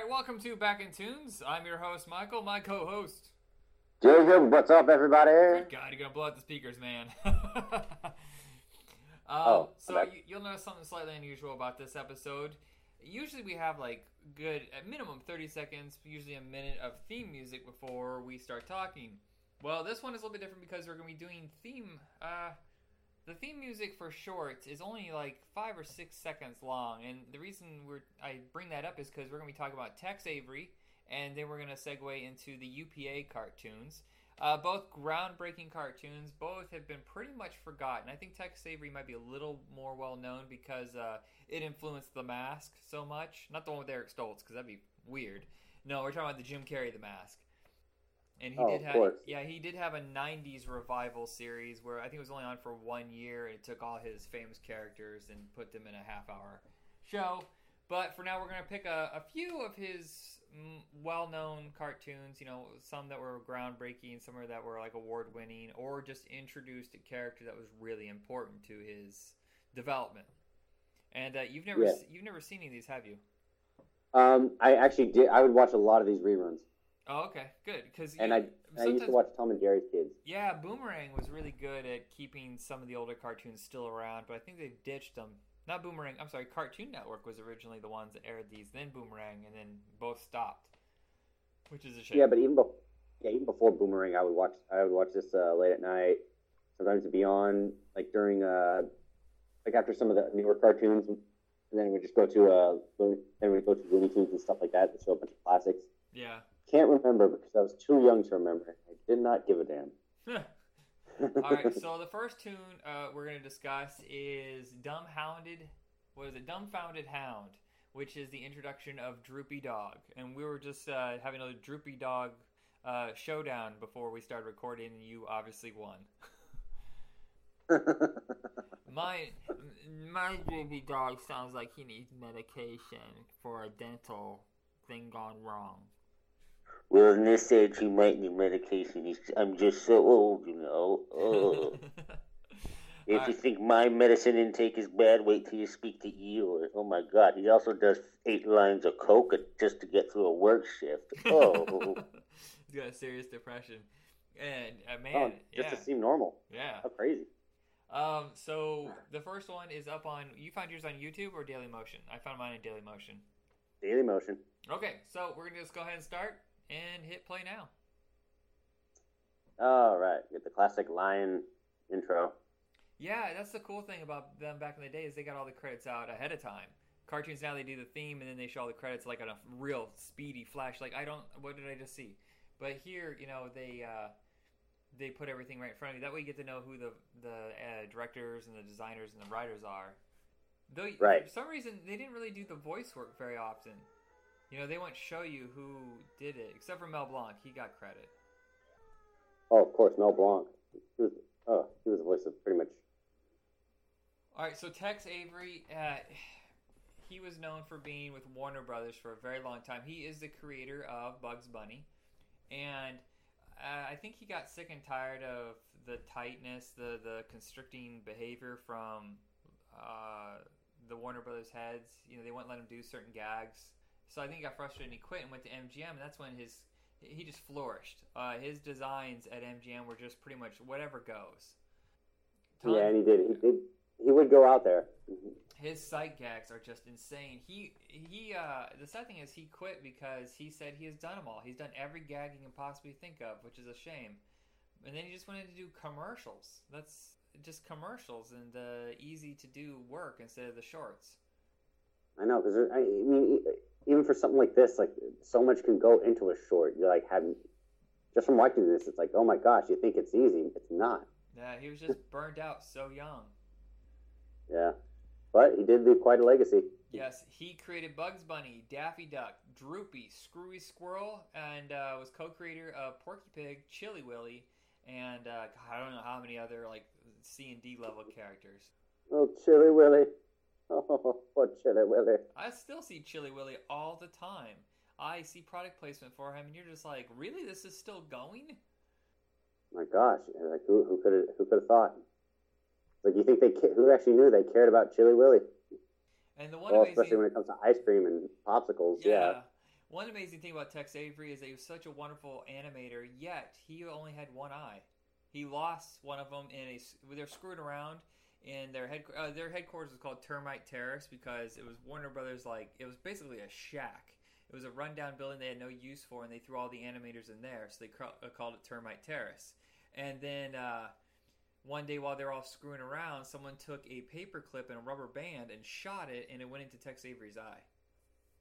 All right, welcome to Back in Tunes. I'm your host, Michael. My co-host. Jacob, what's up, everybody? Good God, you're gonna blow out the speakers, man. um, Oh, so okay. you, you'll notice something slightly unusual about this episode. Usually we have like good, at minimum 30 seconds, usually a minute of theme music before we start talking. Well, this one is a little bit different because we're gonna be doing theme. Uh, the theme music for shorts is only like five or six seconds long, and the reason we're I bring that up is because we're gonna be talking about Tex Avery, and then we're gonna segue into the UPA cartoons. Uh, both groundbreaking cartoons, both have been pretty much forgotten. I think Tex Avery might be a little more well known because uh, it influenced The Mask so much. Not the one with Eric Stoltz, because that'd be weird. No, we're talking about the Jim Carrey The Mask. And he Oh, did have, yeah, he did have a '90s revival series where I think it was only on for one year. And it took all his famous characters and put them in a half-hour show. But for now, we're gonna pick a, a few of his well-known cartoons. You know, some that were groundbreaking, some that were like award-winning, or just introduced a character that was really important to his development. And uh, you've never Yeah. you've never seen any of these, have you? Um, I actually did. I would watch a lot of these reruns, Oh, okay, good. Because and I, I used to watch Tom and Jerry's Kids. Yeah, Boomerang was really good at keeping some of the older cartoons still around, but I think they ditched them. Not Boomerang. I'm sorry. Cartoon Network was originally the ones that aired these, then Boomerang, and then both stopped, which is a shame. Yeah, but even before, yeah, even before Boomerang, I would watch. I would watch this uh, late at night. Sometimes it'd be on like during uh, like after some of the newer cartoons, and then we'd just go to uh, then we'd go to Looney Tunes and stuff like that to show a bunch of classics. yeah. Can't remember because I was too young to remember. I did not give a damn. All right. So the first tune uh, we're going to discuss is "Dumbhounded." What is it? "Dumbfounded Hound," which is the introduction of Droopy Dog, and we were just uh, having a Droopy Dog uh, showdown before we started recording, and you obviously won. My my baby dog sounds like he needs medication for a dental thing gone wrong. Well, in this age, he might need medication. He's, I'm just so old, you know. Oh. if you think my medicine intake is bad, wait till you speak to Eeyore. Oh my God, he also does eight lines of coke just to get through a work shift. Oh, He's got a serious depression, and uh, man, oh, just yeah, to seem normal. yeah. How crazy. Um, so the first one is up on. You found yours on YouTube or Daily Motion? I found mine on Daily Motion. Daily Motion. Okay, so we're gonna just go ahead and start and hit play now. All right, get the classic lion intro. Yeah, that's the cool thing about them back in the day is they got all the credits out ahead of time. Cartoons now they do the theme and then they show all the credits like on a real speedy flash. Like I don't, what did I just see? But here, you know, they uh, they put everything right in front of you. That way you get to know who the the uh, directors and the designers and the writers are. Though Right. for some reason they didn't really do the voice work very often. You know, they won't show you who did it, except for Mel Blanc. He got credit. Oh, of course, Mel Blanc. He was, oh, he was the voice of pretty much. All right, so Tex Avery, uh, he was known for being with Warner Brothers for a very long time. He is the creator of Bugs Bunny, and uh, I think he got sick and tired of the tightness, the the constricting behavior from uh, the Warner Brothers heads. You know, they wouldn't let him do certain gags. So I think he got frustrated and he quit and went to MGM, and that's when his he just flourished. Uh, his designs at MGM were just pretty much whatever goes. Yeah, and he did. He did. He would go out there. his sight gags are just insane. He he uh the sad thing is he quit because he said he has done them all. He's done every gag he can possibly think of, which is a shame. And then he just wanted to do commercials. That's just commercials and uh, easy to do work instead of the shorts. I know because I, I mean, even for something like this, like so much can go into a short. You're like having just from watching this, it's like, oh my gosh, you think it's easy? It's not. Yeah, he was just burned out so young. Yeah, but he did leave quite a legacy. Yes, he created Bugs Bunny, Daffy Duck, Droopy, Screwy Squirrel, and uh, was co-creator of Porky Pig, Chilly Willy, and uh, I don't know how many other like C and D level characters. Oh, Chilly Willy. Oh, poor Chilly Willy. I still see Chilly Willy all the time. I see product placement for him, and you're just like, really? This is still going? My gosh, like who who could have who could have thought? Like you think they who actually knew they cared about Chilly Willy? And the one Well, amazing, especially when it comes to ice cream and popsicles. Yeah. one amazing thing about Tex Avery is that he was such a wonderful animator, yet he only had one eye. He lost one of them in a. They're screwing around in their head. Uh, their headquarters was called Termite Terrace because it was Warner Brothers. Like it was basically a shack. It was a rundown building they had no use for, and they threw all the animators in there, so they uh, called it Termite Terrace. And then uh, one day while they're all screwing around, someone took a paper clip and a rubber band and shot it, and it went into Tex Avery's eye.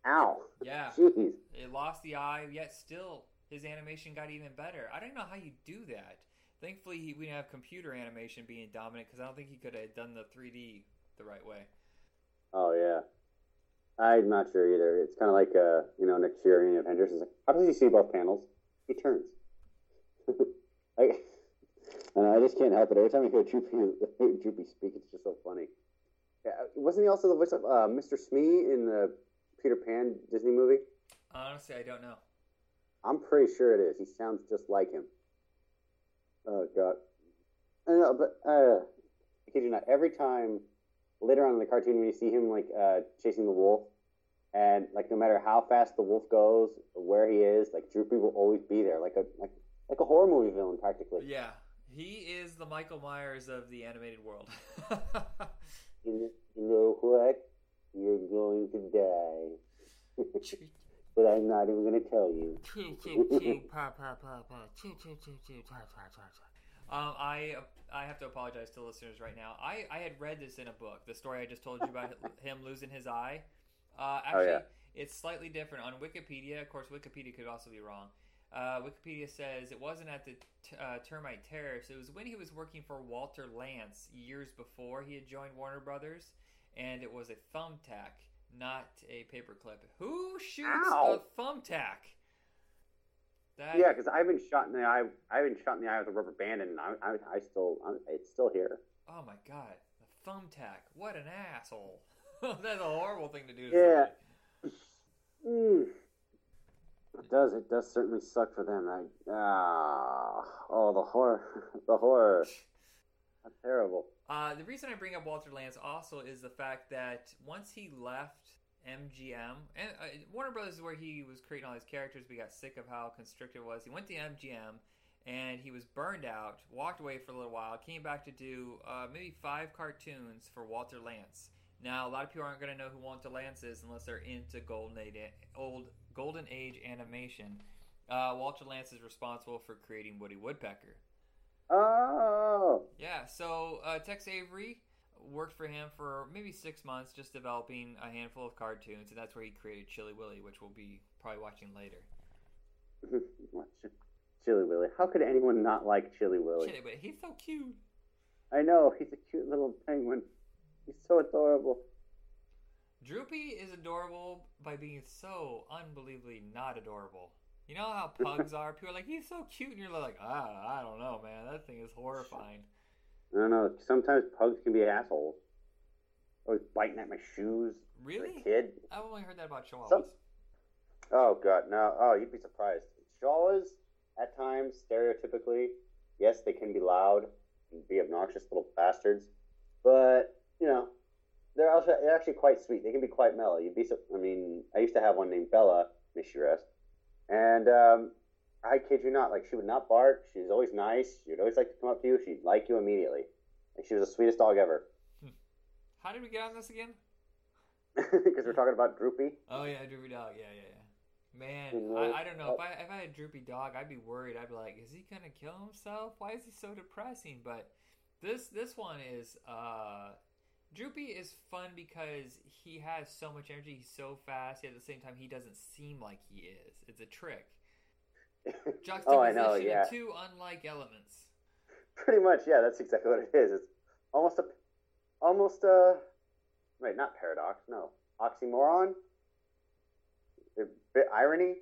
Ow. Yeah. Jeez. It lost the eye, yet still his animation got even better. I don't know how you do that. Thankfully, he, we didn't have computer animation being dominant because I don't think he could have done the 3D the right way. Oh yeah. I'm not sure either. It's kind of like uh, you know Nick Fury in Avengers. Is like, how does he see both panels? He turns. I, and I just can't help it. Every time I hear Droopy, Droopy speak, it's just so funny. Yeah, wasn't he also the voice of uh, Mr. Smee in the Peter Pan Disney movie? Honestly, I don't know. I'm pretty sure it is. He sounds just like him. Oh god. I know, but uh, I kid you not. Every time later on in the cartoon, when you see him like uh, chasing the wolf, and like no matter how fast the wolf goes, or where he is, like Droopy will always be there, like a like like a horror movie villain practically. Yeah, he is the Michael Myers of the animated world. you know what? You're going to die. but I'm not even going to tell you. um, I I have to apologize to listeners right now. I, I had read this in a book, the story I just told you about him losing his eye. Uh, actually, oh, yeah. it's slightly different on Wikipedia. Of course, Wikipedia could also be wrong. Uh, Wikipedia says it wasn't at the t- uh, Termite Terrace. It was when he was working for Walter Lantz years before he had joined Warner Brothers, and it was a thumbtack, not a paperclip. Who shoots Ow. a thumbtack? That, Yeah, because I've been shot in the eye. I've been shot in the eye with a rubber band, and I, I, I still, i it's still here. Oh my god, the thumbtack! What an asshole! That's a horrible thing to do. To Yeah. Mm. It does. It does certainly suck for them. I, ah, oh, the horror, the horror. That's terrible. Uh, the reason I bring up Walter Lantz also is the fact that once he left MGM, and uh, Warner Brothers is where he was creating all his characters, but he got sick of how constricted it was. He went to MGM and he was burned out, walked away for a little while, came back to do uh, maybe five cartoons for Walter Lantz. Now, a lot of people aren't going to know who Walter Lantz is unless they're into Golden Age, old Golden Age animation. Uh, Walter Lantz is responsible for creating Woody Woodpecker. Oh, Yeah, so uh, Tex Avery worked for him for maybe six months, just developing a handful of cartoons, and that's where he created Chilly Willy, which we'll be probably watching later. Chilly Willy. How could anyone not like Chilly Willy? Chilly Willy, he's so cute. I know he's a cute little penguin. He's so adorable. Droopy is adorable by being so unbelievably not adorable. You know how pugs are? People are like, he's so cute, and you're like, ah, I don't know, man. That thing is horrifying. I don't know. Sometimes pugs can be assholes. Always biting at my shoes. Really? kid. I've only heard that about chihuahuas. Some- Oh god, no. Oh, you'd be surprised. Chihuahuas, at times, stereotypically, yes, they can be loud and be obnoxious little bastards, but you know, they're also they're actually quite sweet. They can be quite mellow. You'd be. su- I mean, I used to have one named Bella, may she rest, and um, I kid you not, like she would not bark. She was always nice. She would always like to come up to you. She'd like you immediately. And she was the sweetest dog ever. How did we get on this again? Because we're talking about Droopy. Oh yeah, droopy dog. Yeah, yeah, yeah. Man, I, I don't know. If I if I had a droopy dog, I'd be worried. I'd be like, is he gonna kill himself? Why is he so depressing? But this this one is uh Droopy is fun because he has so much energy. He's so fast. Yet at the same time, he doesn't seem like he is. It's a trick. Juxtaposition oh, I know. Yeah. of two unlike elements. Pretty much, yeah. That's exactly what it is. It's almost a, almost a, wait, not paradox. No, oxymoron. A bit irony.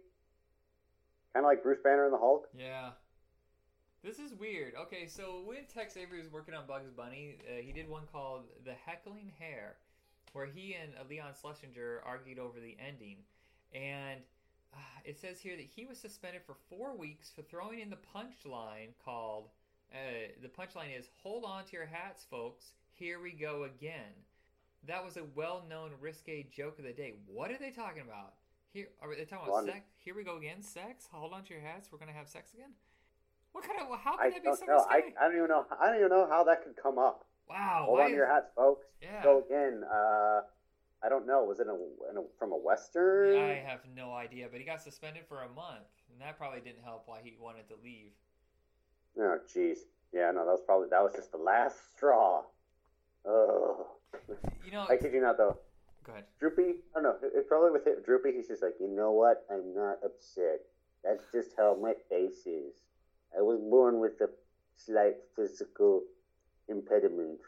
Kind of like Bruce Banner and the Hulk. Yeah. This is weird. Okay, so when Tex Avery was working on Bugs Bunny, uh, he did one called The Heckling Hare, where he and uh, Leon Schlesinger argued over the ending. And uh, it says here that he was suspended for four weeks for throwing in the punchline called, uh, the punchline is, Hold on to your hats, folks. Here we go again. That was a well known risque joke of the day. What are they talking about? Here are they talking about I'm- sex? Here we go again. Sex. Hold on to your hats. We're gonna have sex again. What kind of? How I can that be so know. I? I don't even know. I don't even know how that could come up. Wow. Hold on to your hats, folks. Yeah. So again, uh, I don't know. Was it a, in a, from a western? I have no idea, but he got suspended for a month, and that probably didn't help why he wanted to leave. Oh, jeez. Yeah, no, that was probably that was just the last straw. Oh, You know, I kid you not though. go ahead. Droopy, I don't know. It, it probably with it, Droopy, he's just like, you know what? I'm not upset. That's just how my face is. I was born with a slight physical impediment.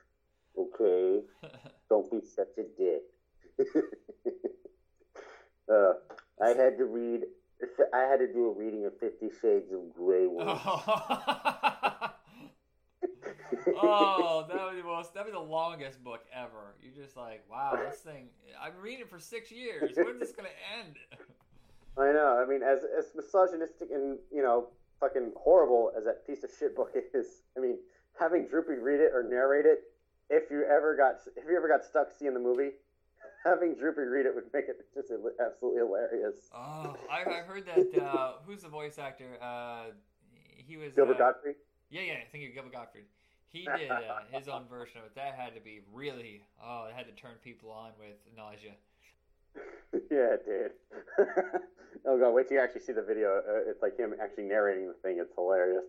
Okay, don't be such a dick. uh, I had to read. I had to do a reading of Fifty Shades of Grey once. oh, that was the most. That was the longest book ever. You're just like, wow, this thing. I've been reading it for six years. When's this gonna end? I know. I mean, as as misogynistic and you know, fucking horrible as that piece of shit book is. I mean, having Droopy read it or narrate it, if you ever got if you ever got stuck seeing the movie, having Droopy read it would make it just absolutely hilarious. Oh, I, I heard that. Uh, who's the voice actor? Uh, he was Gilbert uh, Godfrey. Yeah, yeah. I think it was Gilbert Gottfried. He did uh, his own version of it. That had to be really. Oh, it had to turn people on with nausea. yeah, it did. oh god, wait till you actually see the video. Uh, it's like him actually narrating the thing. It's hilarious.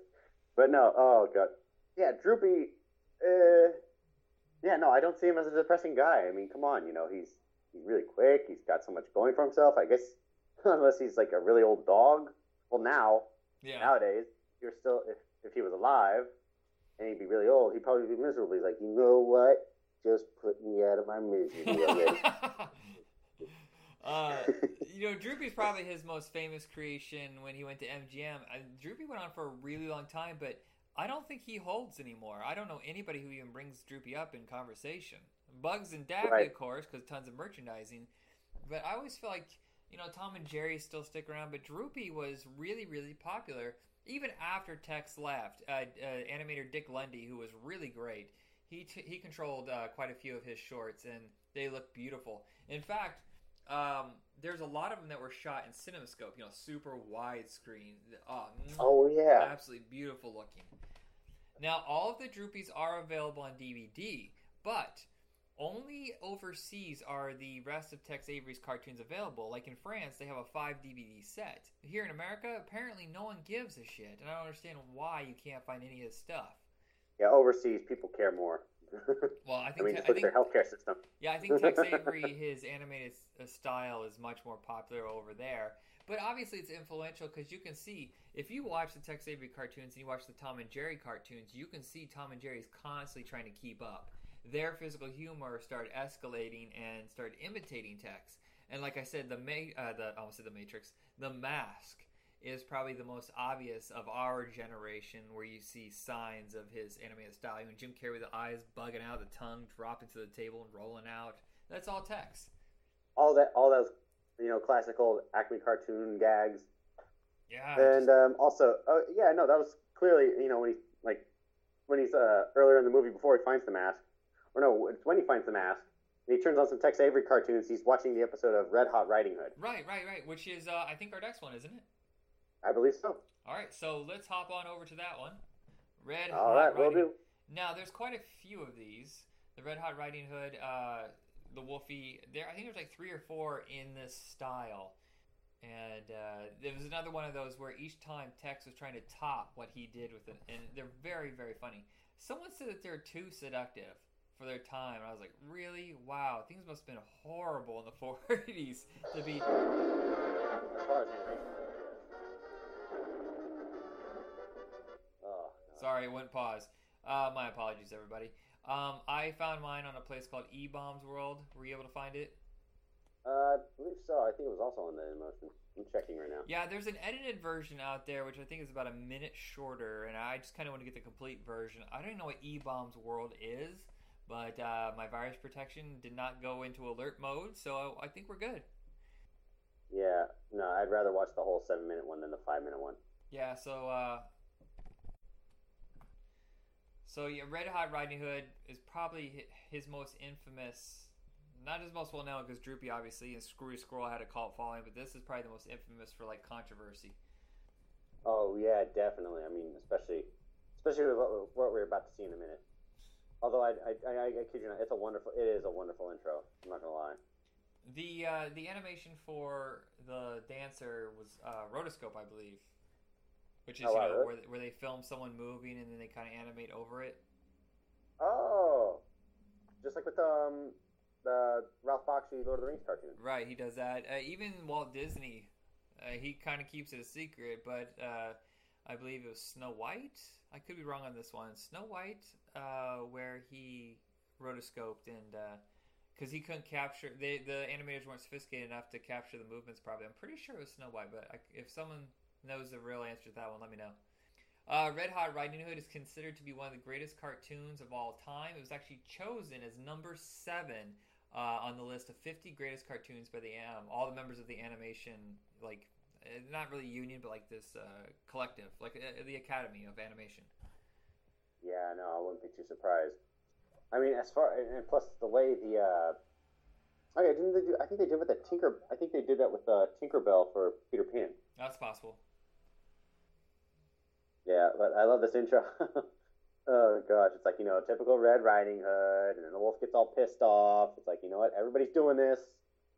But no, oh god, yeah, Droopy. Uh, yeah, no, I don't see him as a depressing guy. I mean, come on, you know, he's he's really quick. He's got so much going for himself. I guess unless he's like a really old dog. Well, now Yeah. nowadays, you're still if if he was alive and he'd be really old, he'd probably be miserable. He's like, you know what? Just put me out of my misery. Uh, you know, Droopy's probably his most famous creation when he went to MGM. Uh, Droopy went on for a really long time, but I don't think he holds anymore. I don't know anybody who even brings Droopy up in conversation. Bugs and Daffy, Right. of course, because tons of merchandising. But I always feel like you know Tom and Jerry still stick around, but Droopy was really, really popular even after Tex left. Uh, uh, animator Dick Lundy, who was really great, he t- he controlled uh, quite a few of his shorts, and they look beautiful. In fact, um, there's a lot of them that were shot in CinemaScope, you know, super widescreen. Oh, oh yeah. absolutely beautiful looking. Now, all of the Droopies are available on DVD, but only overseas are the rest of Tex Avery's cartoons available. Like in France, they have a five DVD set. Here in America, apparently no one gives a shit, and I don't understand why you can't find any of his stuff. Yeah, overseas people care more. Well, I I think mean, Te- I look at their healthcare system. yeah, I think Tex Avery, his animated uh, style is much more popular over there. But obviously, it's influential because you can see if you watch the Tex Avery cartoons and you watch the Tom and Jerry cartoons, you can see Tom and Jerry's constantly trying to keep up. Their physical humor started escalating and started imitating Tex. And like I said, the ma- uh, the I almost said the Matrix, the Mask is probably the most obvious of our generation, where you see signs of his animated style. When Jim Carrey with the eyes bugging out, the tongue dropping to the table and rolling out. That's all Tex. All that, all those, you know, classical Acme cartoon gags, Yeah. and just- um, also, uh, yeah, no, that was clearly, you know, when he like when he's uh, earlier in the movie before he finds the mask, or no, it's when he finds the mask. And he turns on some Tex Avery cartoons. He's watching the episode of Red Hot Riding Hood. right, right, right. Which is, uh, I think, our next one, isn't it? I believe so. All right, so let's hop on over to that one. Red All Hot right, we'll do. Now, there's quite a few of these. The Red Hot Riding Hood, uh, the Wolfie. There, I think there's like three or four in this style. And uh, there was another one of those where each time Tex was trying to top what he did with it, and they're very, very funny. Someone said that they're too seductive for their time, and I was like, really? Wow, things must have been horrible in the 40s to be. Sorry, it went pause. Uh, my apologies, everybody. Um, I found mine on a place called E Bombs World. Were you able to find it? Uh, I believe so. I think it was also on the emotion. I'm checking right now. Yeah, there's an edited version out there, which I think is about a minute shorter, and I just kind of want to get the complete version. I don't even know what E Bombs World is, but uh, my virus protection did not go into alert mode, so I think we're good. Yeah, no, I'd rather watch the whole seven minute one than the five minute one. Yeah, so uh, so yeah, Red Hot Riding Hood is probably his most infamous not as most well known because Droopy obviously and Screwy Squirrel had a cult following, but this is probably the most infamous for like controversy. Oh yeah, definitely. I mean, especially especially with what, what we're about to see in a minute. Although I, I, I, I kid you not, it's a wonderful. It is a wonderful intro. I'm not gonna lie. The uh, the animation for the dancer was uh, rotoscope, I believe, which is you know where where they film someone moving and then they kind of animate over it. Oh, just like with um the Ralph Bakshi Lord of the Rings cartoon. Right, he does that. Uh, even Walt Disney, uh, he kind of keeps it a secret, but uh, I believe it was Snow White. I could be wrong on this one. Snow White, uh, where he rotoscoped and because he couldn't capture, they, the animators weren't sophisticated enough to capture the movements. Probably, I'm pretty sure it was Snow White, but I, if someone knows the real answer to that one, let me know. Uh, Red Hot Riding Hood is considered to be one of the greatest cartoons of all time. It was actually chosen as number seven uh, on the list of 50 greatest cartoons by the um, all the members of the animation like uh, not really union but like this uh, collective like uh, the Academy of Animation. Yeah, no, I wouldn't be too surprised. I mean, as far and plus the way the uh, oh yeah, didn't they do? I think they did with the Tinker. I think they did that with uh, Tinkerbell for Peter Pan. That's possible. Yeah, but I love this intro. oh gosh, it's like you know, typical Red Riding Hood, and the wolf gets all pissed off. It's like you know what, everybody's doing this.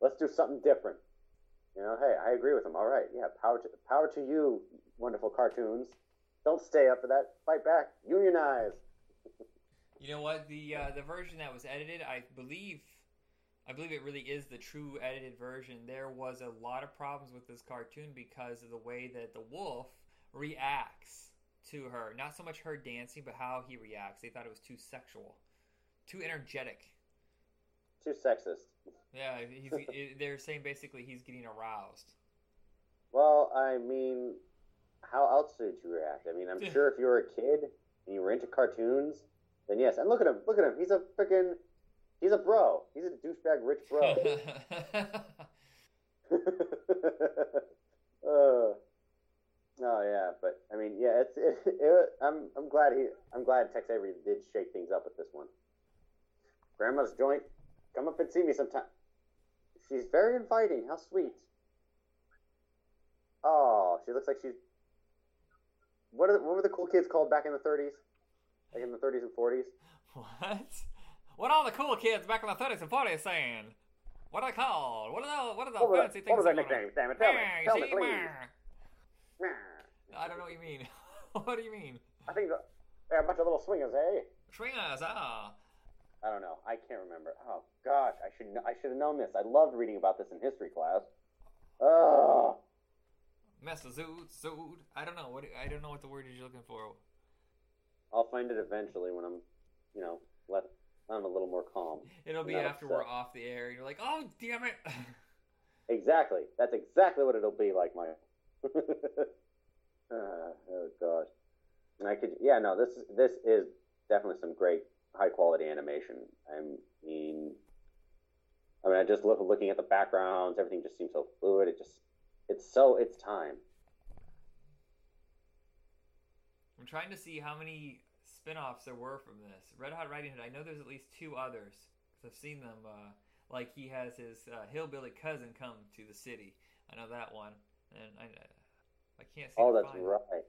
Let's do something different. You know, hey, I agree with him. All right, yeah, power to power to you, wonderful cartoons. Don't stay up for that. Fight back. Unionize. You know what? The uh, the version that was edited, I believe, I believe it really is the true edited version. There was a lot of problems with this cartoon because of the way that the wolf reacts to her. Not so much her dancing, but how he reacts. They thought it was too sexual, too energetic. Too sexist. Yeah, he's, they're saying basically he's getting aroused. Well, I mean, how else did you react? I mean, I'm sure if you were a kid and you were into cartoons, then yes. And look at him, look at him. He's a freaking, he's a bro. He's a douchebag rich bro. uh, oh yeah, but I mean, yeah, it's it, it, I'm I'm glad he I'm glad Tex Avery did shake things up with this one. Grandma's joint, come up and see me sometime. She's very inviting. How sweet. Oh, she looks like she's. What are what were the cool kids called back in the 30s? Like in the 30s and 40s? what? What are all the cool kids back in the 30s and 40s saying? What are they called? What are the what are the What fancy the- things? what were their nicknames? Damn it, tell me. Tell me, please. I don't know what you mean. what do you mean? I think the- they're a bunch of little swingers, eh? Swingers, ah. I don't know. I can't remember. Oh gosh, I should I should have known this. I loved reading about this in history class. Zood, Zood. I don't know what I don't know what the word is you're looking for. I'll find it eventually when I'm, you know, let I'm a little more calm. It'll be after upset. we're off the air. You're like, oh damn it. Exactly. That's exactly what it'll be like, Mike. Uh, oh gosh. And I could, yeah, no, this is this is definitely some great high quality animation. I mean, I mean, I just look looking at the backgrounds. Everything just seems so fluid. It just, it's so it's time. I'm trying to see how many spin-offs there were from this. Red Hot Riding Hood. I know there's at least two others because I've seen them. Uh, like he has his uh, hillbilly cousin come to the city. I know that one, and I I can't see. Oh, that's find- right.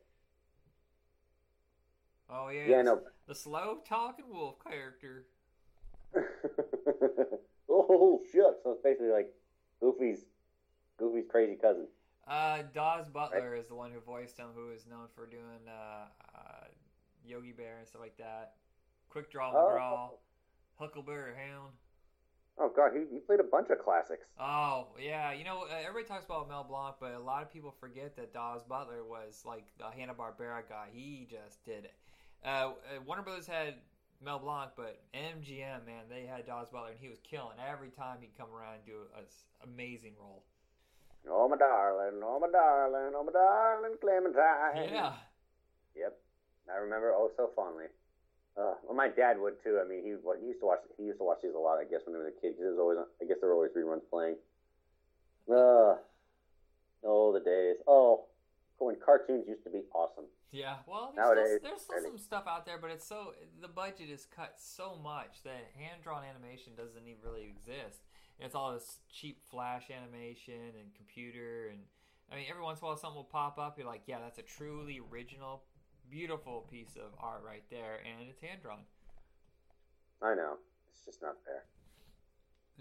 Oh yeah. Yeah, the- no. The slow talking wolf character. oh shucks! So it's basically like Goofy's Goofy's crazy cousin. Uh, Daws Butler is the one who voiced him, who is known for doing uh, uh, Yogi Bear and stuff like that. Quick Draw Oh. McGraw, Huckleberry Hound. Oh god, he, he played a bunch of classics. Oh yeah, you know uh, everybody talks about Mel Blanc, but a lot of people forget that Daws Butler was like the Hanna Barbera guy. He just did it. Uh, uh, Warner Brothers had Mel Blanc, but MGM man, they had Daws Butler, and he was killing every time he'd come around and do an amazing role. Oh my darling, oh my darling, oh my darling Clementine. Yeah. Yep. I remember oh so fondly. Uh, well, my dad would too. I mean, he he used to watch. He used to watch these a lot. I guess when he was a kid, because it was always. I guess there were always reruns playing. Uh, oh, the days. Oh, when cartoons used to be awesome. Yeah, well, there's, Nowadays- still, there's still some Yeah. well, there's Nowadays, still, there's still really. some stuff out there, but it's so the budget is cut so much that hand drawn animation doesn't even really exist. It's all this cheap flash animation and computer, and I mean, every once in a while something will pop up. You're like, yeah, that's a truly original, beautiful piece of art right there, and it's hand drawn. I know. It's just not fair.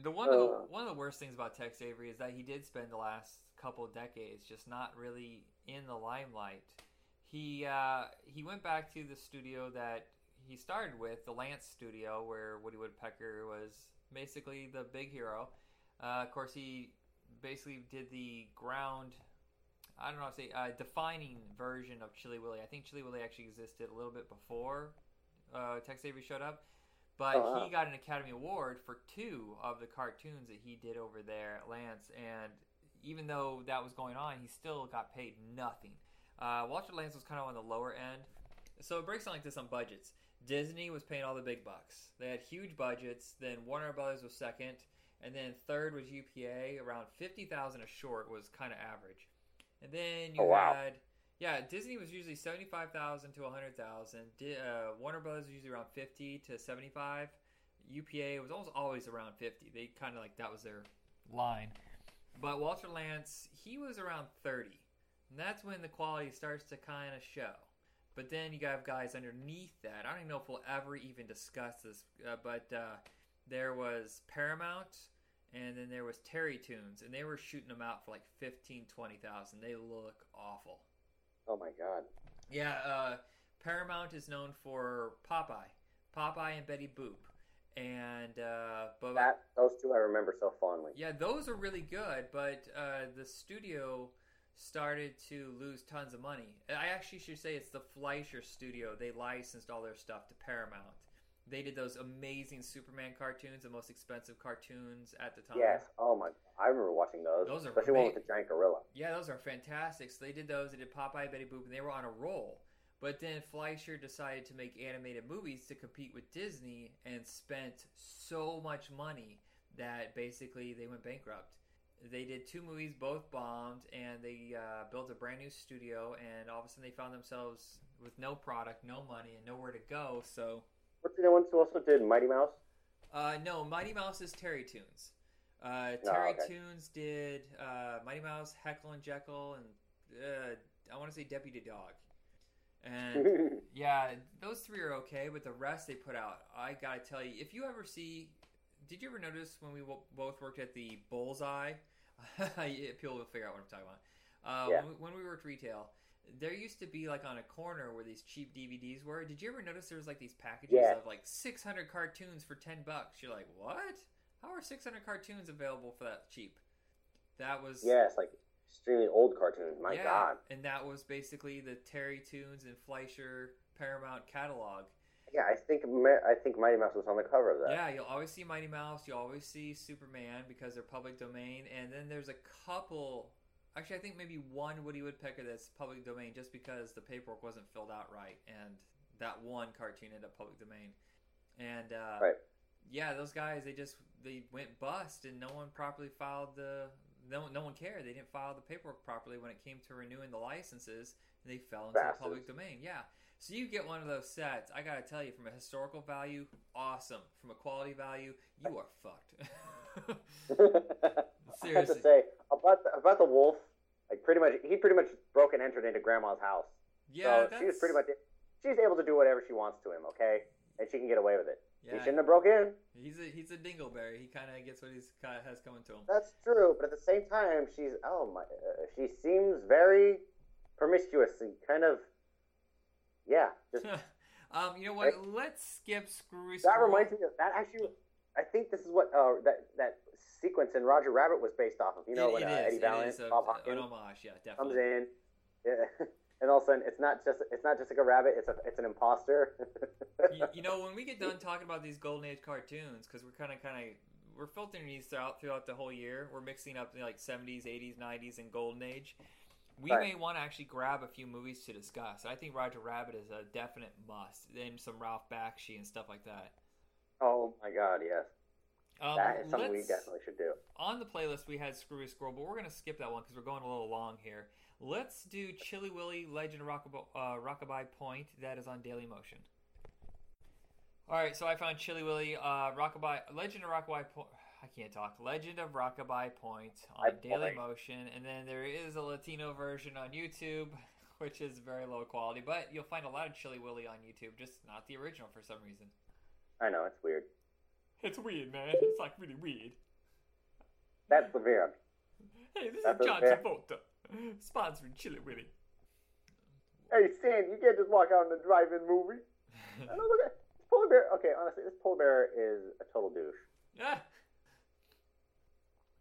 The one of the, Uh. one of the worst things about Tex Avery is that he did spend the last couple decades just not really in the limelight. He uh, he went back to the studio that he started with, the Lantz Studio, where Woody Woodpecker was basically the big hero. Uh, of course, he basically did the ground. I don't know how to say uh, defining version of Chilly Willy. I think Chilly Willy actually existed a little bit before uh, Tex Avery showed up, but wow. he got an Academy Award for two of the cartoons that he did over there at Lantz. And even though that was going on, he still got paid nothing. Uh, Walter Lantz was kind of on the lower end. So it breaks down like this on budgets. Disney was paying all the big bucks. They had huge budgets. Then Warner Brothers was second, and then third was UPA. Around fifty thousand a short was kind of average. And then you Oh, wow. had yeah, Disney was usually seventy five thousand to hundred thousand. Uh, Warner Brothers was usually around fifty to seventy five. UPA was almost always around fifty. They kind of like that was their line. But Walter Lantz, he was around thirty, and that's when the quality starts to kind of show. But then you have guys underneath that. I don't even know if we'll ever even discuss this, uh, but uh, there was Paramount, and then there was Terrytoons, and they were shooting them out for like 15, 20,000. They look awful. Oh my god. Yeah, uh, Paramount is known for Popeye, Popeye and Betty Boop, and uh, but That those two I remember so fondly. yeah, those are really good, but uh, the studio started to lose tons of money. I actually should say it's the Fleischer Studio. They licensed all their stuff to Paramount. They did those amazing Superman cartoons, the most expensive cartoons at the time. Yes. Oh my. I remember watching those. Those are especially one with the giant gorilla. Yeah, those are fantastic. So they did those. They did Popeye, Betty Boop, and they were on a roll. But then Fleischer decided to make animated movies to compete with Disney and spent so much money that basically they went bankrupt. They did two movies, both bombed, and they uh, built a brand new studio. And all of a sudden, they found themselves with no product, no money, and nowhere to go. So, What's the ones who also did Mighty Mouse? uh, no, Mighty Mouse is Terrytoons. Uh, Oh, Terry okay. Tunes did uh, Mighty Mouse, Heckle and Jeckle, and uh, I want to say Deputy Dawg. And yeah, those three are okay, but the rest they put out, I gotta tell you, if you ever see, did you ever notice when we w- both worked at the Bullseye? People will figure out what I'm talking about. Uh, Yeah. when, we, when we worked retail, there used to be like on a corner where these cheap DVDs were. Did you ever notice there was like these packages Yeah. of like 600 cartoons for 10 bucks? You're like, what? How are 600 cartoons available for that cheap? That was yes, like extremely old cartoons. My yeah, god. and that was basically the Terrytoons and Fleischer Paramount catalog. Yeah, I think I think Mighty Mouse was on the cover of that. Yeah, you'll always see Mighty Mouse. You always see Superman because they're public domain. And then there's a couple. Actually, I think maybe one Woody Woodpecker that's public domain just because the paperwork wasn't filled out right, and that one cartoon ended up public domain. And uh, Right. yeah, those guys they just they went bust, and no one properly filed the. No, no one cared. They didn't file the paperwork properly when it came to renewing the licenses. And they fell into Bastards. the public domain. Yeah. So you get one of those sets. I gotta tell you, from a historical value, awesome. From a quality value, you are fucked. I have to say about the, about the wolf. Like pretty much, he pretty much broke and entered into Grandma's house. yeah, so that's, she was pretty much. She's able to do whatever she wants to him. Okay, and she can get away with it. Yeah. He shouldn't have broke in. he's a he's a dingleberry. He kind of gets what he's kinda has coming to him. That's true, but at the same time, she's oh my, uh, she seems very promiscuous and kind of, yeah. Just um, you know what? Let's skip screw. that Squirrel. reminds me of that. Actually, I think this is what uh, that that sequence in Roger Rabbit was based off of. You know, It- when it uh, is, Eddie Valiant, a- Bob homage. Yeah, comes in, yeah, and all of a sudden it's not just it's not just like a rabbit. It's a it's an imposter. you, you know, when we get done talking about these golden age cartoons, because we're kind of kind of we're filtering these throughout throughout the whole year. We're mixing up like 70s, 80s, 90s, and golden age. We Right. may want to actually grab a few movies to discuss. I think Roger Rabbit is a definite must, and some Ralph Bakshi and stuff like that. oh my god, yes. Um, that is something we definitely should do. on the playlist we had Screwy Squirrel, but we're gonna skip that one because we're going a little long here. Let's do Chilly Willy Legend of Rockab- uh, Rockabye Point. That is on Daily Motion. All right, so I found Chilly Willy uh, Rockabye Legend of Rockabye Point. I can't talk. Legend of Rockabye Point on I- Daily Point. Motion, and then there is a Latino version on YouTube, which is very low quality. But you'll find a lot of Chilly Willy on YouTube, just not the original for some reason. I know it's weird. It's weird, man. It's like really weird. That's the weird. Hey, this That's is John okay. Travolta, sponsoring Chilly Willy. Hey, Stan, you can't just walk out in a drive-in movie. I know, look at this polar bear. Okay, honestly, this polar bear is a total douche. Ah,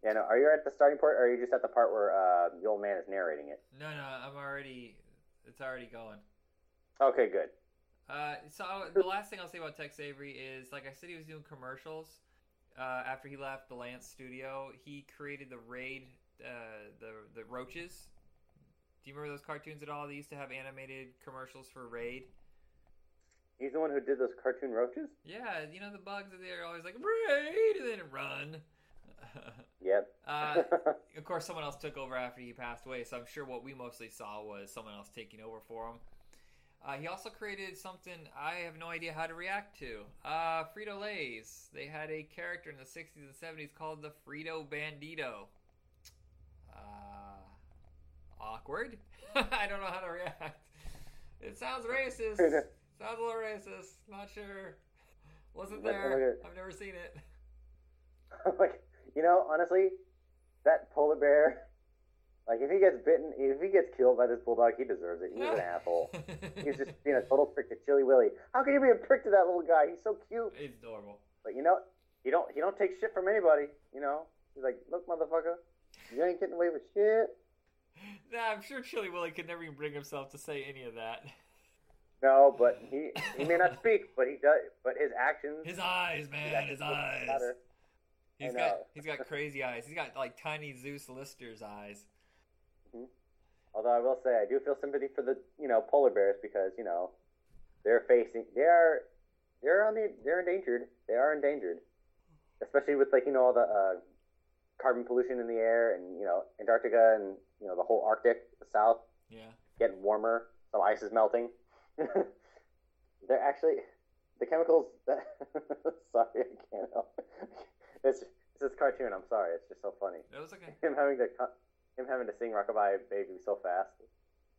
Yeah, no. Are you at the starting point, or are you just at the part where uh, the old man is narrating it? no, no, I'm already. It's already going. Okay, good. Uh, so the last thing I'll say about Tex Avery is, like I said, he was doing commercials. Uh, after he left the Lantz studio, he created the Raid, uh, the the roaches. Do you remember those cartoons at all? They used to have animated commercials for Raid. He's the one who did those cartoon roaches. Yeah, you know the bugs that they're always like Raid and then run. Yep. uh, of course, someone else took over after he passed away, so I'm sure what we mostly saw was someone else taking over for him. Uh, he also created something I have no idea how to react to. Uh, Frito Lay's. They had a character in the 60s and 70s called the Frito Bandito. Uh, awkward. I don't know how to react. It sounds racist. sounds a little racist. Not sure. Wasn't there. I've never seen it. like, you know, honestly, that polar bear, like, if he gets bitten, if he gets killed by this bulldog, he deserves it. He's an asshole. He's just being a total prick to Chilly Willy. How can you be a prick to that little guy? He's so cute. He's adorable. But you know, he don't he don't take shit from anybody. You know, he's like, look, motherfucker, you ain't getting away with shit. Nah, I'm sure Chilly Willy could never even bring himself to say any of that. No, but he he may not speak, but he does. But his actions, His eyes, man, his eyes. matter. He's got he's got crazy eyes. He's got like tiny Zeus Lister's eyes. Although I will say, I do feel sympathy for the you know polar bears because you know they're facing they are they're on the they're endangered. They are endangered, especially with like you know all the uh, carbon pollution in the air and you know Antarctica and you know the whole Arctic, the South Yeah. getting warmer. Some ice is melting. they're actually the chemicals. That, sorry, I can't help. It's it's this cartoon. I'm sorry. It's just so funny That was okay. him having to him having to sing "Rockabye Baby" so fast.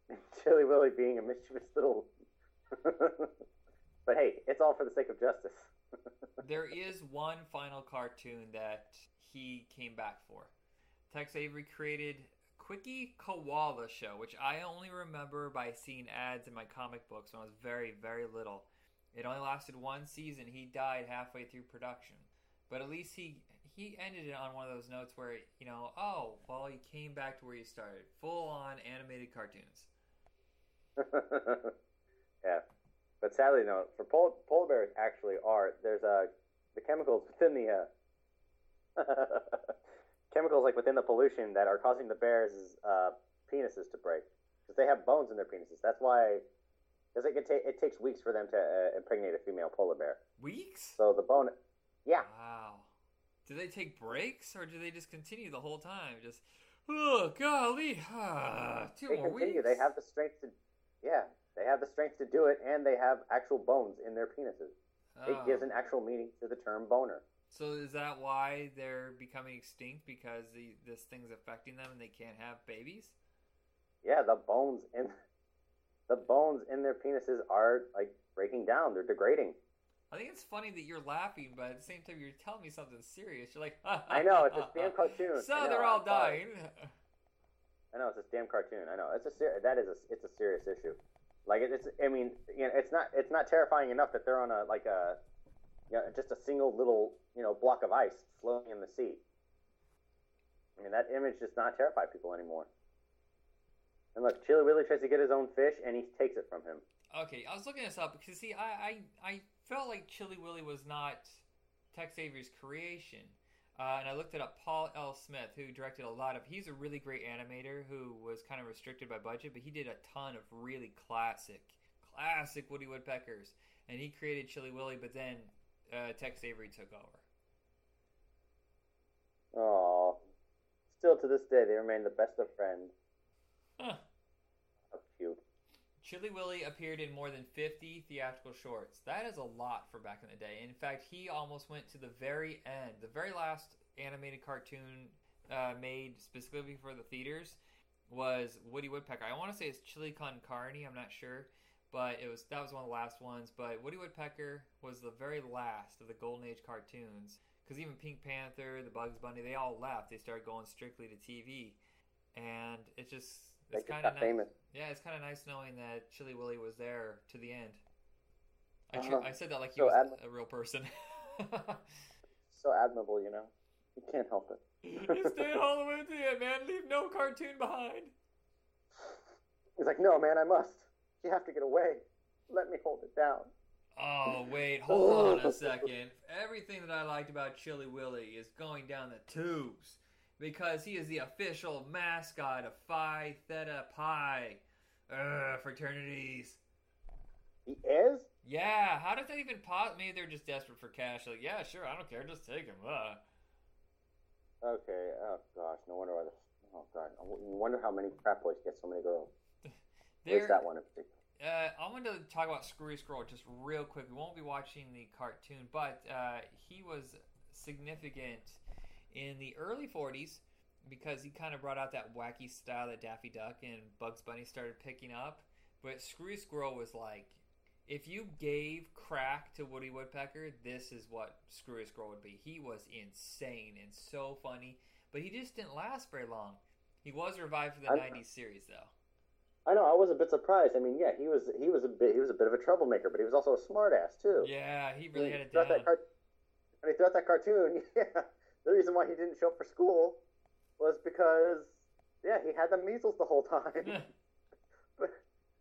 Chilly Willy being a mischievous little. but hey, it's all for the sake of justice. There is one final cartoon that he came back for. Tex Avery created Kwicky Koala Show, which I only remember by seeing ads in my comic books when I was very, very little. It only lasted one season. He died halfway through production. But at least he he ended it on one of those notes where, you know, oh, well, he came back to where he started. Full on animated cartoons. yeah, but sadly, no. For pol- polar bears, actually are there's uh, the chemicals within the uh, chemicals like within the pollution that are causing the bears' uh, penises to break because they have bones in their penises. That's why. Because it, ta- it takes weeks for them to uh, impregnate a female polar bear. Weeks? So the bone, yeah, Wow. Do they take breaks or do they just continue the whole time? Just, oh, golly. Ah, two they more continue. weeks. They have the strength to, yeah, they have the strength to do it, and they have actual bones in their penises. It Oh. gives an actual meaning to the term boner. So is that why they're becoming extinct because the, this thing's affecting them and they can't have babies? Yeah, the bones in the bones in their penises are like breaking down. They're degrading. I think it's funny that you're laughing, but at the same time you're telling me something serious. You're like, I know it's a damn cartoon. So know, they're all I'm sorry. dying. I know it's a damn cartoon. I know it's a ser- that is a it's a serious issue. Like it, it's I mean you know it's not it's not terrifying enough that they're on a like a you know just a single little you know block of ice floating in the sea. I mean that image does not terrify people anymore. And look, Chilly Willy tries to get his own fish and he takes it from him. Okay, I was looking this up because see, I I, I felt like Chilly Willy was not Tex Avery's creation, uh, and I looked it up. Paul L. Smith, who directed a lot of, he's a really great animator who was kind of restricted by budget, but he did a ton of really classic, classic Woody Woodpeckers, and he created Chilly Willy. But then uh, Tex Avery took over. Oh, still to this day, they remain the best of friends. Huh. Chilly Willy appeared in more than 50 theatrical shorts. That is a lot for back in the day. In fact, he almost went to the very end. The very last animated cartoon uh, made specifically for the theaters was Woody Woodpecker. I want to say it's Chili Con Carne. I'm not sure, but it was that was one of the last ones. But Woody Woodpecker was the very last of the Golden Age cartoons because even Pink Panther, the Bugs Bunny, they all left. They started going strictly to TV, and it just it's kind of got famous. yeah, it's kind of nice knowing that Chilly Willy was there to the end. I, Uh-huh. I said that like he So was admi- a real person. So admirable, you know. You can't help it. you stayed all the way to the end, man. Leave no cartoon behind. He's like, no, man, I must. You have to get away. Let me hold it down. Oh wait, hold on a second. Everything that I liked about Chilly Willy is going down the tubes because he is the official mascot of Phi Theta Pi uh, fraternities. He is? Yeah, how did that even pop? Maybe they're just desperate for cash. Like, yeah, sure, I don't care, just take him. Uh. Okay. Oh gosh, no wonder why. The, oh god, no wonder how many crap boys get so many girls. There's that one in particular. Uh, I wanted to talk about Screwy Squirrel just real quick. We won't be watching the cartoon, but uh, he was significant in the early 40s because he kind of brought out that wacky style that Daffy Duck and Bugs Bunny started picking up. But Screwy Squirrel was like, if you gave crack to Woody Woodpecker, this is what Screwy Squirrel would be. He was insane and so funny, but he just didn't last very long. He was revived for the I- 90s series, though. I know. I was a bit surprised. I mean, yeah, he was he was a bit he was a bit of a troublemaker, but he was also a smartass too. Yeah, he really had it down. that cart- I mean, throughout that cartoon, yeah, the reason why he didn't show up for school was because, yeah, he had the measles the whole time. But-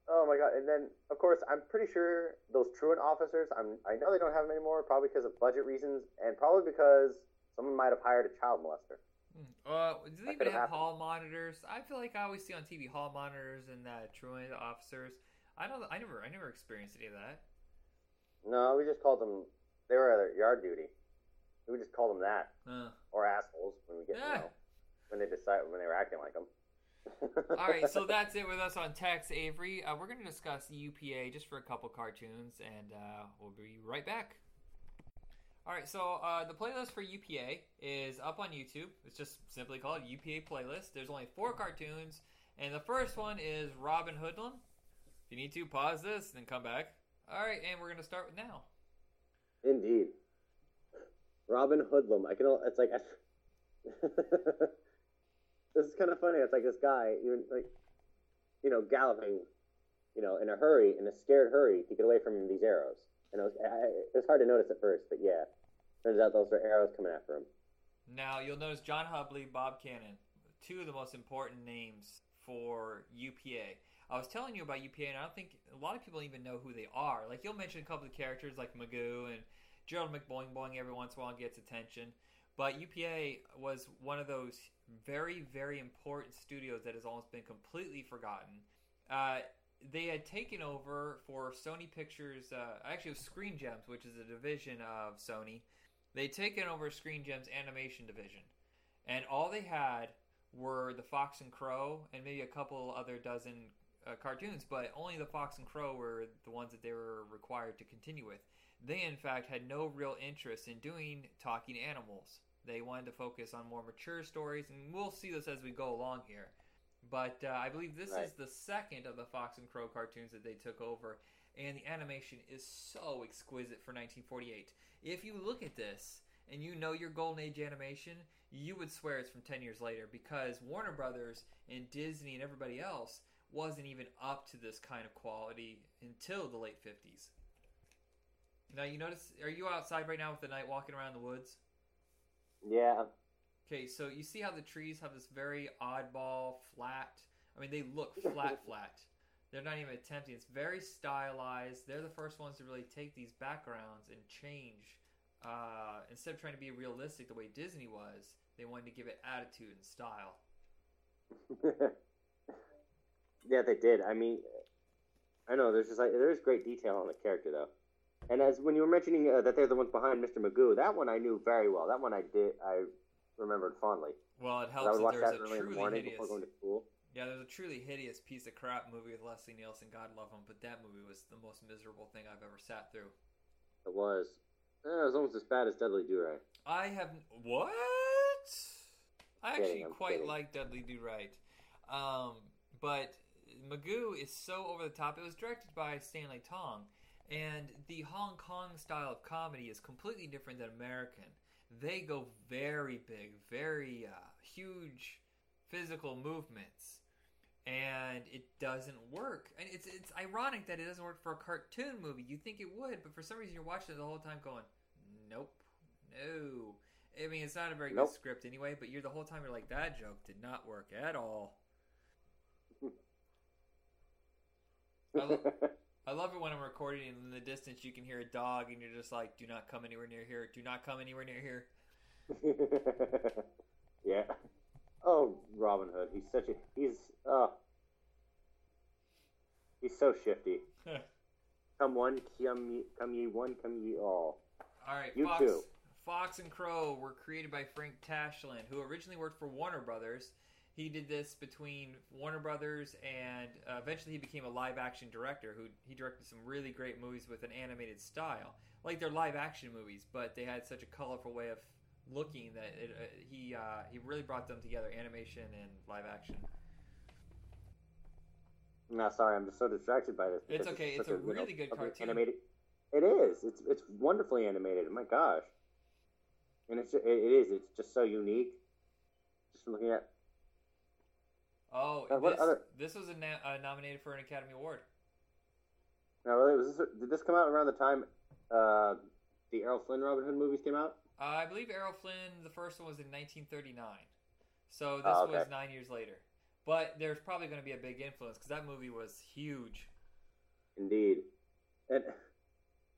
oh my god! And then, of course, I'm pretty sure those truant officers. I'm I know they don't have them anymore, probably because of budget reasons, and probably because someone might have hired a child molester. Uh, do they That even have happened. hall monitors? I feel like I always see on TV hall monitors and uh, truant officers. I don't. I never. I never experienced any of that. No, we just called them. They were at yard duty. We just call them that, Uh, or assholes when we get Yeah. you know when they decide when they were acting like them. all right, so that's it with us on Tex Avery. Uh, we're going to discuss UPA just for a couple cartoons, and uh, we'll be right back. All right, so uh, the playlist for UPA is up on YouTube. It's just simply called UPA playlist. There's only four cartoons, and the first one is Robin Hoodlum. If you need to, pause this and then come back. All right, and we're going to start with now. Indeed. Robin Hoodlum. I can. al- It's like. this is kind of funny. It's like this guy, even like, you know, galloping, you know, in a hurry, in a scared hurry to get away from these arrows. And it was, I, it was hard to notice at first, but yeah, turns out those are arrows coming after him. Now you'll notice John Hubley, Bob Cannon, two of the most important names for UPA. I was telling you about UPA, and I don't think a lot of people even know who they are. Like you'll mention a couple of characters like Magoo and Gerald McBoing Boing every once in a while gets attention, but UPA was one of those very very important studios that has almost been completely forgotten. Uh, they had taken over for Sony Pictures. Uh, actually, Screen Gems, which is a division of Sony. They'd taken over Screen Gems animation division, and all they had were the Fox and Crow and maybe a couple other dozen uh, cartoons, but only the Fox and Crow were the ones that they were required to continue with. They, in fact, had no real interest in doing talking animals. They wanted to focus on more mature stories, and we'll see this as we go along here. But uh, I believe this Right. is the second of the Fox and Crow cartoons that they took over, and the animation is so exquisite for 1948. If you look at this and you know your Golden Age animation, you would swear it's from 10 years later because Warner Brothers and Disney and everybody else wasn't even up to this kind of quality until the late 50s. Now, you notice, are you outside right now with the night walking around the woods? Yeah. Okay, so you see how the trees have this very oddball, flat. I mean, they look flat, flat. They're not even attempting. It's very stylized. They're the first ones to really take these backgrounds and change. Uh, instead of trying to be realistic the way Disney was, they wanted to give it attitude and style. yeah, they did. I mean, I know there's just like there's great detail on the character though. And as when you were mentioning uh, that they're the ones behind Mr. Magoo, that one I knew very well. That one I did. I remembered fondly. Well, it helps I would that watch there's that a early in the morning hideous. before going to school. Yeah, there's a truly hideous piece of crap movie with Leslie Nielsen. God love him, but that movie was the most miserable thing I've ever sat through. It was. Eh, it was almost as bad as Dudley Do Right. I have what? I actually I'm quite kidding. like Dudley Do Right, um, but Magoo is so over the top. It was directed by Stanley Tong, and the Hong Kong style of comedy is completely different than American. They go very big, very uh, huge physical movements, and it doesn't work. And it's it's ironic that it doesn't work for a cartoon movie. You think it would, but for some reason you're watching it the whole time going, nope, no. I mean, it's not a very Nope. good script anyway, but you're the whole time you're like, that joke did not work at all. I, lo- I love it when I'm recording and in the distance you can hear a dog and you're just like, do not come anywhere near here. Do not come anywhere near here. yeah. Oh, Robin Hood. He's such a he's uh he's so shifty. Come one, come ye, come ye one, come ye all. All right, You Fox, too. Fox and Crow were created by Frank Tashlin, who originally worked for Warner Brothers. He did this between Warner Brothers and uh, eventually he became a live action director. Who he directed some really great movies with an animated style, like they're live action movies, but they had such a colorful way of looking that it, uh, he uh, he really brought them together, animation and live action. No, sorry, I'm just so distracted by this. It's okay, such it's a know, really good cartoon. Animated. It is. It's it's wonderfully animated. My gosh. And it's it, it is. It's just so unique. Just looking at Oh, Uh, this, other- this was a na- uh, nominated for an Academy Award. now, really, was this, did this come out around the time uh, the Errol Flynn Robin Hood movies came out? Uh, I believe Errol Flynn, the first one was in 1939. So this Oh, okay. was nine years later. But there's probably going to be a big influence because that movie was huge. Indeed, and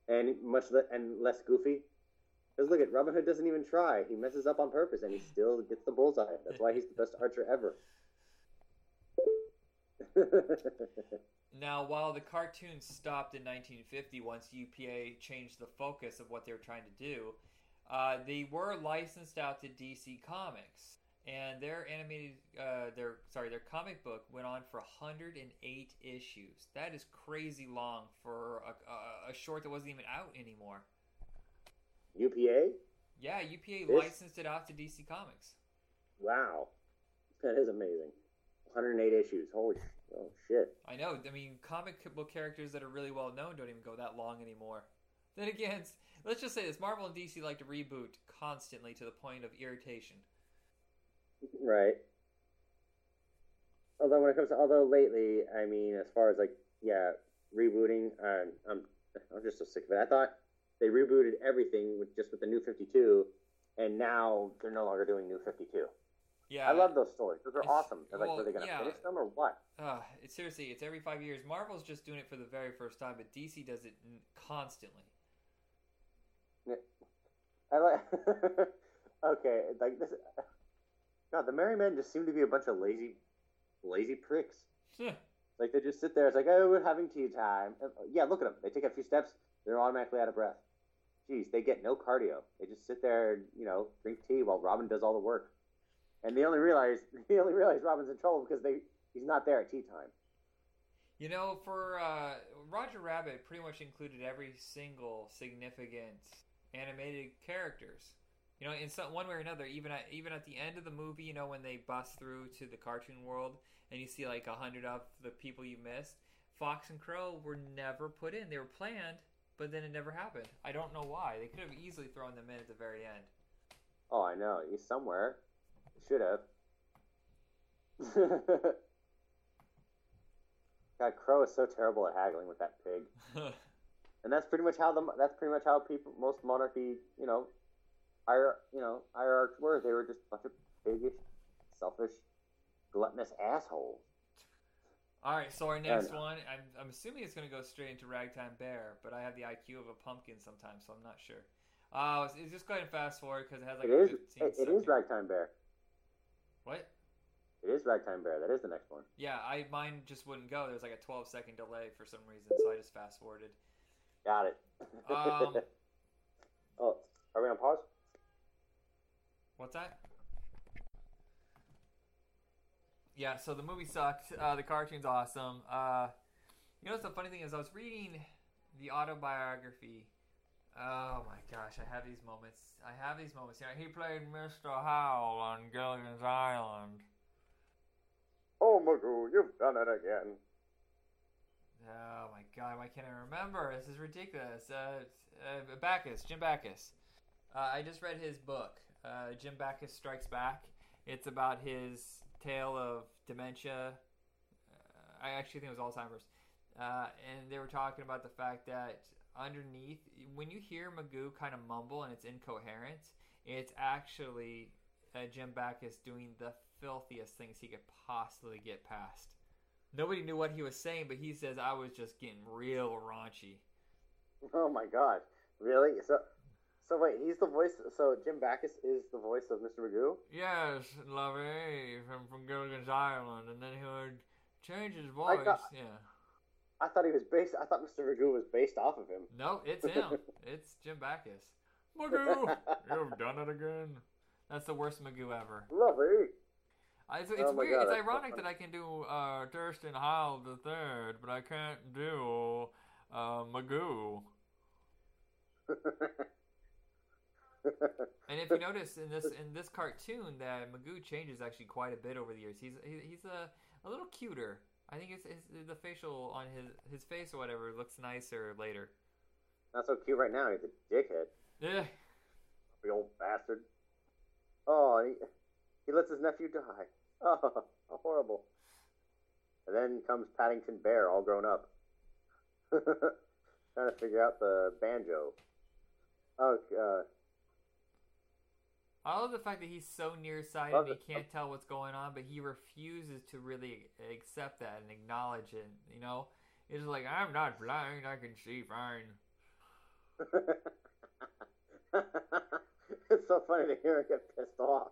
and much le- and less goofy. Because look at Robin Hood doesn't even try. He messes up on purpose, and he still gets the bullseye. That's why he's the best archer ever. Now, while the cartoon stopped in 1950 once UPA changed the focus of what they were trying to do, uh, they were licensed out to DC Comics, and their animated, uh, their sorry, their comic book went on for 108 issues. That is crazy long for a, a, a short that wasn't even out anymore. UPA? Yeah, UPA This- licensed it out to DC Comics. Wow, that is amazing. 108 issues. Holy, oh shit. I know. I mean, comic book characters that are really well known don't even go that long anymore. Then again, let's just say this: Marvel and DC like to reboot constantly to the point of irritation. Right. Although when it comes to, although lately, I mean, as far as like, yeah, rebooting, I'm, I'm just so sick of it. I thought they rebooted everything with just with the New Fifty Two, and now they're no longer doing New Fifty Two. Yeah, I love those stories. Those are awesome. They're like, well, were they gonna yeah. finish them or what? Uh, it's seriously, it's every five years. Marvel's just doing it for the very first time, but DC does it constantly. I like. okay, like this. God, the Merry Men just seem to be a bunch of lazy, lazy pricks. Like they just sit there. It's like, oh, we're having tea time. And, uh, yeah, look at them. They take a few steps. They're automatically out of breath. Jeez, they get no cardio. They just sit there and you know drink tea while Robin does all the work. And they only realize they only realize Robin's in trouble because they he's not there at tea time. You know, for uh, Roger Rabbit, pretty much included every single significant animated characters. You know, in some one way or another, even at even at the end of the movie, you know, when they bust through to the cartoon world and you see like a hundred of the people you missed, Fox and Crow were never put in. They were planned, but then it never happened. I don't know why. They could have easily thrown them in at the very end. Oh, I know. He's somewhere. Should have. God, Crow is so terrible at haggling with that pig. and that's pretty much how the that's pretty much how people most monarchy you know hier you know hierarchs were they were just a bunch of piggish selfish gluttonous assholes All right, so our next one, I'm, I'm assuming it's going to go straight into Ragtime Bear, but I have the IQ of a pumpkin sometimes, so I'm not sure. Uh, just go ahead and fast forward because it has like it is 15 it, it is ragtime bear what? It is Ragtime Bear. That is the next one. Yeah, I mine just wouldn't go. There was like a 12 second delay for some reason, so I just fast forwarded. Got it. Um, oh, are we on pause? What's that? Yeah, so the movie sucked. Uh, the cartoon's awesome. Uh, you know what's the funny thing is I was reading the autobiography Oh my gosh, I have these moments. I have these moments. You know, he played Mr. Howell on Gilligan's Island. Oh, Magoo, you've done it again. Oh my god, why can't I remember? This is ridiculous. Uh, uh, Backus, Jim Backus. Uh, I just read his book, uh, Jim Backus Strikes Back. It's about his tale of dementia. Uh, I actually think it was Alzheimer's. Uh, and they were talking about the fact that underneath, when you hear Magoo kind of mumble and it's incoherent, it's actually uh, Jim Backus doing the filthiest things he could possibly get past. Nobody knew what he was saying, but he says I was just getting real raunchy. Oh my god, really? So, so wait, he's the voice. So Jim Backus is the voice of Mr. Magoo. Yes, Lovey from from Gilligan's Island, and then he would change his voice. thought- yeah. I thought he was based. I thought Mr. Magoo was based off of him. No, it's him. it's Jim Backus. Magoo, you've done it again. That's the worst Magoo ever. Lovely. I, it's it's Oh weird. God, it's that's so ironic that I can do uh, Thurston Howell the third, but I can't do uh, Magoo. And if you notice in this in this cartoon, that Magoo changes actually quite a bit over the years. He's he, he's a, a little cuter. I think it's, it's the facial on his his face or whatever looks nicer later. Not so cute right now. He's a dickhead. Yeah. The old bastard. Oh, he, he lets his nephew die. Oh, horrible. And then comes Paddington Bear, all grown up, trying to figure out the banjo. Oh, uh, I love the fact that he's so nearsighted Love he it. can't tell what's going on, but he refuses to really accept that and acknowledge it. You know, he's like, "I'm not blind; I can see fine." it's so funny to hear him get pissed off.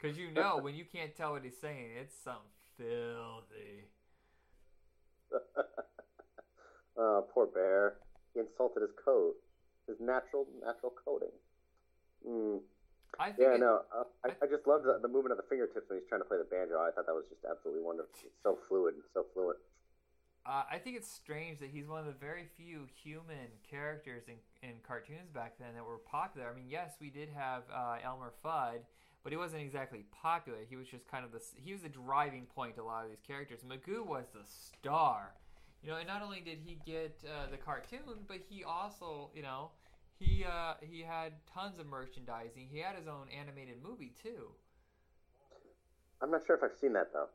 Because you know, when you can't tell what he's saying, it's something filthy. oh, poor bear. He insulted his coat, his natural natural coating. Mm. I think. Yeah, it- no, uh, I, I just loved the, the movement of the fingertips when he's trying to play the banjo. I thought that was just absolutely wonderful. It's so fluid, so fluent. Uh, I think it's strange that he's one of the very few human characters in, in cartoons back then that were popular. I mean, yes, we did have uh, Elmer Fudd, but he wasn't exactly popular. He was just kind of the he was the driving point to a lot of these characters. Magoo was the star, you know. And not only did he get uh, the cartoon, but he also, you know, he uh, he had tons of merchandising. He had his own animated movie too. I'm not sure if I've seen that though.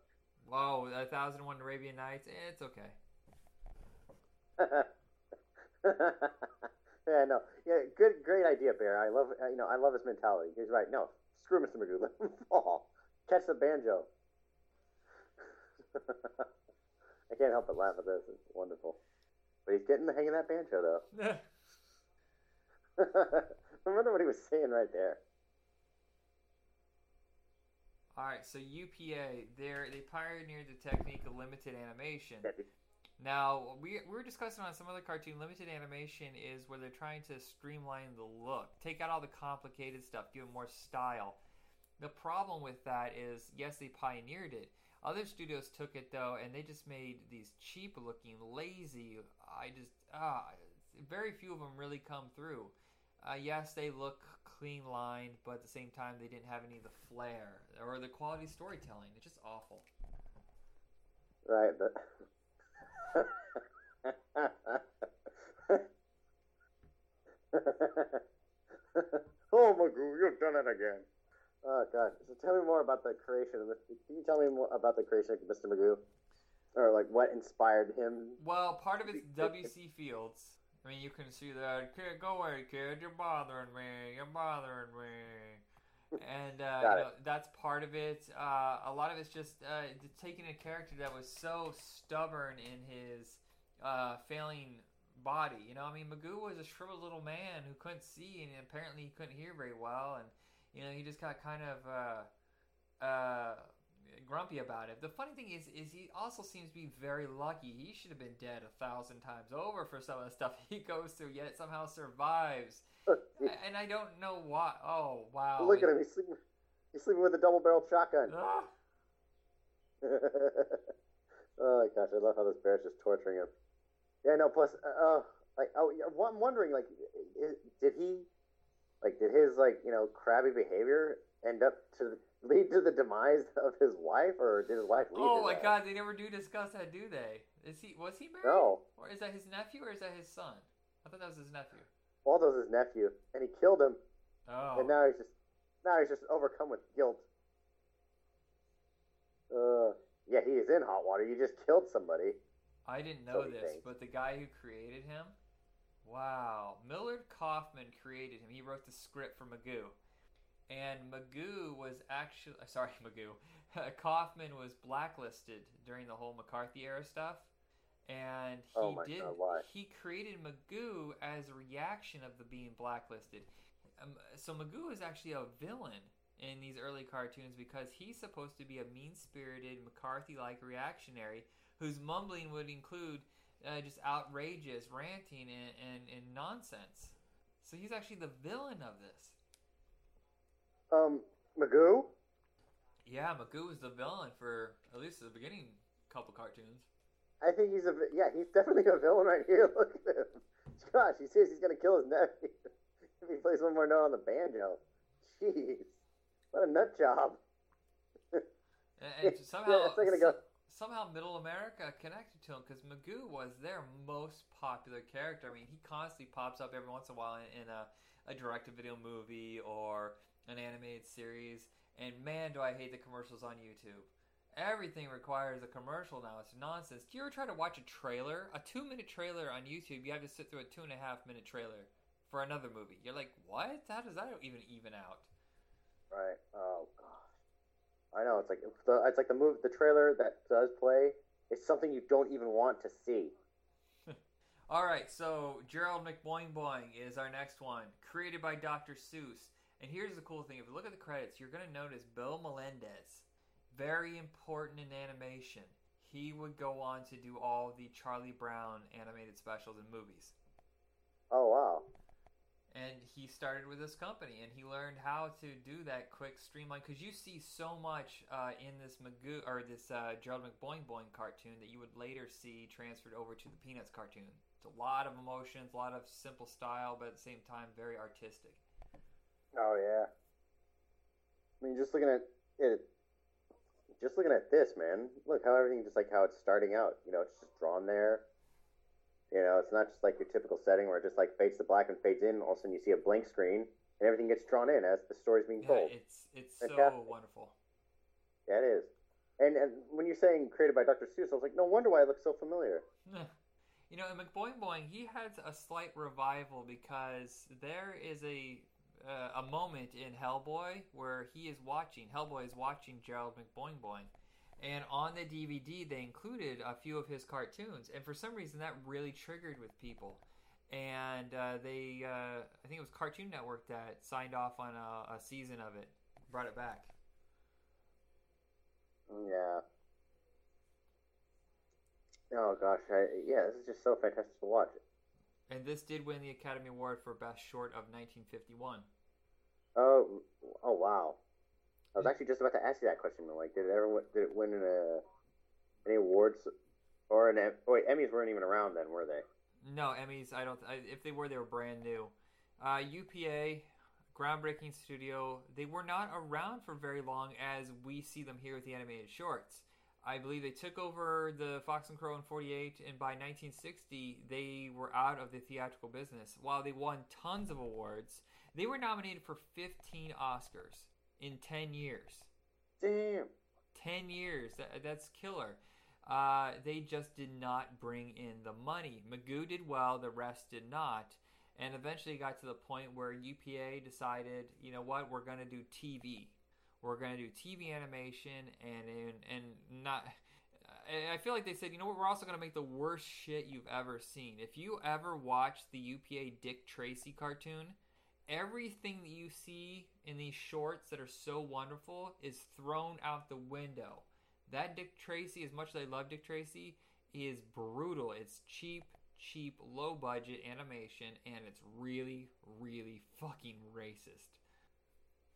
Whoa, a thousand and one Arabian Nights. Eh, it's okay. yeah, no, yeah, good, great idea, Bear. I love, uh, you know, I love his mentality. He's right. No, screw Mr. Magoo. Let him fall. Catch the banjo. I can't help but laugh at this. It's wonderful. But he's getting the hang of that banjo, though. I wonder what he was saying right there. All right, so UPA, they they pioneered the technique of limited animation. Now we we were discussing on some other cartoon. Limited animation is where they're trying to streamline the look, take out all the complicated stuff, give it more style. The problem with that is, yes, they pioneered it. Other studios took it though, and they just made these cheap-looking, lazy. I just ah, very few of them really come through. Uh, yes, they look clean lined, but at the same time, they didn't have any of the flair or the quality storytelling. It's just awful. Right. But... oh, Magoo, you've done it again. Oh God! So tell me more about the creation of. Mr. Can you tell me more about the creation of Mr. Magoo, or like what inspired him? Well, part of it's W.C. Fields. I mean, you can see that. Kid, go away, kid. You're bothering me. You're bothering me. And uh, you know, that's part of it. Uh, a lot of it's just uh, taking a character that was so stubborn in his uh, failing body. You know, I mean, Magoo was a shriveled little man who couldn't see, and apparently he couldn't hear very well, and you know, he just got kind of uh, uh, grumpy about it. The funny thing is, is he also seems to be very lucky. He should have been dead a thousand times over for some of the stuff he goes through, yet it somehow survives. And I don't know why. Oh wow! Look at him. He's sleeping. He's sleeping with a double-barreled shotgun. Ah. oh gosh, I love how this bear's just torturing him. Yeah, no. Plus, uh, uh, like, oh, I'm wondering, like, did he, like, did his like, you know, crabby behavior end up to lead to the demise of his wife, or did his wife leave? Oh my god, they never do discuss that, do they? Is he was he married? No, Or is that his nephew or is that his son? I thought that was his nephew. Waldo's his nephew, and he killed him, Oh. and now he's just, now he's just overcome with guilt. Uh, yeah, he is in hot water. You just killed somebody. I didn't know he this, thinks. but the guy who created him, wow, Millard Kaufman created him. He wrote the script for Magoo, and Magoo was actually sorry, Magoo, Kaufman was blacklisted during the whole McCarthy era stuff, and he Oh did God, he created Magoo as a reaction of the being blacklisted. Um, so Magoo is actually a villain in these early cartoons because he's supposed to be a mean-spirited McCarthy-like reactionary whose mumbling would include uh, just outrageous ranting and, and, and nonsense. So he's actually the villain of this. Um, Magoo. Yeah, Magoo is the villain for at least the beginning couple cartoons. I think he's a yeah, he's definitely a villain right here. Look at him. Gosh, he says he's gonna kill his nephew if he plays one more note on the banjo. Jeez, what a nut job. And, and somehow, gonna go- somehow Middle America connected to him because Magoo was their most popular character. I mean, he constantly pops up every once in a while in, in a, a direct-to-video movie or an animated series. And man, do I hate the commercials on YouTube. Everything requires a commercial now. It's nonsense. Do you ever try to watch a trailer, a two-minute trailer on YouTube? You have to sit through a two and a half minute trailer for another movie. You're like, what? How does that even even out? Right. Oh gosh. I know. It's like the it's like the move the trailer that does play is something you don't even want to see. All right, so Gerald McBoing Boing is our next one, created by Dr. Seuss. And here's the cool thing: if you look at the credits, you're going to notice Bill Melendez, very important in animation. He would go on to do all the Charlie Brown animated specials and movies. Oh wow. And he started with this company, and he learned how to do that quick streamline. Because you see so much uh, in this Magoo or this uh, Gerald McBoing Boing cartoon that you would later see transferred over to the Peanuts cartoon. It's a lot of emotions, a lot of simple style, but at the same time very artistic. Oh yeah. I mean, just looking at it, just looking at this, man. Look how everything just like how it's starting out. You know, it's just drawn there. You know, it's not just like your typical setting where it just like fades to black and fades in. All of a sudden, you see a blank screen and everything gets drawn in as the story's being Yeah, told. it's it's so Fantastic. wonderful. Yeah, it is. And and when you're saying created by Dr. Seuss, I was like, no wonder why it looks so familiar. You know, in McBoing Boing, he has a slight revival because there is a uh, a moment in Hellboy where he is watching Hellboy is watching Gerald McBoing Boing, and on the DVD they included a few of his cartoons, and for some reason that really triggered with people, and uh, they uh, I think it was Cartoon Network that signed off on a, a season of it, brought it back. Yeah. Oh gosh, I, yeah, this is just so fantastic to watch. And this did win the Academy Award for Best Short of 1951. Oh, oh wow! I was actually just about to ask you that question. Like, did it ever win, did it win an, any awards or an? Oh, wait, Emmys weren't even around then, were they? No, Emmys. I don't. I, if they were, they were brand new. Uh, UPA, groundbreaking studio. They were not around for very long as we see them here with the animated shorts. I believe they took over the Fox and Crow in '48, and by 1960 they were out of the theatrical business. While they won tons of awards, they were nominated for 15 Oscars in 10 years. Damn. 10 years. That, that's killer. Uh, they just did not bring in the money. Magoo did well, the rest did not. And eventually it got to the point where UPA decided, you know what, we're going to do TV. We're going to do TV animation and, and, and not. I feel like they said, you know what, we're also going to make the worst shit you've ever seen. If you ever watched the UPA Dick Tracy cartoon, everything that you see in these shorts that are so wonderful is thrown out the window. That Dick Tracy, as much as I love Dick Tracy, is brutal. It's cheap, cheap, low budget animation, and it's really, really fucking racist.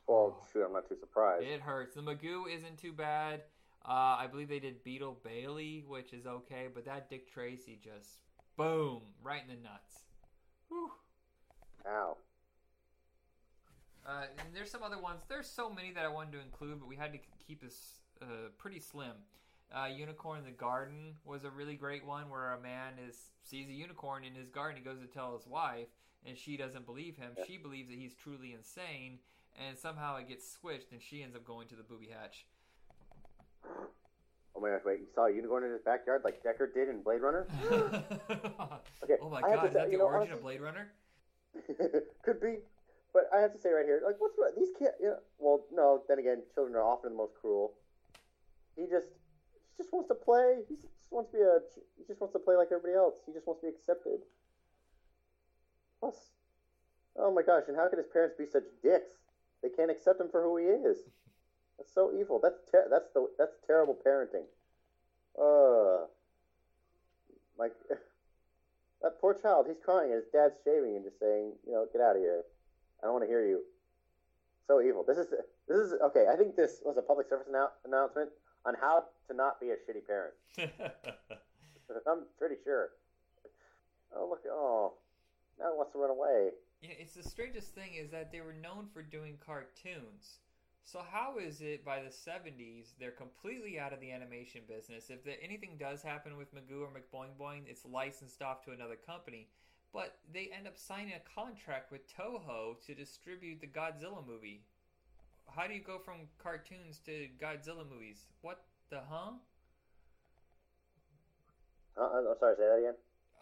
Well, shoot, I'm not too surprised. It hurts. The Magoo isn't too bad. Uh, I believe they did Beetle Bailey, which is okay, but that Dick Tracy just boom right in the nuts. Whew. Ow. Uh, and there's some other ones. There's so many that I wanted to include, but we had to keep this uh, pretty slim. Uh, unicorn in the garden was a really great one where a man is sees a unicorn in his garden. He goes to tell his wife, and she doesn't believe him. She believes that he's truly insane, and somehow it gets switched, and she ends up going to the booby hatch. Oh my gosh, wait, you saw a unicorn in his backyard like Deckard did in Blade Runner? Okay, oh my I god, is that the you know, origin of Blade Runner? Could be. But I have to say right here, like, what's wrong? These kids, you know, well, no, then again, children are often the most cruel. He just, he just wants to play. He just wants to be a, he just wants to play like everybody else. He just wants to be accepted. Plus, oh my gosh, and how can his parents be such dicks? They can't accept him for who he is. That's so evil. That's ter- that's the that's terrible parenting. Uh, like that poor child. He's crying and his dad's shaving and just saying, you know, get out of here. I don't want to hear you. So evil. This is this is okay. I think this was a public service annou- announcement on how to not be a shitty parent. I'm pretty sure. Oh look! Oh, now he wants to run away. Yeah, it's the strangest thing is that they were known for doing cartoons. So how is it by the 70s they're completely out of the animation business? If the, anything does happen with Magoo or McBoing Boing, it's licensed off to another company. But they end up signing a contract with Toho to distribute the Godzilla movie. How do you go from cartoons to Godzilla movies? What the huh? Uh, I'm sorry. Say that again.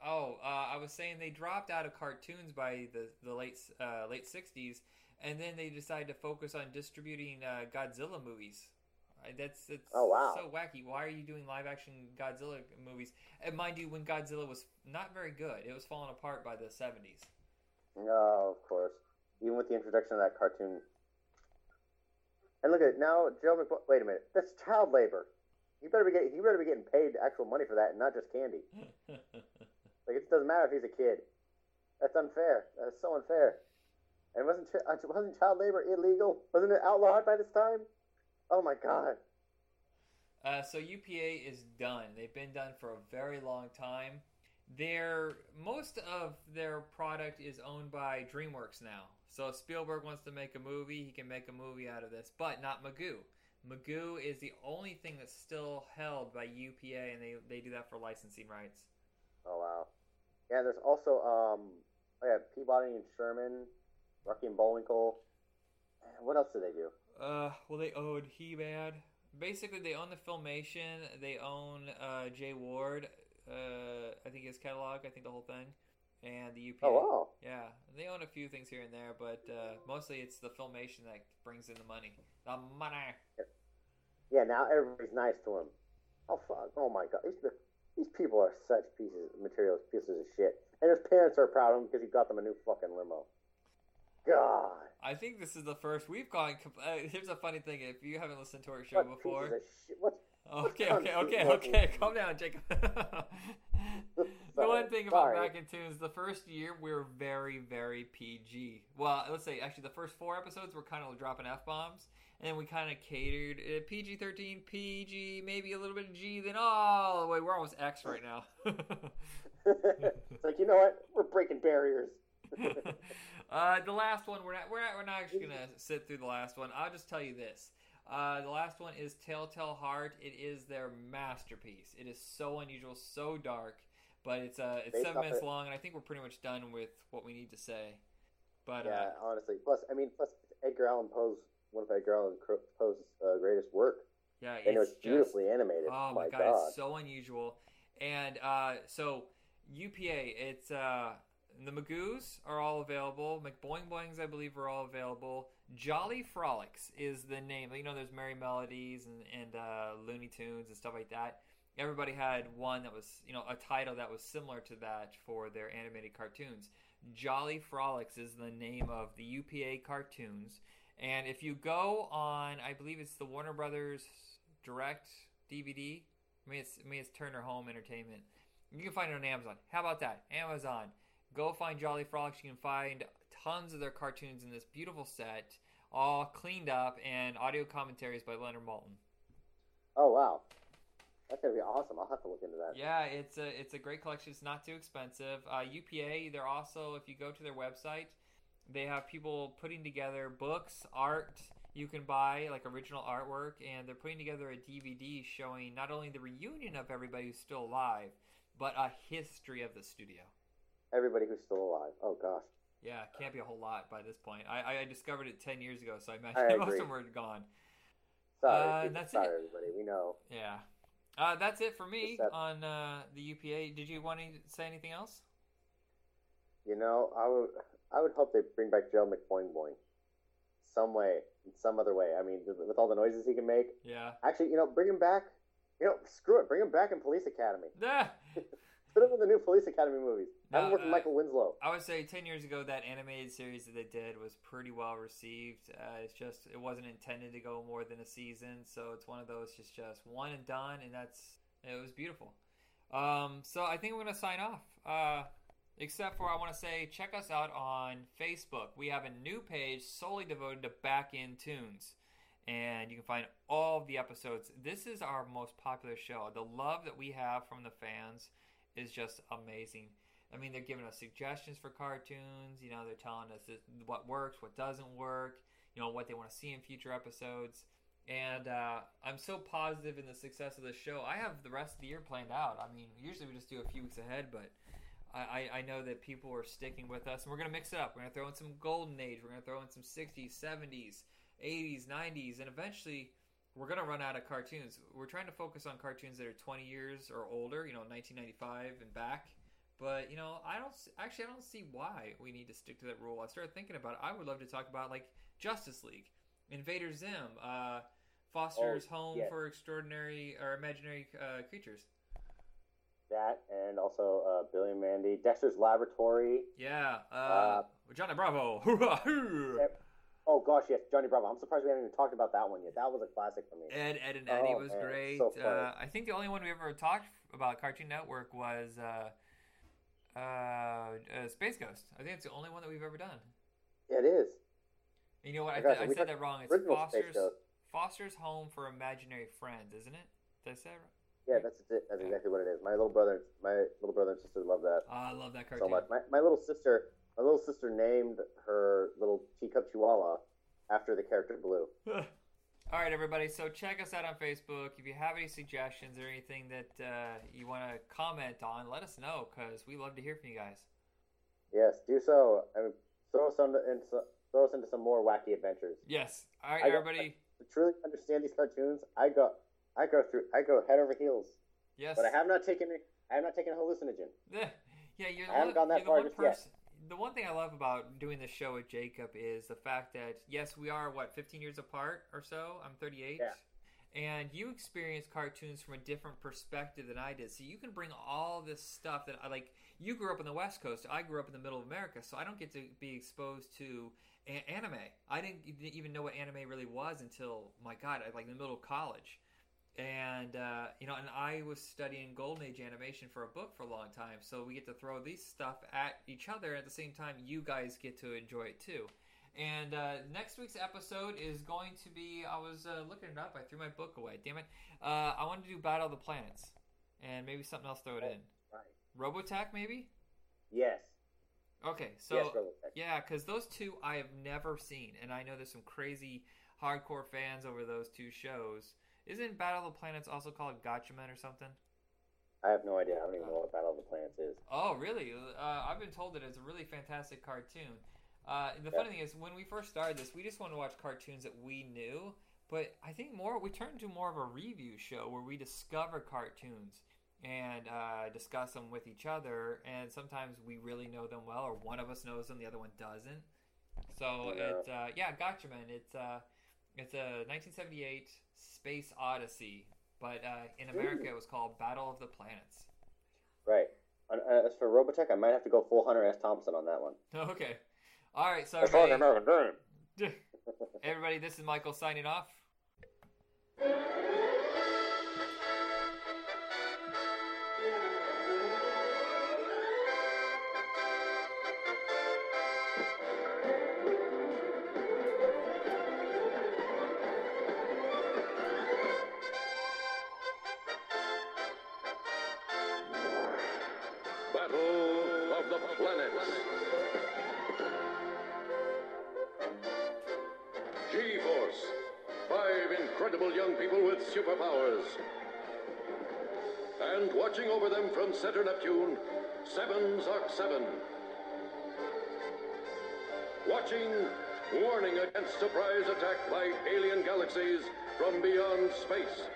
Oh, uh, I was saying they dropped out of cartoons by the the late uh, late '60s, and then they decided to focus on distributing uh, Godzilla movies. That's that's Oh, wow. so wacky. Why are you doing live action Godzilla movies? And mind you, when Godzilla was not very good, it was falling apart by the '70s. No, of course. Even with the introduction of that cartoon. And look at it now, Joe McBo- Wait a minute, that's child labor. You better be getting. You better be getting paid actual money for that, and not just candy. Like it doesn't matter if he's a kid. That's unfair. That's so unfair. And wasn't uh, wasn't child labor illegal? Wasn't it outlawed by this time? Oh my god. Uh, so UPA is done. They've been done for a very long time. Their most of their product is owned by DreamWorks now. So if Spielberg wants to make a movie, he can make a movie out of this, but not Magoo. Magoo is the only thing that's still held by UPA, and they they do that for licensing rights. Oh wow. Yeah, there's also um. Oh yeah, Peabody and Sherman, Rocky and Bullwinkle. What else do they do? Uh, well, they own He-Man. Basically, they own the Filmation. They own uh, Jay Ward. Uh, I think his catalog. I think the whole thing, and the UP. Oh wow. Yeah, they own a few things here and there, but uh, mostly it's the Filmation that brings in the money. The money. Yeah, now everybody's nice to him. Oh fuck! Oh my god, these these people are such pieces of materials, pieces of shit. And his parents are proud of him because he got them a new fucking limo. God. I think this is the first we've gone. comp- Uh, here's a funny thing: if you haven't listened to our show What before, pieces of? What? okay, What okay, kind okay, okay, calm down, Jacob. the one thing about sorry. Back in Tunes, the first year we were very, very PG. Well, let's say actually the first four episodes were kind of dropping f bombs, and then we kind of catered uh, PG thirteen, PG, maybe a little bit of G, then all the way we're almost X right now. it's like you know what? We're breaking barriers. Uh, the last one we're not we're not we're not actually gonna sit through the last one. I'll just tell you this. Uh, the last one is Telltale Heart. It is their masterpiece. It is so unusual, so dark, but it's uh it's Based seven minutes it- long, and I think we're pretty much done with what we need to say. But yeah, uh, honestly. Plus, I mean, plus Edgar Allan Poe's one of Edgar Allan Poe's uh, greatest work. yeah, And it it's was just beautifully animated. Oh my my god, god. it's so unusual. And uh, so UPA, it's uh, the Magoos are all available. McBoing Boings, I believe, are all available. Jolly Frolics is the name. You know, there's Merrie Melodies and, and uh, Looney Tunes and stuff like that. Everybody had one that was, you know, a title that was similar to that for their animated cartoons. Jolly Frolics is the name of the UPA cartoons. And if you go on, I believe it's the Warner Brothers Direct DVD. I mean, it's I mean it's Turner Home Entertainment. You can find it on Amazon. How about that? Amazon. Go find Jolly Frolics. You can find tons of their cartoons in this beautiful set, all cleaned up, and audio commentaries by Leonard Maltin. Oh wow, that's gonna be awesome. I'll have to look into that. Yeah, it's a it's a great collection. It's not too expensive. Uh, UPA, they're also if you go to their website, they have people putting together books, art. You can buy like original artwork, and they're putting together a DVD showing not only the reunion of everybody who's still alive, but a history of the studio. Everybody who's still alive. Oh gosh. Yeah, can't be a whole lot by this point. I, I discovered it ten years ago, so I imagine I most of them are gone. Sorry, Uh, that's sorry it. everybody. We know. Yeah. Uh, that's it for me on uh, the UPA. Did you want to say anything else? You know, I would I would hope they bring back Joe McBoing Boing, some way, in some other way. I mean, with with all the noises he can make. Yeah. Actually, you know, bring him back. You know, screw it. Bring him back in Police Academy. Put him in the new Police Academy movies. No, him work with uh, Michael Winslow. I would say ten years ago that animated series that they did was pretty well received. Uh, it's just it wasn't intended to go more than a season, so it's one of those just just one and done, and that's it was beautiful. Um, so I think we're gonna sign off. Uh, except for I want to say check us out on Facebook. We have a new page solely devoted to back in tunes. And you can find all of the episodes. This is our most popular show. The love that we have from the fans is just amazing. I mean, they're giving us suggestions for cartoons. You know, they're telling us what works, what doesn't work. You know, what they want to see in future episodes. And uh, I'm so positive in the success of the show. I have the rest of the year planned out. I mean, usually we just do a few weeks ahead, but I, I, know that people are sticking with us, and we're gonna mix it up. We're gonna throw in some golden age. We're gonna throw in some 60s, 70s, 80s, 90s, and eventually we're gonna run out of cartoons. We're trying to focus on cartoons that are 20 years or older. You know, 1995 and back. But you know, I don't actually I don't see why we need to stick to that rule. I started thinking about it. I would love to talk about like Justice League, Invader Zim, uh, Foster's Oh, Home for Extraordinary or Imaginary uh, Creatures. That and also uh, Billy and Mandy, Dexter's Laboratory. Yeah, uh, Uh, Johnny Bravo. Hoorah, hoorah. Oh gosh, yes, Johnny Bravo. I'm surprised we haven't even talked about that one yet. That was a classic for me. Ed, Ed and Eddie Oh, was man, great. so uh, I think the only one we ever talked about Cartoon Network was uh, uh, uh, Space Ghost. I think it's the only one that we've ever done. Yeah, it is. And you know what? I, Oh, th- I said that wrong. It's Foster's Foster's Home for Imaginary Friends, isn't it? Did I say it right? Yeah, that's it. That's exactly what it is. My little brother, my little brother and sister love that Oh, I love that cartoon so much. My, my little sister, my little sister named her little teacup chihuahua after the character Blue. All right, everybody. So check us out on Facebook. If you have any suggestions or anything that uh, you want to comment on, let us know because we love to hear from you guys. Yes, do so. I mean, throw us into, into throw us into some more wacky adventures. Yes. All right, I everybody. To truly understand these cartoons, I go, I go through, I go head over heels. Yes. But I have not taken, I have not taken a hallucinogen. Yeah, yeah, you're I haven't one, gone that far just yet. person. The one thing I love about doing this show with Jacob is the fact that yes, we are what 15 years apart or so. I'm 38, Yeah. and you experience cartoons from a different perspective than I did. So you can bring all this stuff that I like. You grew up in the West Coast. I grew up in the middle of America, so I don't get to be exposed to a- anime. I didn't even know what anime really was until my God, like in the middle of college and uh, you know, and I was studying Golden Age animation for a book for a long time, so we get to throw these stuff at each other. And at the same time, you guys get to enjoy it too. And uh, next week's episode is going to be. I was uh, looking it up. I threw my book away. Damn it! Uh, I wanted to do Battle of the Planets, and maybe something else. Throw it in. Right. Robotech, maybe. Yes. Okay, so yes, yeah, because those two I have never seen, and I know there's some crazy hardcore fans over those two shows. Isn't Battle of the Planets also called Gatchaman or something? I have no idea. I don't even know what Battle of the Planets is. Oh, really? Uh, I've been told that it's a really fantastic cartoon. Uh, the Yeah. funny thing is, when we first started this, we just wanted to watch cartoons that we knew. But I think more we turned to more of a review show where we discover cartoons and uh, discuss them with each other. And sometimes we really know them well, or one of us knows them, the other one doesn't. So Yeah. it's uh, yeah, Gotcha Man. It's uh, it's a 1978 space odyssey, but uh, in America it was called Battle of the Planets. Right. Uh, as for Robotech, I might have to go full Hunter S. Thompson on that one. Okay. All right. So As far everybody, American Dream. everybody, this is Michael signing off. Seven 7. Watching, warning against surprise attack by alien galaxies from beyond space.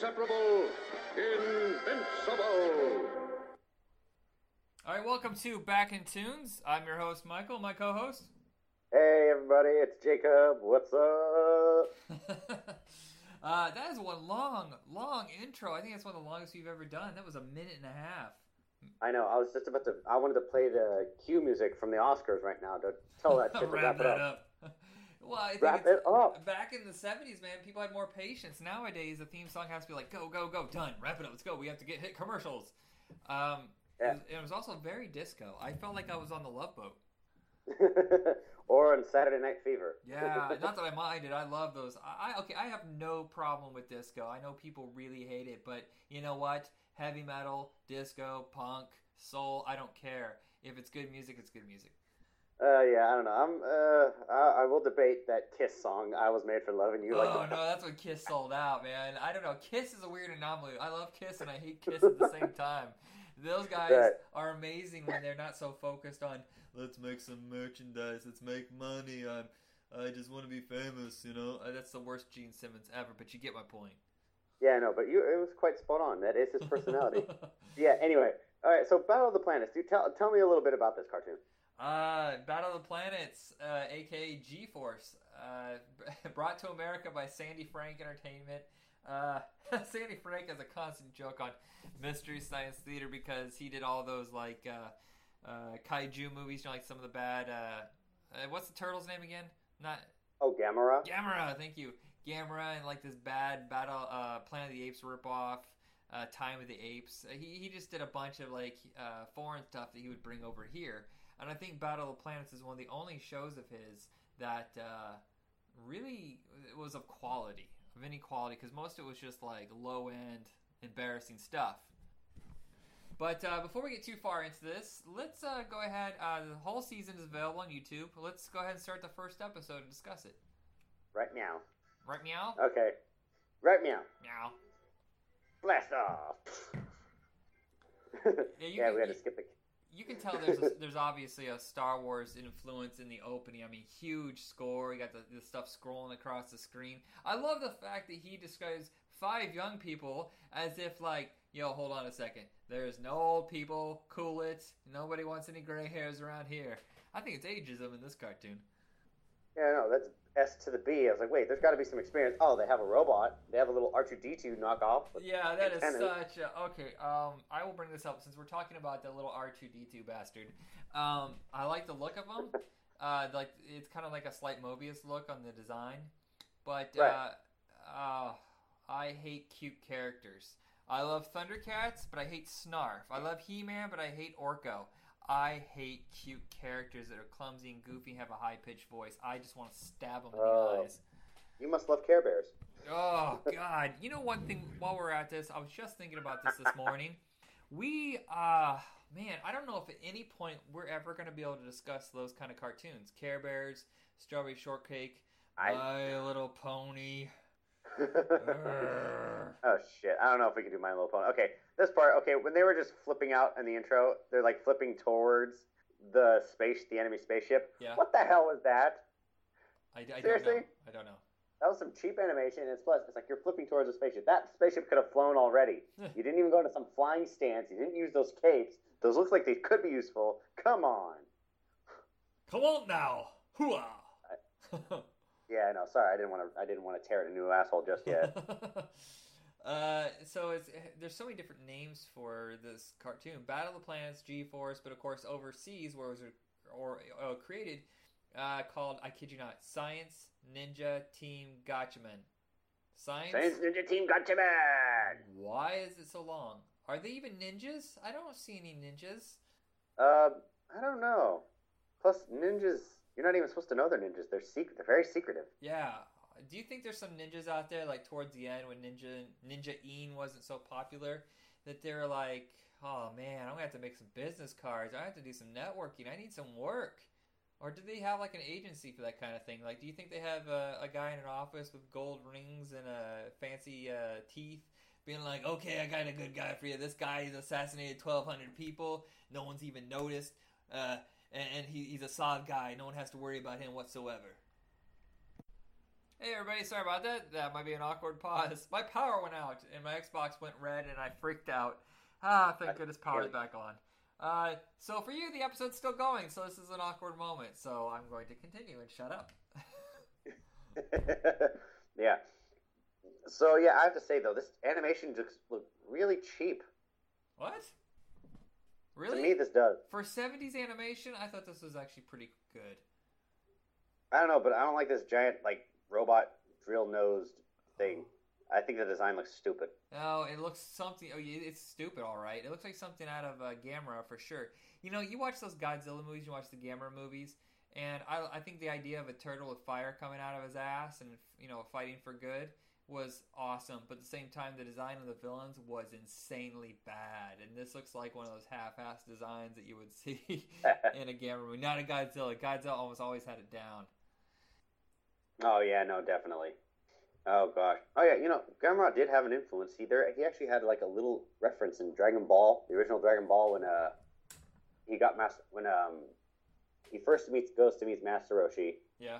Inseparable, invincible. All right, welcome to Back in Tunes. I'm your host, Michael. My co-host. Hey everybody, it's Jacob. What's up? uh, that is one long, long intro. I think that's one of the longest we've ever done. That was a minute and a half. I know. I was just about to. I wanted to play the cue music from the Oscars right now to tell that shit to wrap, wrap it up. up. Well, I think Wrap it up. Back in the '70s, man, people had more patience. Nowadays, the theme song has to be like, "Go, go, go, done, wrap it up, let's go." We have to get hit commercials. Um, Yeah. it, was, it was also very disco. I felt like I was on the Love Boat. or on Saturday Night Fever. Yeah, not that I minded. I love those. I, I okay. I have no problem with disco. I know people really hate it, but you know what? Heavy metal, disco, punk, soul. I don't care. If it's good music, it's good music. Uh, yeah, I don't know. I'm. Uh, I, I will debate that Kiss song. I was made for loving you. Like oh no, that's when Kiss sold out, man. I don't know. Kiss is a weird anomaly. I love Kiss and I hate Kiss at the same time. Those guys Right. are amazing when they're not so focused on let's make some merchandise, let's make money. I'm, I just want to be famous, you know. Uh, That's the worst Gene Simmons ever, but you get my point. Yeah, no, but you. It was quite spot on. That is his personality. yeah. Anyway, all right. So Battle of the Planets. Do tell tell me a little bit about this cartoon. Uh, Battle of the Planets, uh, aka G-Force, uh, brought to America by Sandy Frank Entertainment. Uh, Sandy Frank has a constant joke on Mystery Science Theater because he did all those like uh, uh, kaiju movies, you know, like some of the bad. Uh, uh, what's the turtle's name again? Not Oh, Gamera. Gamera. Thank you, Gamera, and like this bad Battle uh, Planet of the Apes ripoff. Uh, Time of the Apes. He, he just did a bunch of like uh, foreign stuff that he would bring over here. And I think Battle of Planets is one of the only shows of his that uh, really was of quality, of any quality, because most of it was just like low end, embarrassing stuff. But uh, before we get too far into this, let's uh, go ahead. Uh, the whole season is available on YouTube. Let's go ahead and start the first episode and discuss it. Right now. Right, meow? Okay. Right meow. Meow. Blast off. Yeah, you yeah, can- we had to skip the. You can tell there's a, there's obviously a Star Wars influence in the opening. I mean, huge score. You got the, the stuff scrolling across the screen. I love the fact that he describes five young people as if like, yo, hold on a second. There's no old people. Cool it. Nobody wants any gray hairs around here. I think it's ageism in this cartoon. Yeah, no, that's S to the B. I was like, wait, there's got to be some experience. Oh, they have a robot. They have a little R2D2 knockoff. Yeah, that is such a okay. Um, I will bring this up since we're talking about the little R two D two bastard. Um, I like the look of him. Uh, like it's kind of like a slight Mobius look on the design, but uh, Right. uh, I hate cute characters. I love Thundercats, but I hate Snarf. I love He Man, but I hate Orko. I hate cute characters that are clumsy and goofy and have a high pitched voice. I just want to stab them in Oh. the eyes. You must love Care Bears. Oh God! You know one thing? While we're at this, I was just thinking about this this morning. We, uh, man, I don't know if at any point we're ever going to be able to discuss those kind of cartoons: Care Bears, Strawberry Shortcake, I- My Little Pony. Oh shit! I don't know if we can do My Little Pony. Okay, this part. Okay, when they were just flipping out in the intro, they're like flipping towards the space, the enemy spaceship. Yeah. What the hell was that? I, I don't know. Seriously? I don't know. That was some cheap animation. And it's plus, it's like you're flipping towards a spaceship. That spaceship could have flown already. you didn't even go into some flying stance. You didn't use those capes. Those look like they could be useful. Come on. Come on now, hooah! Yeah, I know. Sorry, I didn't want to. I didn't want to tear it a new asshole just yet. uh, so it's there's so many different names for this cartoon: Battle of the Planets, G-Force, but of course overseas, where it was or uh, created, uh, called I kid you not, Science Ninja Team Gatchaman. Science. Science Ninja Team Gatchaman. Why is it so long? Are they even ninjas? I don't see any ninjas. Uh, I don't know. Plus, ninjas. You're not even supposed to know they're ninjas. They're secret. They're very secretive. Yeah. Do you think there's some ninjas out there, like towards the end when Ninja Ninja Een wasn't so popular, that they're like, oh man, I'm gonna have to make some business cards. I have to do some networking. I need some work. Or do they have like an agency for that kind of thing? Like, do you think they have a, a guy in an office with gold rings and uh, fancy uh, teeth, being like, "Okay, I got a good guy for you. This guy has assassinated 1,200 people. No one's even noticed, uh, and, and he, he's a solid guy. No one has to worry about him whatsoever." Hey everybody, sorry about that. That might be an awkward pause. My power went out and my Xbox went red and I freaked out. Ah, thank goodness power's back on. Uh, so for you, the episode's still going, so this is an awkward moment. So I'm going to continue and shut up. yeah. So yeah, I have to say though, this animation just looked really cheap. What? Really? To me, this does. For 70s animation, I thought this was actually pretty good. I don't know, but I don't like this giant like robot drill nosed thing. I think the design looks stupid. No, it looks something. Oh, it's stupid, all right. It looks like something out of uh, Gamera for sure. You know, you watch those Godzilla movies, you watch the Gamera movies, and I, I think the idea of a turtle with fire coming out of his ass and you know fighting for good was awesome. But at the same time, the design of the villains was insanely bad, and this looks like one of those half-ass designs that you would see in a Gamera movie. Not a Godzilla. Godzilla almost always had it down. Oh yeah, no, definitely. Oh gosh. Oh yeah, you know, Gamera did have an influence. He there he actually had like a little reference in Dragon Ball, the original Dragon Ball when uh he got master when um he first meets goes to meet Master Roshi. Yeah.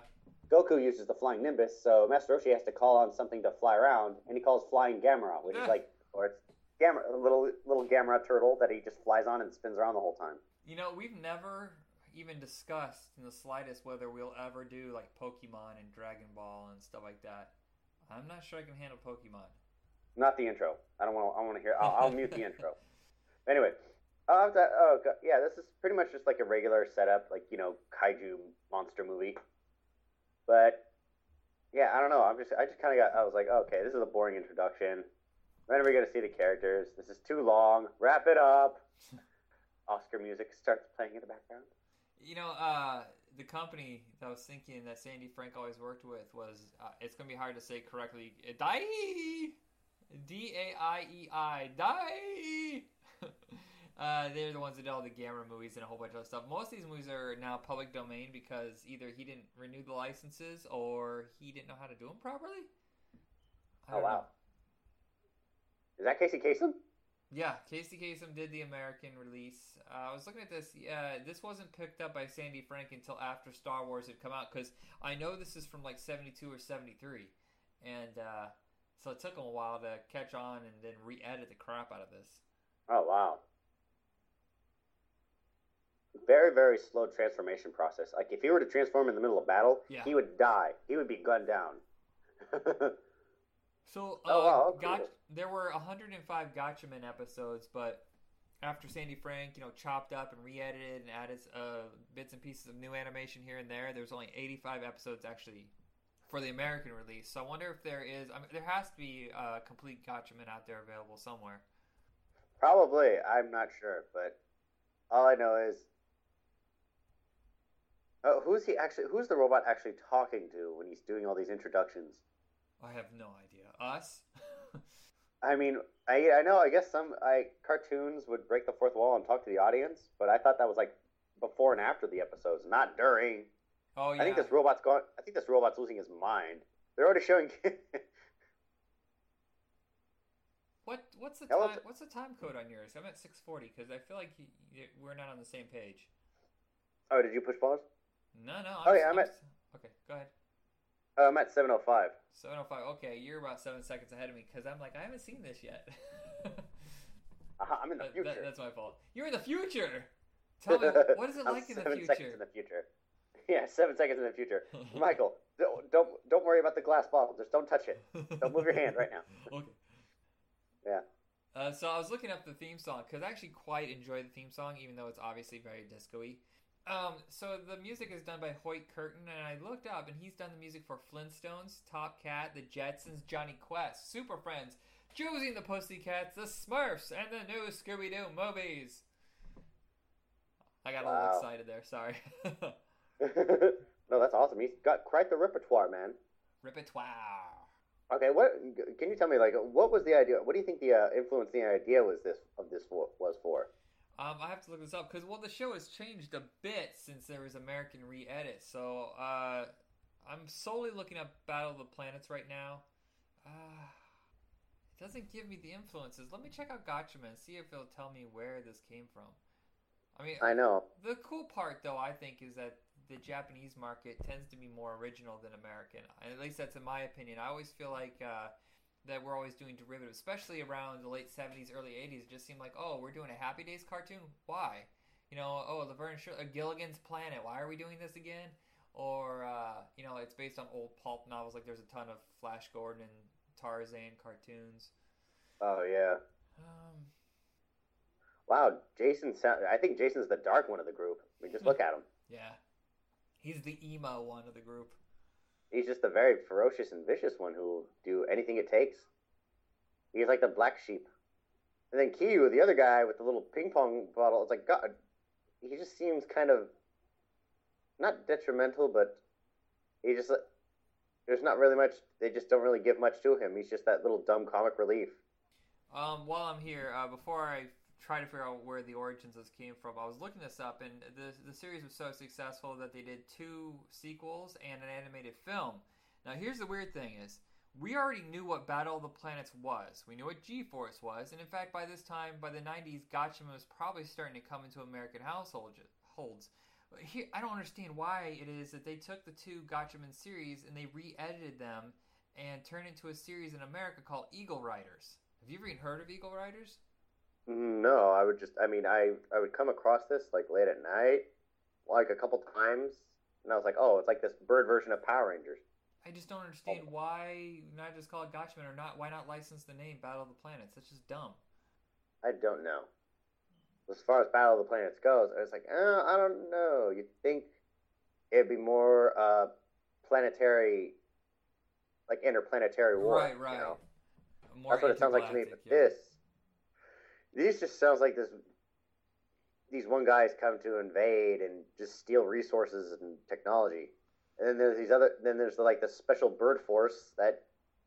Goku uses the flying Nimbus, so Master Roshi has to call on something to fly around, and he calls flying Gamera, which is like or it's Gamera, a little little Gamera turtle that he just flies on and spins around the whole time. You know, we've never even discussed in the slightest whether we'll ever do like Pokemon and Dragon Ball and stuff like that. I'm not sure I can handle Pokemon. Not the intro. I don't want. I want to hear. I'll, I'll mute the intro. Anyway, uh, that, oh God, yeah, this is pretty much just like a regular setup, like you know, kaiju monster movie. But yeah, I don't know. I'm just. I just kind of got. I was like, okay, this is a boring introduction. When are we gonna see the characters? This is too long. Wrap it up. Oscar music starts playing in the background. You know, uh, the company that I was thinking that Sandy Frank always worked with was uh, it's gonna be hard to say correctly. Dai, D A I E I, Dai. uh, they're the ones that did all the Gamera movies and a whole bunch of other stuff. Most of these movies are now public domain because either he didn't renew the licenses or he didn't know how to do them properly. Oh wow! Know. Is that Casey Kasem? Yeah, Casey Kasem did the American release. Uh, I was looking at this. Uh, this wasn't picked up by Sandy Frank until after Star Wars had come out because I know this is from like '72 or '73, and uh, so it took him a while to catch on and then re-edit the crap out of this. Oh wow! Very very slow transformation process. Like if he were to transform in the middle of battle, yeah. he would die. He would be gunned down. So, uh, oh, wow, there were 105 Gatchaman episodes, but after Sandy Frank, you know, chopped up and re-edited and added uh, bits and pieces of new animation here and there, there's only 85 episodes actually for the American release. So I wonder if there is. I mean, there has to be a complete Gatchaman out there available somewhere. Probably, I'm not sure, but all I know is. Oh, who's he actually? Who's the robot actually talking to when he's doing all these introductions? I have no idea. Us? I mean, I I know. I guess some I cartoons would break the fourth wall and talk to the audience, but I thought that was like before and after the episodes, not during. Oh yeah. I think this robot's gone. I think this robot's losing his mind. They're already showing. what what's the time? What's the time code on yours? I'm at six forty because I feel like you, we're not on the same page. Oh, did you push pause? No, no. I'm, oh yeah, I'm, I'm at. Okay, go ahead. Uh, I'm at 705. 705. Okay, you're about seven seconds ahead of me because I'm like, I haven't seen this yet. uh-huh, I'm in the future. That, that's my fault. You're in the future. Tell me, what is it like in the future? seconds in the future. Yeah, seven seconds in the future. Michael, don't, don't don't worry about the glass bottle. Just don't touch it. Don't move your hand right now. okay. Yeah. Uh, so I was looking up the theme song because I actually quite enjoy the theme song, even though it's obviously very disco-y. Um, so the music is done by Hoyt Curtin, and I looked up, and he's done the music for Flintstones, Top Cat, The Jetsons, Jonny Quest, Super Friends, Josie and the Pussycats, The Smurfs, and the new Scooby-Doo movies. I got a little excited there. Sorry. no, that's awesome. He's got quite the repertoire, man. Repertoire. Okay, what can you tell me? Like, what was the idea? What do you think the uh, influence, the idea was this of this was for? Um, I have to look this up because well, the show has changed a bit since there was American re-edit. So uh, I'm solely looking up Battle of the Planets right now. Uh, it doesn't give me the influences. Let me check out Gatchaman and see if it'll tell me where this came from. I mean, I know. the cool part, though, I think, is that the Japanese market tends to be more original than American. And at least that's in my opinion. I always feel like uh, that we're always doing derivatives, especially around the late 70s, early 80s. It just seemed like, oh, we're doing a Happy Days cartoon? Why? You know, oh, Laverne Sh- uh, Gilligan's Planet. Why are we doing this again? Or, uh, you know, it's based on old pulp novels. Like there's a ton of Flash Gordon and Tarzan cartoons. Oh yeah. Um, Wow, Jason. Sound, I think Jason's the dark one of the group. I mean, just look at him. yeah. He's the emo one of the group. He's just the very ferocious and vicious one who will do anything it takes. He's like the black sheep. And then Kiyu, the other guy with the little ping pong bottle, it's like God. He just seems kind of not detrimental, but he just there's not really much. They just don't really give much to him. He's just that little dumb comic relief. Um, while I'm here, uh, before I try to figure out where the origins of this came from, I was looking this up, and the the series was so successful that they did two sequels and an animated film. Now, here's the weird thing: is we already knew what Battle of the Planets was. We knew what G-Force was, and in fact, by this time, by the '90s, Gatchaman was probably starting to come into American households. Here, I don't understand why it is that they took the two Gatchaman series and they re-edited them and turned it into a series in America called Eagle Riders. Have you ever even heard of Eagle Riders? No, I would just. I mean, I I would come across this like late at night, like a couple times, and I was like, oh, it's like this bird version of Power Rangers. I just don't understand why not just call it Gatchaman or not. Why not license the name Battle of the Planets? That's just dumb. I don't know. As far as Battle of the Planets goes, I was like, oh, I don't know. You'd think it'd be more uh, planetary, like interplanetary war. right, right. You know? More That's what it sounds like to me. But yeah. this, these just sounds like this. These one guys come to invade and just steal resources and technology, and then there's these other. Then there's the, like the special bird force that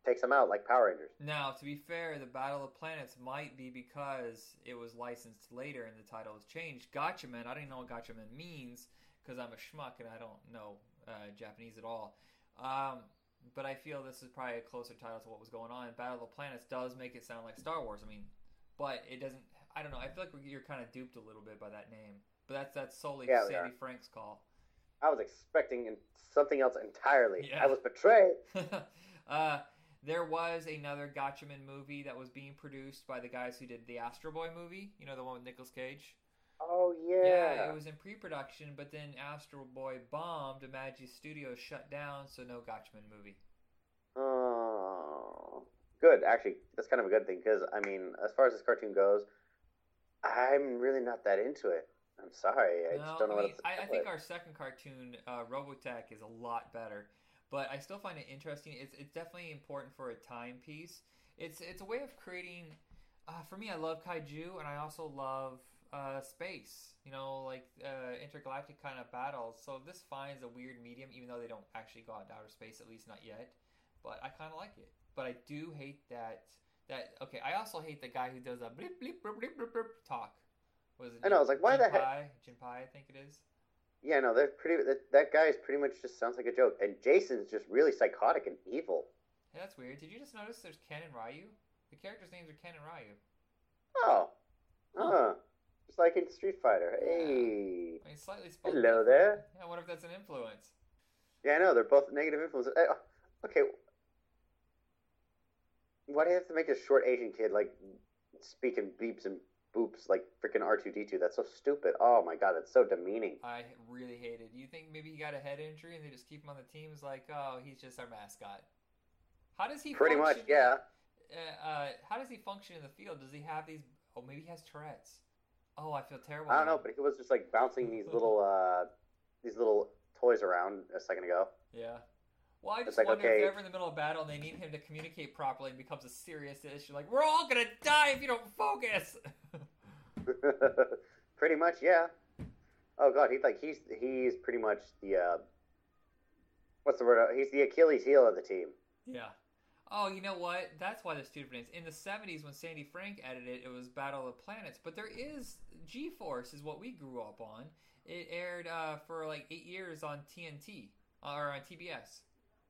takes them out, like Power Rangers. Now, to be fair, the Battle of Planets might be because it was licensed later and the title was changed. Gatchaman, I don't know what Gatchaman means because I'm a schmuck and I don't know uh, Japanese at all. Um, but I feel this is probably a closer title to what was going on. Battle of the Planets does make it sound like Star Wars. I mean, but it doesn't. I don't know. I feel like you're kind of duped a little bit by that name. But that's that's solely Yeah, Sandy. Frank's call. I was expecting something else entirely. Yeah. I was betrayed. uh, there was another Gatchaman movie that was being produced by the guys who did the Astro Boy movie. You know, the one with Nicolas Cage? Oh yeah. Yeah, it was in pre production, but then Astro Boy bombed, Imagi Studios shut down, so no Gatchaman movie. Oh, good. Actually, that's kind of a good thing because I mean, as far as this cartoon goes, I'm really not that into it. I'm sorry. I No, just don't know I, what mean, to I, I think our second cartoon, uh, Robotech, is a lot better. But I still find it interesting. It's, it's definitely important for a timepiece. It's it's a way of creating. Uh, for me, I love kaiju, and I also love uh, space. You know, like uh, intergalactic kind of battles. So this finds a weird medium, even though they don't actually go out to outer space, at least not yet. But I kind of like it. But I do hate that. That okay. I also hate the guy who does a bleep bleep bleep bleep bleep, blip talk. Was it? I know, I was like, why the heck- Jinpei? I think it is. Yeah, no, they're pretty. That, that guy is pretty much just sounds like a joke, and Jason's just really psychotic and evil. Hey, that's weird. Did you just notice there's Ken and Ryu? The characters' names are Ken and Ryu. Oh, Huh. huh. Just like in Street Fighter. Hey. I mean, slightly spelled Hello different. there. Yeah, I wonder if that's an influence. Yeah, I know they're both negative influences. Eh, Okay. Why do you have to make a short Asian kid like speaking beeps and boops like freaking R two D two. That's so stupid. Oh my god, that's so demeaning. I really hate it. Do you think maybe he got a head injury and they just keep him on the team? It's like, oh, he's just our mascot. How does he Pretty much, yeah. Uh, uh, how does he function in the field? Does he have these? Oh, maybe he has Tourette's. Oh, I feel terrible. I don't now. know, but he was just like bouncing these little uh these little toys around a second ago. Yeah. Well, I just like, wonder okay. if they're ever in the middle of battle and they need him to communicate properly and becomes a serious issue. Like, we're all gonna die if you don't focus. pretty much, yeah. Oh god, he's like he's he's pretty much the uh what's the word? He's the Achilles heel of the team. yeah. Oh, you know what? That's why there's two different names. In the 70s, when Sandy Frank edited it, it was Battle of the Planets. But there is G Force, is what we grew up on. It aired uh, for like eight years on TNT or on TBS.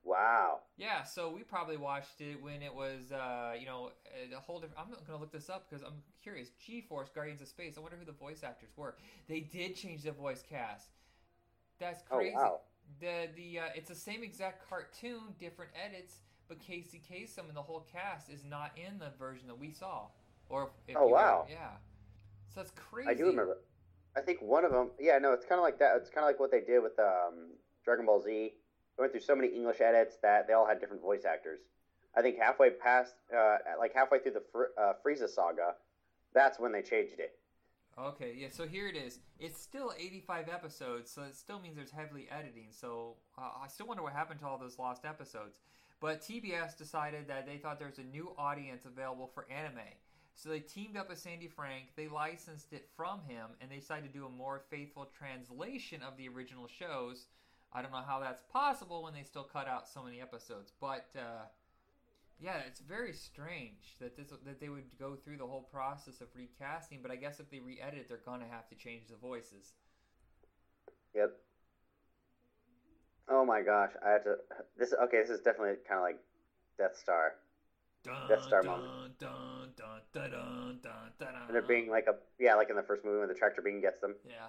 Wow. Yeah, so we probably watched it when it was, uh, you know, a whole different. I'm not gonna look this up because I'm curious. G-Force, Guardians of Space. I wonder who the voice actors were. They did change the voice cast. That's crazy. Oh crazy. wow. The the uh, it's the same exact cartoon, different edits, but Casey Kasem and the whole cast is not in the version that we saw. Or if Oh, you were- wow. yeah. So that's crazy. I do remember. I think one of them. Yeah, no, it's kind of like that. It's kind of like what they did with um, Dragon Ball Z. They went through so many English edits that they all had different voice actors. I think halfway past, uh, like halfway through the Fr- uh, Frieza saga, that's when they changed it. Okay, yeah, so here it is. It's still 85 episodes, so it still means there's heavily editing. So uh, I still wonder what happened to all those lost episodes. But TBS decided that they thought there's a new audience available for anime. So they teamed up with Sandy Frank, they licensed it from him, and they decided to do a more faithful translation of the original shows. I don't know how that's possible when they still cut out so many episodes, but uh, yeah, it's very strange that this that they would go through the whole process of recasting. But I guess if they re-edit it, they're gonna have to change the voices. Yep. Oh my gosh, I had to. This okay. This is definitely kind of like Death Star, Dun, Death Star dun, moment. Dun, dun, dun, dun, dun, dun, and it being like a yeah, like in the first movie when the tractor beam gets them. yeah.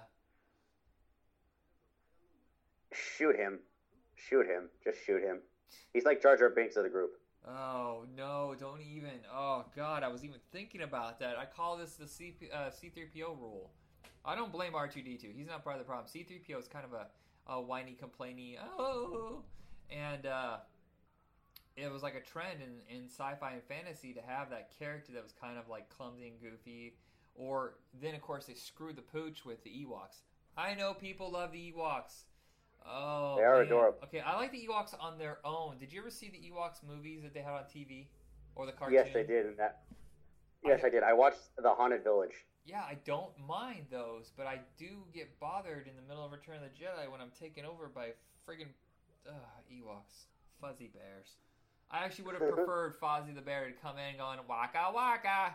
Shoot him, shoot him, just shoot him. He's like Jar Jar Binks of the group. Oh no! Don't even. Oh god, I was even thinking about that. I call this the C uh, C3PO rule. I don't blame R2D2. He's not part of the problem. C3PO is kind of a, a whiny, complainy. Oh, and uh, it was like a trend in, in sci-fi and fantasy to have that character that was kind of like clumsy and goofy. Or then of course they screwed the pooch with the Ewoks. I know people love the Ewoks. Oh, They are man. adorable. Okay, I like the Ewoks on their own. Did you ever see the Ewoks movies that they had on TV or the cartoon? Yes, I did. And that. Yes, I did. I watched the Haunted Village. Yeah, I don't mind those, but I do get bothered in the middle of Return of the Jedi when I'm taken over by friggin' uh, Ewoks, fuzzy bears. I actually would have preferred Fozzie the Bear to come in going waka waka.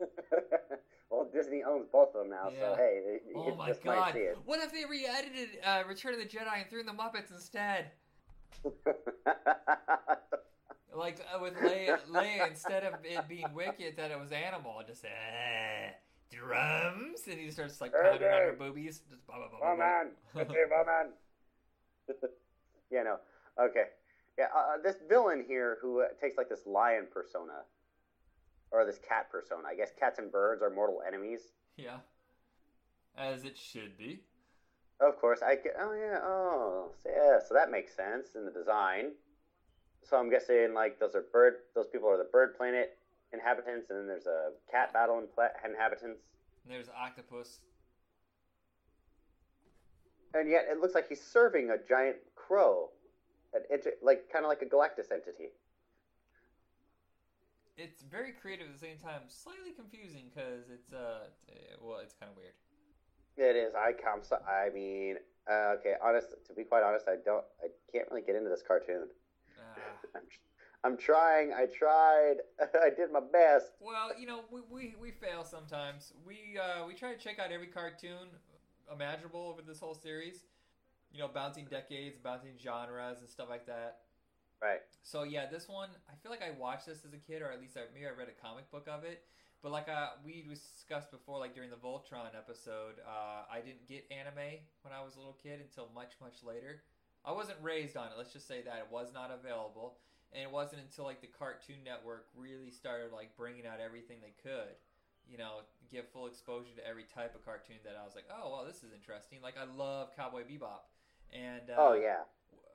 well, Disney owns both of them now, Yeah. so hey, you Oh my just might god! see it. What if they re-edited uh, Return of the Jedi and threw in the Muppets instead? Like uh, with Leia, Leia, instead of it being Wicket, that it was animal. And just uh, drums, and he starts like pounding on her boobies. Just blah, blah, blah, blah, blah. woman, it's a woman. yeah, no, okay, yeah. Uh, this villain here who uh, takes like this lion persona, or this cat persona. I guess cats and birds are mortal enemies. Yeah. As it should be. Of course, I get. Oh yeah. Oh, so, yeah. So that makes sense in the design. So I'm guessing like those are bird. Those people are the bird planet inhabitants, and then there's a cat battle in pla- inhabitants. And there's octopus. And yet it looks like he's serving a giant crow, an inter- like kind of like a Galactus entity. It's very creative at the same time, slightly confusing because it's uh, eh, well, it's kind of weird. It is. I come. So, I mean, uh, okay. Honest. To be quite honest, I don't. I can't really get into this cartoon. Ah. I'm, I'm trying. I tried. I did my best. Well, you know, we, we, we fail sometimes. We uh, we try to check out every cartoon imaginable over this whole series. You know, bouncing decades, bouncing genres, and stuff like that. Right. So yeah, this one I feel like I watched this as a kid, or at least I, maybe I read a comic book of it. But like uh, we discussed before, like during the Voltron episode, uh, I didn't get anime when I was a little kid until much much later. I wasn't raised on it. Let's just say that it was not available, and it wasn't until like the Cartoon Network really started like bringing out everything they could. you know, give full exposure to every type of cartoon that I was like, oh, well, this is interesting. Like, I love Cowboy Bebop. And, uh, oh yeah,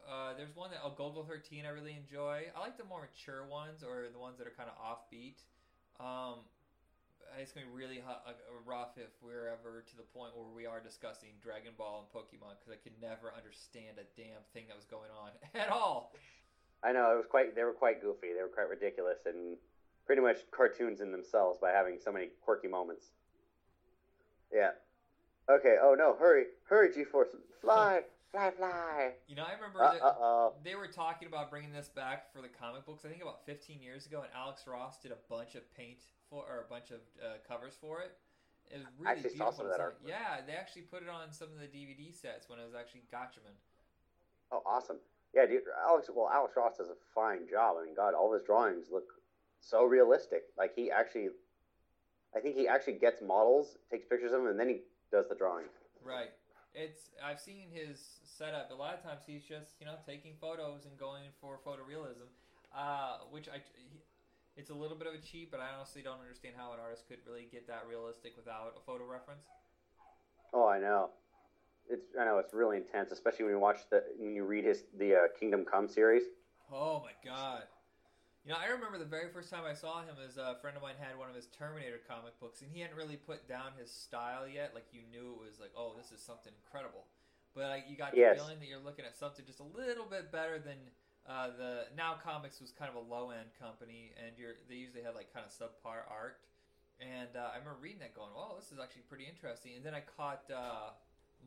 uh, there's one that oh, Golgo 13 I really enjoy. I like the more mature ones or the ones that are kind of offbeat. Um, it's gonna be really hu- uh, rough if we're ever to the point where we are discussing Dragon Ball and Pokemon because I could never understand a damn thing that was going on at all. I know it was quite. They were quite goofy. They were quite ridiculous and pretty much cartoons in themselves by having so many quirky moments. Yeah. Okay. Oh no! Hurry! Hurry! G-force! Fly! Fly! Fly! You know, I remember Uh that they were talking about bringing this back for the comic books. I think about 15 years ago, and Alex Ross did a bunch of paint for or a bunch of uh, covers for it. It was really actually beautiful. some of that design. Yeah, they actually put it on some of the DVD sets when it was actually Gatchaman. Oh, awesome. Yeah, dude. Alex. Well, Alex Ross does a fine job. I mean, God, all his drawings look so realistic. Like he actually, I think he actually gets models, takes pictures of them, and then he does the drawing. Right. It's I've seen his setup. A lot of times he's just you know taking photos and going for photorealism, uh, which I he, it's a little bit of a cheat, but I honestly don't understand how an artist could really get that realistic without a photo reference. Oh, I know. It's I know it's really intense, especially when you watch the when you read his the uh, Kingdom Come series. Oh my god. You know, I remember the very first time I saw him as a friend of mine had one of his Terminator comic books, and he hadn't really put down his style yet. Like you knew it was like, oh, this is something incredible. But like, you got the Yes. feeling that you're looking at something just a little bit better than uh, the Now Comics was kind of a low end company, and you're they usually had like kind of subpar art. And uh, I remember reading that, going, "Oh, this is actually pretty interesting." And then I caught uh,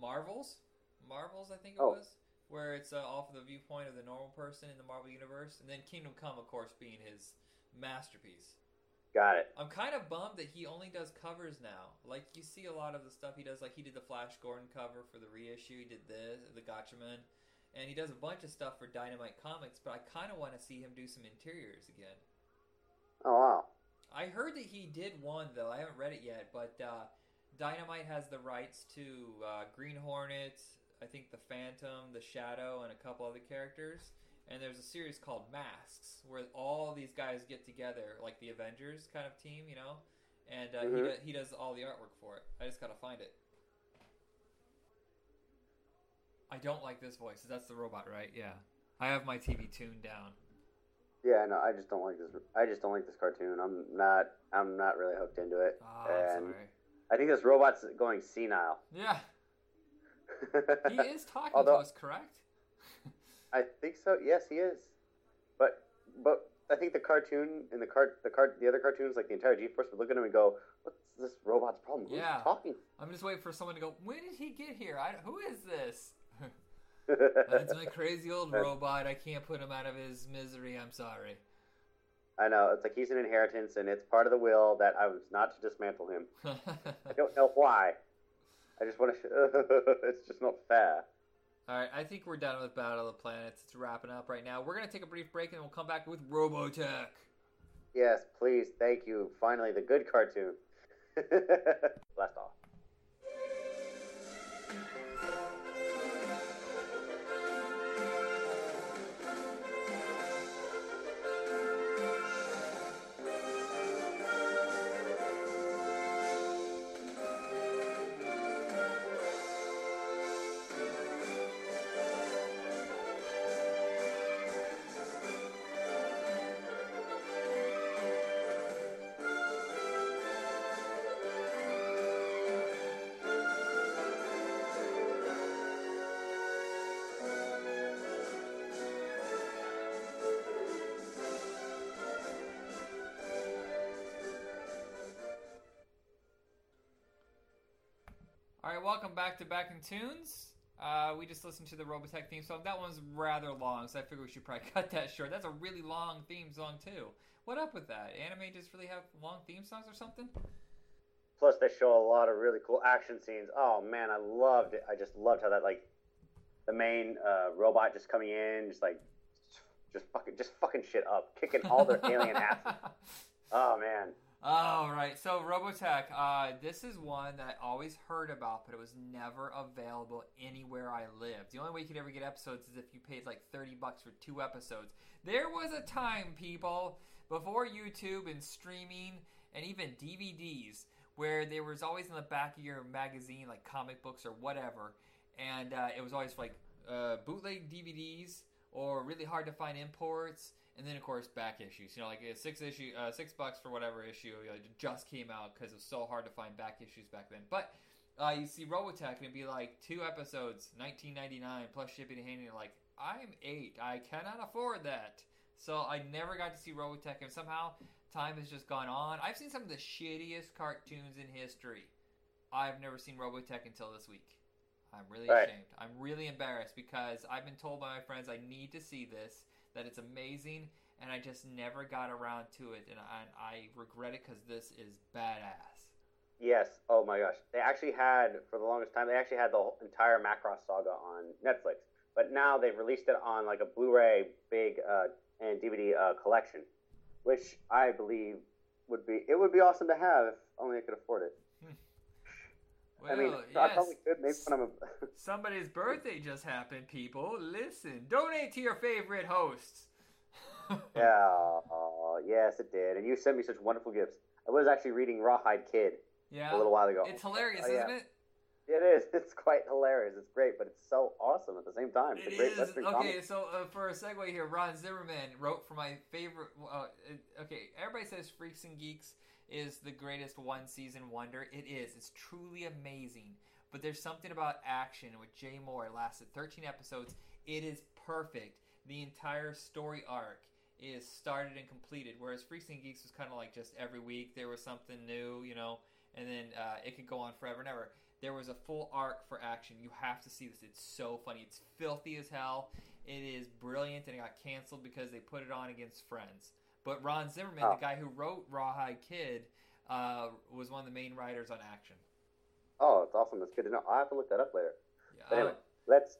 Marvels, Marvels, I think it Oh. was, where it's uh, all from the viewpoint of the normal person in the Marvel universe, and then Kingdom Come, of course, being his masterpiece. Got it. I'm kind of bummed that he only does covers now. Like you see a lot of the stuff he does, like he did the Flash Gordon cover for the reissue, he did the the Gatchaman, and he does a bunch of stuff for Dynamite Comics. But I kind of want to see him do some interiors again. Oh wow. I heard that he did one though. I haven't read it yet, but uh, Dynamite has the rights to uh, Green Hornet, I think the Phantom, the Shadow, and a couple other characters. And there's a series called Masks, where all these guys get together, like the Avengers kind of team, you know. And uh, he, Mhm. do, he does all the artwork for it. I just gotta find it. I don't like this voice. That's the robot, right? Yeah. I have my TV tuned down. Yeah, no, I just don't like this. I just don't like this cartoon. I'm not. I'm not really hooked into it. I'm and sorry. I think this robot's going senile. Yeah, he is talking Although- to us, correct? I think so. Yes, he is. But but I think the cartoon and the cart the cart the other cartoons like the entire G Force would look at him and go, "What's this robot's problem? Who's Yeah. talking?" I'm just waiting for someone to go. When did he get here? I, who is this? That's my crazy old robot. I can't put him out of his misery. I'm sorry. I know it's like he's an inheritance, and it's part of the will that I was not to dismantle him. I don't know why. I just want to. it's just not fair. All right, I think we're done with Battle of the Planets. It's wrapping up right now. We're gonna take a brief break and we'll come back with Robotech. Yes, please, thank you. Finally, the good cartoon. Blast off. Right, welcome back to Back in Tunes. Uh, we just listened to the Robotech theme song. That one's rather long, so I figure we should probably cut that short. That's a really long theme song too. What up with that? Anime just really have long theme songs or something? Plus, they show a lot of really cool action scenes. Oh man, I loved it. I just loved how that like the main uh, robot just coming in, just like just fucking just fucking shit up, kicking all their alien asses. Oh man, All right, so Robotech. Uh, this is one that I always heard about, but it was never available anywhere I lived. The only way you could ever get episodes is if you paid like thirty bucks for two episodes. There was a time, people, before YouTube and streaming and even DVDs, where there was always in the back of your magazine like comic books or whatever, and uh, it was always like uh, bootleg DVDs or really hard to find imports, and then of course back issues. You know, like a six issue, uh, six bucks for whatever issue you know, just came out because it was so hard to find back issues back then. But uh, you see Robotech and it'd be like two episodes, 1999 plus shipping and handling. Like I'm eight, I cannot afford that. So I never got to see Robotech, and somehow time has just gone on. I've seen some of the shittiest cartoons in history. I've never seen Robotech until this week. I'm really Right. ashamed. I'm really embarrassed because I've been told by my friends I need to see this, that it's amazing, and I just never got around to it, and I, I regret it because this is badass. Yes. Oh my gosh. They actually had for the longest time. They actually had the whole entire Macross saga on Netflix, but now they've released it on like a Blu-ray big uh, and DVD uh, collection, which I believe would be it would be awesome to have if only I could afford it. Well, I mean, yes. I probably could. Maybe when I'm a, Somebody's birthday just happened, people. Listen, donate to your favorite hosts. yeah. Oh, yes, it did. And you sent me such wonderful gifts. I was actually reading Rawhide Kid yeah. a little while ago. It's hilarious, Oh, yeah. isn't it? It is. It's quite hilarious. It's great, but it's so awesome at the same time. It's It a great is okay. comic. So uh, for a segue here, Ron Zimmerman wrote for my favorite. Uh, okay, everybody says Freaks and Geeks is the greatest one season wonder. It is. It's truly amazing. But there's something about action with Jay Mohr. It lasted 13 episodes. It is perfect. The entire story arc is started and completed. Whereas Freaks and Geeks was kind of like just every week there was something new, you know, and then uh, it could go on forever and ever. There was a full arc for action. You have to see this. It's so funny. It's filthy as hell. It is brilliant, and it got canceled because they put it on against Friends. But Ron Zimmerman, Oh. the guy who wrote Rawhide Kid, uh, was one of the main writers on Action. Oh, it's awesome. That's good to know. I'll have to look that up later. Yeah, But anyway, uh, let's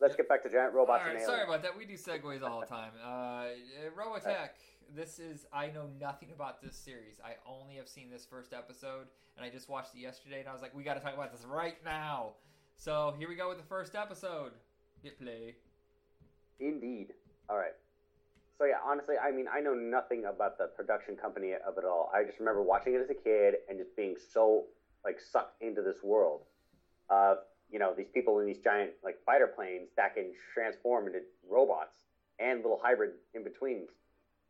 let's get back to giant robots All right, sorry about that. We do segues all the time. Uh, uh, Robotech. This is. I know nothing about this series. I only have seen this first episode, and I just watched it yesterday, and I was like, we got to talk about this right now. So here we go with the first episode. Hit play. Indeed. All right. So yeah, honestly, I mean, I know nothing about the production company of it all. I just remember watching it as a kid and just being so like sucked into this world of you know these people in these giant like fighter planes that can transform into robots and little hybrid in betweens.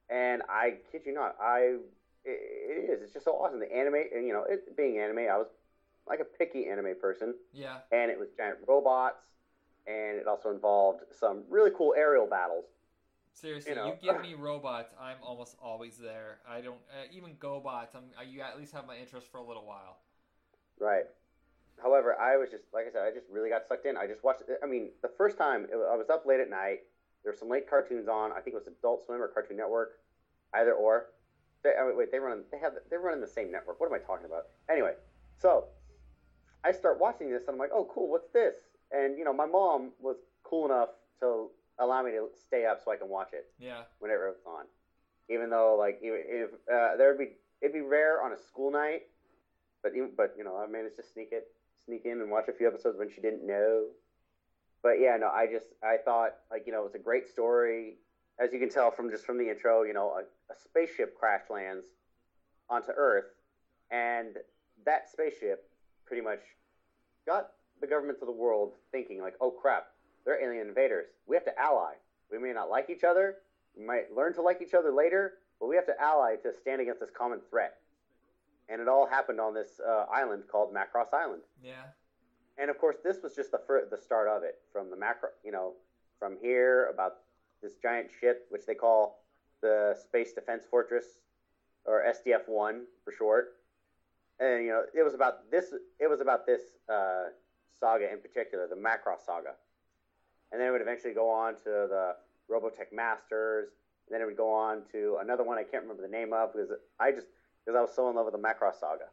And I kid you not, I it, it is. It's just so awesome. The anime, and you know, it being anime, I was like a picky anime person Yeah. and it was giant robots, and it also involved some really cool aerial battles. Seriously, you, You give me robots, I'm almost always there. I don't uh, even GoBots. I'm uh, you at least have my interest for a little while. Right. However, I was just like I said, I just really got sucked in. I just watched. I mean, the first time it, I was up late at night. There were some late cartoons on. I think it was Adult Swim or Cartoon Network, either or. They, I mean, wait, they run. They have. They're running the same network. What am I talking about? Anyway, so I start watching this, and I'm like, oh, cool. What's this? And you know, my mom was cool enough to allow me to stay up so I can watch it. Yeah. whenever it's on. Even though, like, even if uh, there would be, it'd be rare on a school night, but even, but you know, I managed to sneak it, sneak in and watch a few episodes when she didn't know. But yeah, no, I just I thought like you know it was a great story, as you can tell from just from the intro. You know, a, a spaceship crash lands onto Earth, and that spaceship pretty much got the governments of the world thinking like, oh crap, they're alien invaders. We have to ally. We may not like each other. We might learn to like each other later, but we have to ally to stand against this common threat. And it all happened on this uh, island called Macross Island. Yeah. And of course, this was just the fir- the start of it. From the macro, you know, from here about this giant ship, which they call the Space Defense Fortress, or SDF One for short. And you know, it was about this. It was about this uh, saga in particular, the Macross saga. And then it would eventually go on to the Robotech Masters. And then it would go on to another one I can't remember the name of because I just because I was so in love with the Macross saga.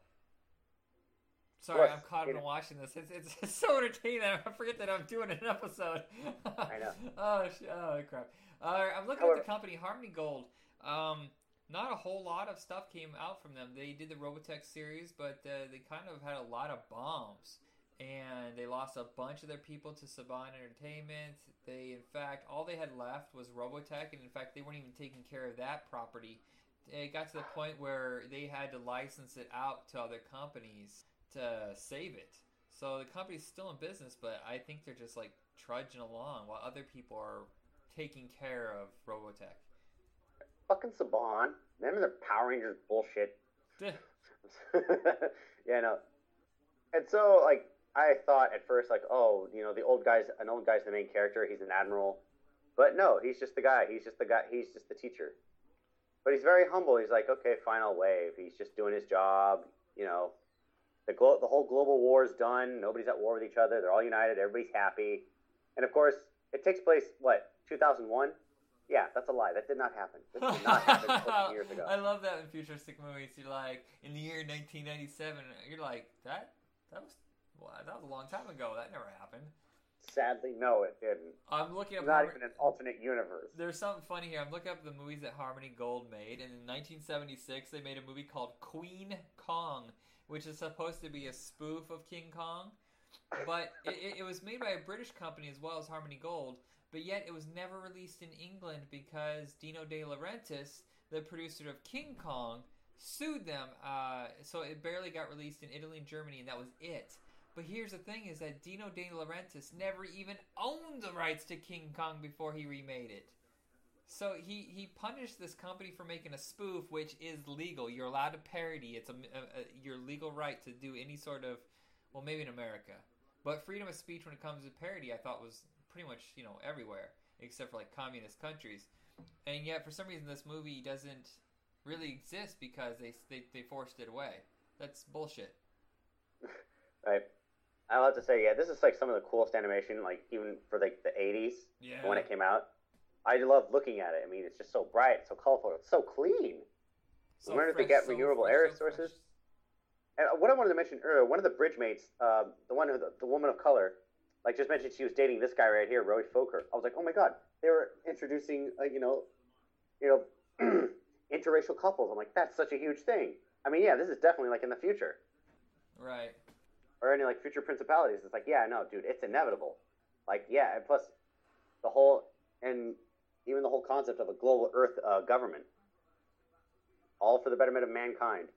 Sorry, Plus, I'm caught up in watching this. It's, it's so entertaining. I forget that I'm doing an episode. I know. oh, sh- oh crap. Uh, I'm looking However- at the company Harmony Gold. Um, not a whole lot of stuff came out from them. They did the Robotech series, but uh, they kind of had a lot of bombs, and they lost a bunch of their people to Saban Entertainment. They, in fact, all they had left was Robotech, and in fact, they weren't even taking care of that property it got to the point where they had to license it out to other companies to save it. So the company's still in business, but I think they're just like trudging along while other people are taking care of Robotech. Fucking Saban. Remember the Power Rangers bullshit? Yeah, no. And so, like, I thought at first, like, oh, you know, the old guy's an old guy's the main character. He's an admiral, but no, he's just the guy. He's just the guy. He's just the teacher. But he's very humble. He's like, okay, fine, I'll wave. He's just doing his job. You know, the glo- the whole global war is done. Nobody's at war with each other. They're all united. Everybody's happy. And of course, it takes place what 2001. Yeah, that's a lie. That did not happen. This did not happen 14 years ago. I love that in futuristic movies. You're like, in the year 1997, you're like, that that was well, that was a long time ago. That never happened. Sadly, no, it didn't. I'm looking up. Not Harmony- even an alternate universe. There's something funny here. I'm looking up the movies that Harmony Gold made, and in 1976 they made a movie called Queen Kong, which is supposed to be a spoof of King Kong, but it, it, it was made by a British company as well as Harmony Gold. But yet it was never released in England because Dino De Laurentiis, the producer of King Kong, sued them. Uh, so it barely got released in Italy and Germany, and that was it. But here's the thing: is that Dino De Laurentiis never even owned the rights to King Kong before he remade it. So he, he punished this company for making a spoof, which is legal. You're allowed to parody. It's a, a, a your legal right to do any sort of, well, maybe in America, but freedom of speech when it comes to parody, I thought was pretty much you know everywhere except for like communist countries. And yet, for some reason, this movie doesn't really exist because they they, they forced it away. That's bullshit. Right. I have to say, yeah, this is like some of the coolest animation, like even for like the '80s Yeah. when it came out. I love looking at it. I mean, it's just so bright, so colorful, it's so clean. So Remember they fresh, get so renewable fresh, air so sources? fresh. And what I wanted to mention earlier, one of the bridge mates, uh, the one, who, the, the woman of color, like just mentioned she was dating this guy right here, Roy Fokker. I was like, oh my god, they were introducing, uh, you know, you know, interracial couples. I'm like, that's such a huge thing. I mean, yeah, this is definitely like in the future, Right. Or any like future principalities. It's like, yeah, no, dude, it's inevitable. Like, yeah, and plus the whole and even the whole concept of a global Earth uh, government, all for the betterment of mankind.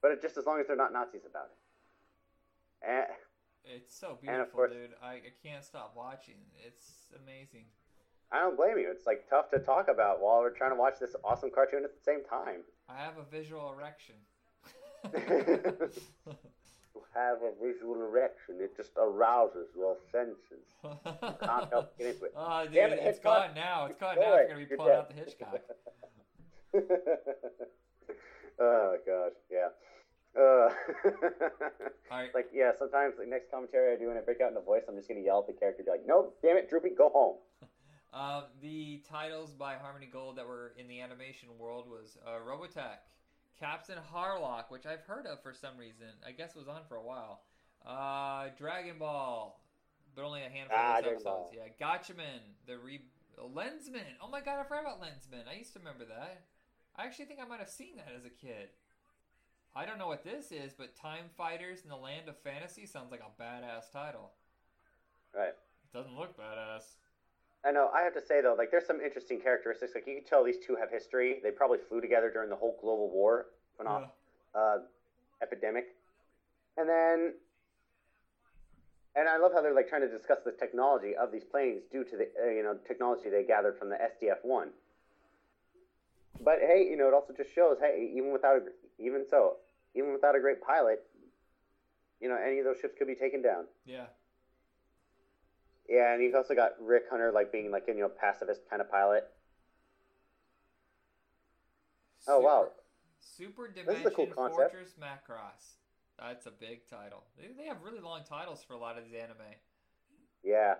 But it, just as long as they're not Nazis about it. And, It's so beautiful, course- dude. I, I can't stop watching. It's amazing. I don't blame you. It's like tough to talk about while we're trying to watch this awesome cartoon at the same time. I have a visual erection. You have a visual erection. It just arouses your senses. You Can't help get into it. Oh, dude, Damn it, it's Hitchcock. gone now. It's gone now. It's gonna be You're pulling out the Hitchcock. oh gosh, yeah. Uh, All right. like yeah, sometimes the next commentary I do and I break out into voice, I'm just gonna yell at the character, be like, "Nope, damn it, Droopy, go home." Um, the titles by Harmony Gold that were in the animation world was uh, Robotech, Captain Harlock, which I've heard of for some reason. I guess it was on for a while. Uh, Dragon Ball, but only a handful Ah, of those episodes. Yeah, Gatchaman, the re Lensman. Oh my god, I forgot about Lensman. I used to remember that. I actually think I might have seen that as a kid. I don't know what this is, but Time Fighters in the Land of Fantasy sounds like a badass title. Right. It doesn't look badass. I know. I have to say though, like there's some interesting characteristics. Like you can tell these two have history. They probably flew together during the whole global war phenom- uh, epidemic, and then, and I love how they're like trying to discuss the technology of these planes due to the uh, you know technology they gathered from the SDF one. But hey, you know it also just shows hey even without a, even so even without a great pilot, you know any of those ships could be taken down. Yeah. Yeah, and you've also got Rick Hunter like being like a you know pacifist kind of pilot. Oh, wow. Super is a Dimension cool. Fortress Macross. That's a big title. They, they have really long titles for a lot of these anime. Yeah,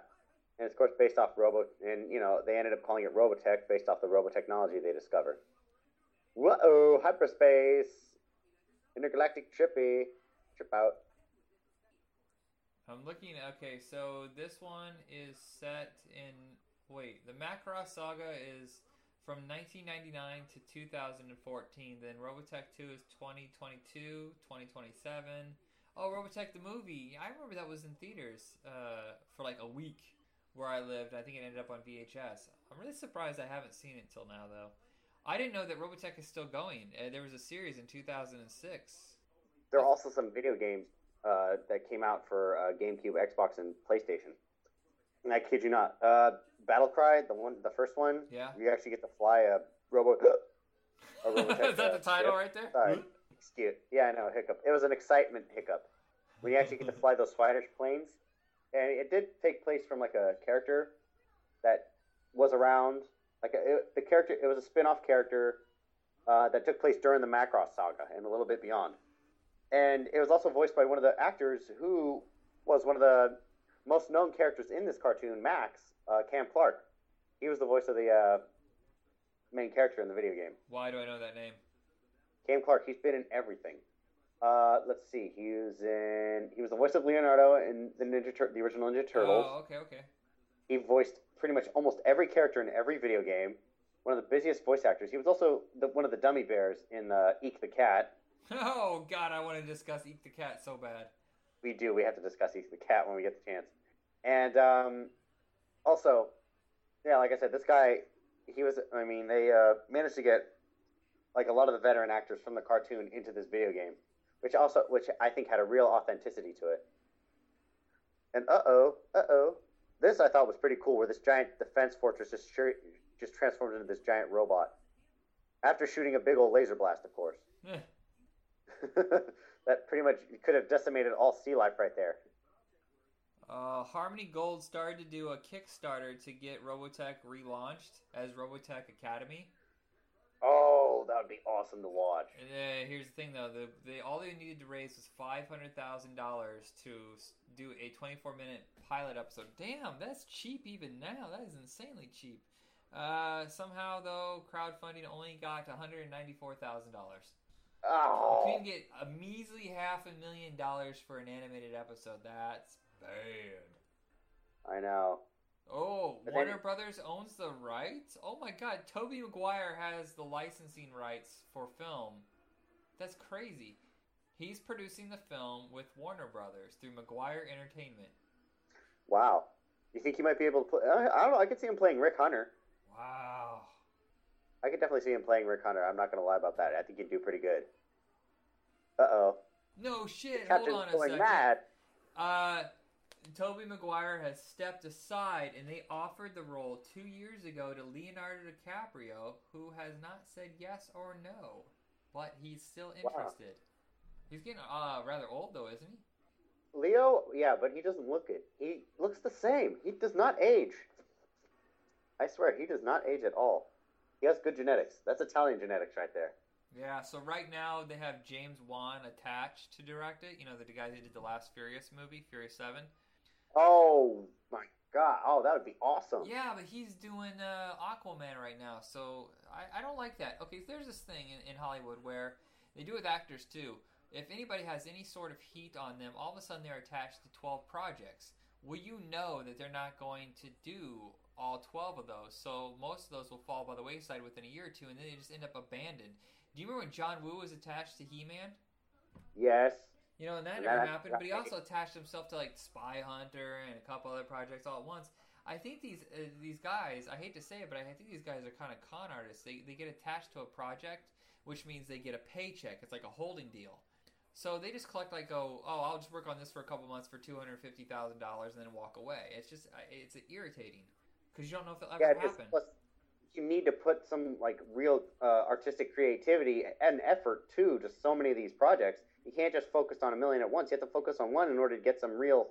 and it's of course based off Robo, and you know they ended up calling it Robotech based off the Robotechnology they discovered. Whoa, hyperspace, intergalactic trippy, trip out. I'm looking. Okay, so this one is set in. Wait, the Macross saga is from 1999 to 2014. Then Robotech 2 is 2022, 2027. Oh, Robotech the movie. I remember that was in theaters uh, for like a week where I lived. I think it ended up on VHS. I'm really surprised I haven't seen it till now, though. I didn't know that Robotech is still going. Uh, there was a series in 2006. There are also some video games uh, that came out for uh, GameCube, Xbox, and PlayStation. And I kid you not, uh, Battlecry, the one, the first one, Yeah. you actually get to fly a robot. a Robotech, is that the title right there? Sorry, excuse. Yeah, I know, hiccup. It was an excitement hiccup when you actually get to fly those fighter planes, and it did take place from like a character that was around. Like a, it, the character, it was a spin-off character uh, that took place during the Macross saga and a little bit beyond. And it was also voiced by one of the actors who was one of the most known characters in this cartoon, Max, uh, Cam Clarke. He was the voice of the uh, main character in the video game. Why do I know that name? Cam Clarke, he's been in everything. Uh, let's see, he was in. He was the voice of Leonardo in the Ninja Tur- the original Ninja Turtles. Oh, okay, okay. He voiced pretty much almost every character in every video game. One of the busiest voice actors. He was also the, one of the dummy bears in uh, Eek the Cat. Oh God, I want to discuss Eek the Cat so bad. We do. We have to discuss Eek the Cat when we get the chance. And um, also, yeah, like I said, this guy, he was. I mean, they uh, managed to get like a lot of the veteran actors from the cartoon into this video game, which also, which I think had a real authenticity to it. And uh oh, uh oh, this I thought was pretty cool, where this giant defense fortress just just transformed into this giant robot after shooting a big old laser blast, of course. That pretty much could have decimated all sea life right there. Uh, Harmony Gold started to do a Kickstarter to get Robotech relaunched as Robotech Academy. Oh, that would be awesome to watch. And uh, here's the thing, though: the they all they needed to raise was five hundred thousand dollars to do a twenty-four minute pilot episode. Damn, that's cheap even now. That is insanely cheap. Uh, somehow, though, crowdfunding only got one hundred ninety-four thousand dollars. You Oh, couldn't get a measly half a million dollars for an animated episode. That's bad. I know. Oh, But Warner then- Brothers owns the rights? Oh my god, Tobey Maguire has the licensing rights for film. That's crazy. He's producing the film with Warner Brothers through Maguire Entertainment. Wow. You think he might be able to play? I don't know. I could see him playing Rick Hunter. Wow. I could definitely see him playing Rick Hunter. I'm not going to lie about that. I think he'd do pretty good. Uh oh. No shit, hold on a second. mad. Uh, Tobey Maguire has stepped aside and they offered the role two years ago to Leonardo DiCaprio, who has not said yes or no, but he's still Wow. interested. He's getting uh, rather old though, isn't he? Leo, yeah, but he doesn't look it. He looks the same. He does not age. I swear, he does not age at all. He has good genetics. That's Italian genetics right there. Yeah, so right now they have James Wan attached to direct it. You know, the guy who did the last Furious movie, Furious 7. Oh my god. Oh, that would be awesome. Yeah, but he's doing uh, Aquaman right now, so I, I don't like that. Okay, there's this thing in, in Hollywood where they do with actors too. If anybody has any sort of heat on them, all of a sudden they're attached to 12 projects. Well, you know that they're not going to do all 12 of those, so most of those will fall by the wayside within a year or two, and then they just end up abandoned. Do you remember when John Woo was attached to He Man? Yes. You know, and that never happened. But he also attached himself to like Spy Hunter and a couple other projects all at once. I think these uh, these guys. I hate to say it, but I think these guys are kind of con artists. They they get attached to a project, which means they get a paycheck. It's like a holding deal. So they just collect like go, oh, I'll just work on this for a couple months for two hundred fifty thousand dollars and then walk away. It's just I- it's irritating because you don't know if it'll ever Yeah, just happen. plus you need to put some like real uh, artistic creativity and effort to just so many of these projects. You can't just focus on a million at once. You have to focus on one in order to get some real,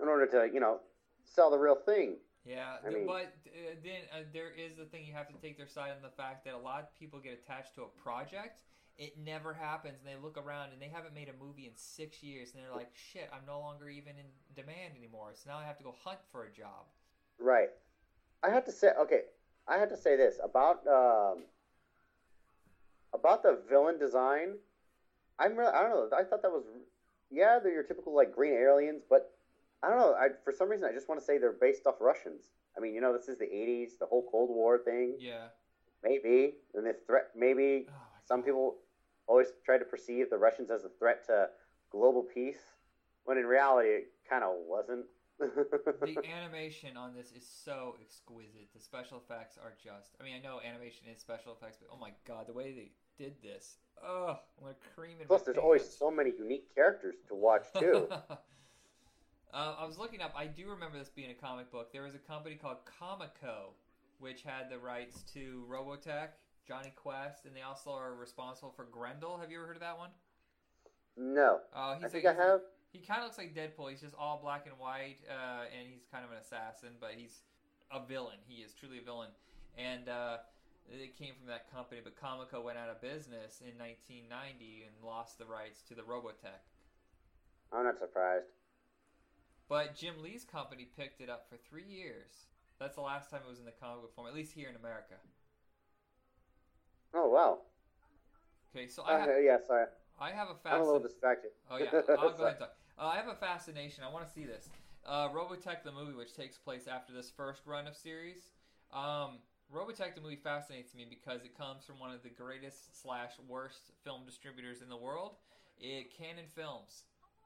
in order to you know, sell the real thing. Yeah, I mean- but uh, then uh, there is the thing you have to take their side on the fact that a lot of people get attached to a project. It never happens, and they look around and they haven't made a movie in six years, and they're like, "Shit, I'm no longer even in demand anymore." So now I have to go hunt for a job. Right. I have to say, okay, I have to say this about um, about the villain design. I'm really, I don't know. I thought that was, yeah, they're your typical like green aliens, but I don't know. I for some reason I just want to say they're based off Russians. I mean, you know, this is the '80s, the whole Cold War thing. Yeah. Maybe, and the threat. Maybe Oh, some people always try to perceive the Russians as a threat to global peace, when in reality it kind of wasn't. The animation on this is so exquisite. The special effects are just. I mean, I know animation is special effects, but oh my god, the way they did this. Ugh, I'm gonna cream in Plus, there's always so many unique characters to watch too. uh, I was looking up. I do remember this being a comic book. There was a company called Comico, which had the rights to Robotech, Jonny Quest, and they also are responsible for Grendel. Have you ever heard of that one? no, Oh, he's I think like, I have. He kind of looks like Deadpool. He's just all black and white, uh, and he's kind of an assassin, but he's a villain. He is truly a villain, and uh, it came from that company. But Comico went out of business in 1990 and lost the rights to the Robotech. I'm not surprised. But Jim Lee's company picked it up for three years. That's the last time it was in the comic book form, at least here in America. Oh wow. Okay, so I Uh, have, yeah, sorry. I have a I'm a little distracted. Oh yeah, I'll go ahead and talk. Uh, I have a fascination. I want to see this. Uh, Robotech the movie, which takes place after this first run of series. Um, Robotech the movie fascinates me because it comes from one of the greatest slash worst film distributors in the world. It Cannon Films.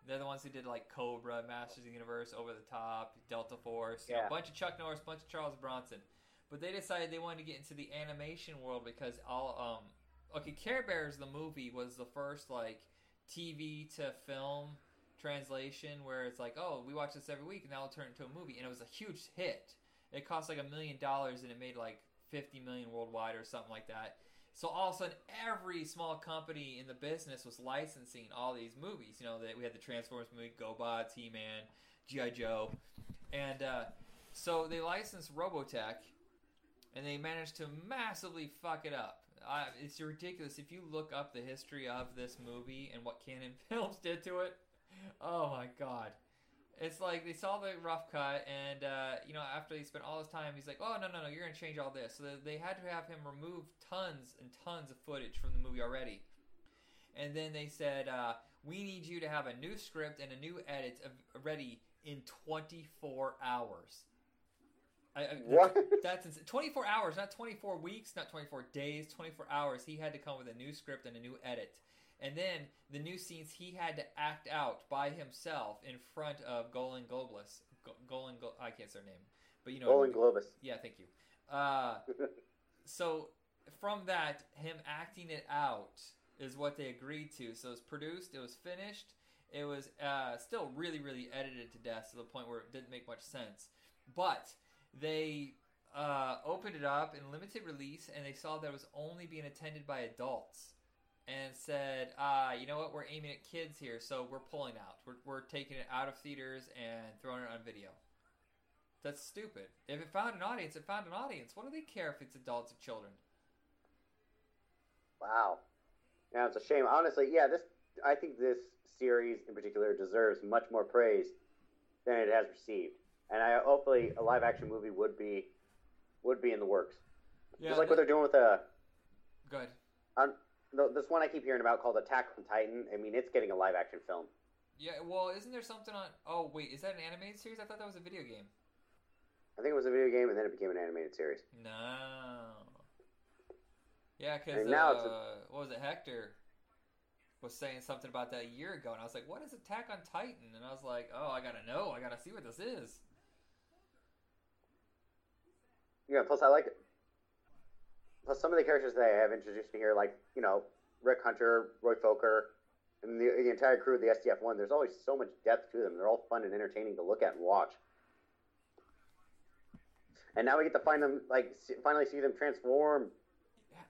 They're the ones who did like Cobra, Masters of the Universe, Over the Top, Delta Force, Yeah. a bunch of Chuck Norris, a bunch of Charles Bronson. But they decided they wanted to get into the animation world because all um okay, Care Bears the movie was the first like TV to film translation where it's like, oh, we watch this every week and it'll turn into a movie, and it was a huge hit. It cost like a million dollars and it made like fifty million worldwide or something like that. So all of a sudden, every small company in the business was licensing all these movies. You know, that we had the Transformers movie, GoBots, He-Man, GI Joe, and uh, so they licensed Robotech, and they managed to massively fuck it up. Uh, it's ridiculous if you look up the history of this movie and what Cannon Films did to it. Oh my god. It's like they saw the rough cut, and uh, you know, after he spent all his time, he's like, "Oh no, no, no, you're gonna change all this." So they- they had to have him remove tons and tons of footage from the movie already, and then they said, uh, "We need you to have a new script and a new edit ready in 24 hours." I, I, What? That's insane. 24 hours, not 24 weeks, not 24 days, 24 hours. He had to come with a new script and a new edit. And then the new scenes he had to act out by himself in front of Golan Globus. Golan, Glo- I can't say her name, but you know. Golan Globus. Yeah, thank you. Uh, so from that, him acting it out is what they agreed to. So it was produced, it was finished, it was uh, still really, really edited to death to the point where it didn't make much sense. But they uh, opened it up in limited release, and they saw that it was only being attended by adults. And said, uh, you know what, we're aiming at kids here, so we're pulling out. We're, we're taking it out of theaters and throwing it on video. That's stupid. If it found an audience, it found an audience. What do they care if it's adults or children? Wow. Yeah, it's a shame. Honestly, yeah, this I think this series in particular deserves much more praise than it has received. And I hopefully a live action movie would be would be in the works. Yeah, Just like what they're doing with uh, good. The, this one I keep hearing about called Attack on Titan. I mean, it's getting a live action film. Yeah, well, isn't there something on? Oh, wait, is that an animated series? I thought that was a video game. I think it was a video game and then it became an animated series. No. Yeah, because now uh, a- what was it? Hector was saying something about that a year ago, and I was like, "What is Attack on Titan?" And I was like, "Oh, I gotta know. I gotta see what this is." Yeah, plus I like it. Plus some of the characters that I have introduced me here, like, you know, Rick Hunter, Roy Fokker, and the, the entire crew of the SDF one, there's always so much depth to them. They're all fun and entertaining to look at and watch. And now we get to find them, like, see, finally see them transform.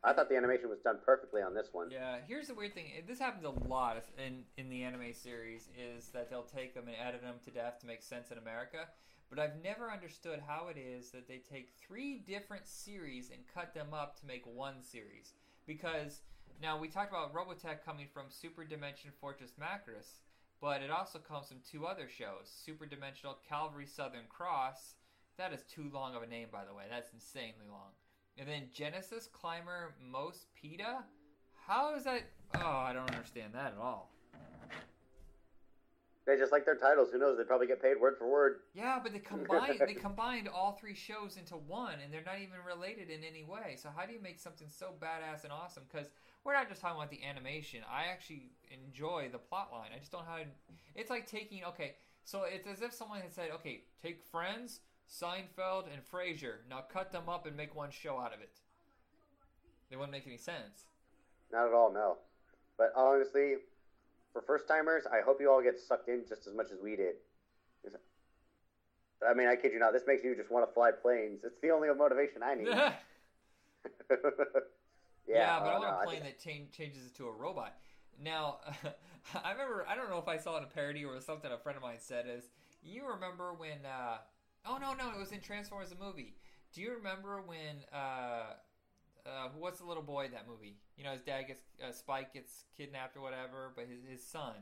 I thought the animation was done perfectly on this one. Yeah, here's the weird thing. This happens a lot in in the anime series. Is that they'll take them and edit them to death to make sense in America. But I've never understood how it is that they take three different series and cut them up to make one series. Because now we talked about Robotech coming from Super Dimension Fortress Macross, but it also comes from two other shows: Super Dimensional Calvary Southern Cross. That is too long of a name, by the way. That's insanely long. And then Genesis Climber MOSPEADA? How is that? Oh, I don't understand that at all. They just like their titles. Who knows? They probably get paid word for word. Yeah, but they combined they combined all three shows into one, and they're not even related in any way. So how do you make something so badass and awesome? Because we're not just talking about the animation. I actually enjoy the plot line. I just don't know how. To, it's like taking okay. So it's as if someone had said, "Okay, take Friends, Seinfeld, and Frasier. Now cut them up and make one show out of it." They wouldn't make any sense. Not at all, no. But honestly, for first timers, I hope you all get sucked in just as much as we did. I mean, I kid you not. This makes you just want to fly planes. It's the only motivation I need. yeah, yeah, but I want no, a plane that change, changes it to a robot. Now, I remember. I don't know if I saw it in a parody or something a friend of mine said is. You remember when? Uh, oh no, no, it was in Transformers the movie. Do you remember when? Uh, uh, what's the little boy in that movie? You know, his dad gets uh, Spike gets kidnapped or whatever, but his his son,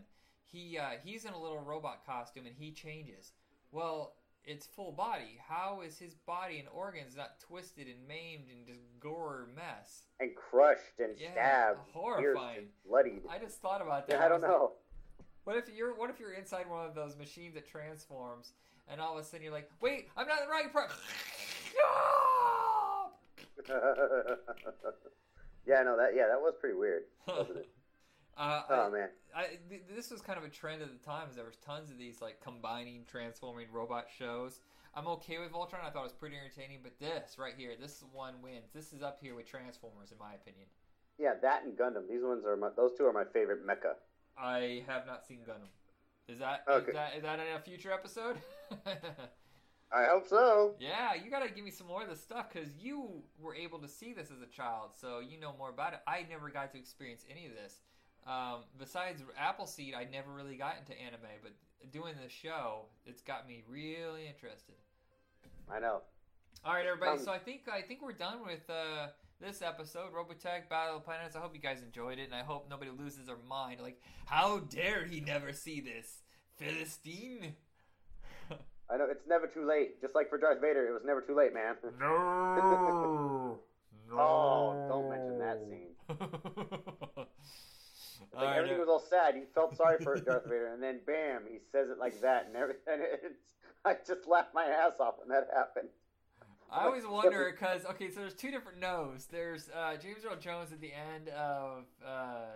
he uh, he's in a little robot costume and he changes. Well, it's full body. How is his body and organs not twisted and maimed and just gore mess? and crushed and Yeah, stabbed, horrifying. bloodied. I just thought about that. Yeah, I don't like, know. what if you're what if you're inside one of those machines that transforms, and all of a sudden you're like, wait, I'm not in the right part. yeah, no, that yeah, that was pretty weird, uh, Oh I, man, I, th- this was kind of a trend at the time. Is there was tons of these like combining transforming robot shows. I'm okay with Voltron. I thought it was pretty entertaining, but this right here, this one wins. This is up here with Transformers, in my opinion. yeah, that and Gundam. These ones are my, those two are my favorite mecha. I have not seen Gundam. Is that Okay. is that is that in a future episode? I hope so. yeah, you gotta give me some more of this stuff because you were able to see this as a child, so you know more about it. I never got to experience any of this. Um, besides Appleseed, I never really got into anime, but doing this show, it's got me really interested. I know. All right, everybody. Um, so I think I think we're done with uh, this episode, Robotech Battle of the Planets. I hope you guys enjoyed it, and I hope nobody loses their mind. Like, how dare he never see this, Philistine? I know it's never too late. Just like for Darth Vader, it was never too late, man. No. Oh, don't mention that scene. Like everything was all sad. You felt sorry for Darth Vader, and then bam, he says it like that, and everything. It's, I just laughed my ass off when that happened. I always wonder because okay, so there's two different no's. There's uh, James Earl Jones at the end of uh,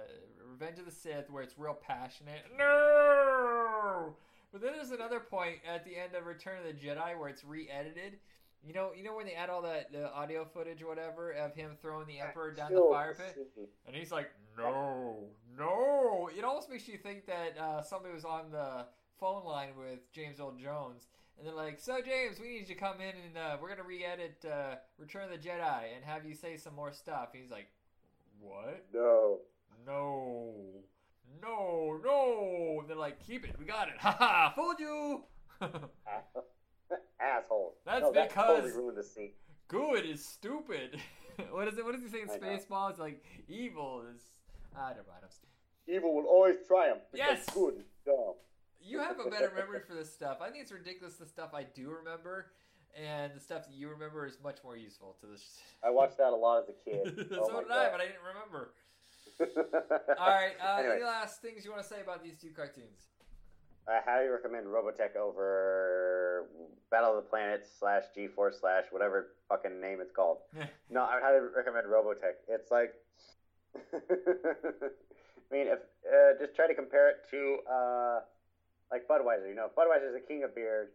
Revenge of the Sith where it's real passionate. No, but then there's another point at the end of Return of the Jedi where it's re-edited. You know, you know when they add all that the audio footage or whatever of him throwing the Emperor down the fire pit, and he's like, "No, no." It almost makes you think that uh, somebody was on the phone line with James Earl Jones, and they're like, "So James, we need you to come in and uh, we're gonna re-edit uh, Return of the Jedi and have you say some more stuff." And he's like, "What? No. No, no, no!" And they're like, "Keep it. We got it. Ha ha! Fooled you." Asshole. That's no, that totally because- ruined the scene. Good is stupid. what is it? What does he say in. Spaceballs? Like evil is. Ah, never mind. Evil will always triumph. because Yes! Good dumb. You have a better memory for this stuff. I think it's ridiculous the stuff I do remember, and the stuff that you remember is much more useful to this. I watched that a lot as a kid. so oh did I, but I didn't remember. All right. Uh, Anyway. Any last things you want to say about these two cartoons? I highly recommend Robotech over Battle of the Planets slash G Force slash whatever fucking name it's called. No, I would highly recommend Robotech. It's like, I mean, if uh, just try to compare it to uh, like Budweiser. You know, Budweiser is the king of beers.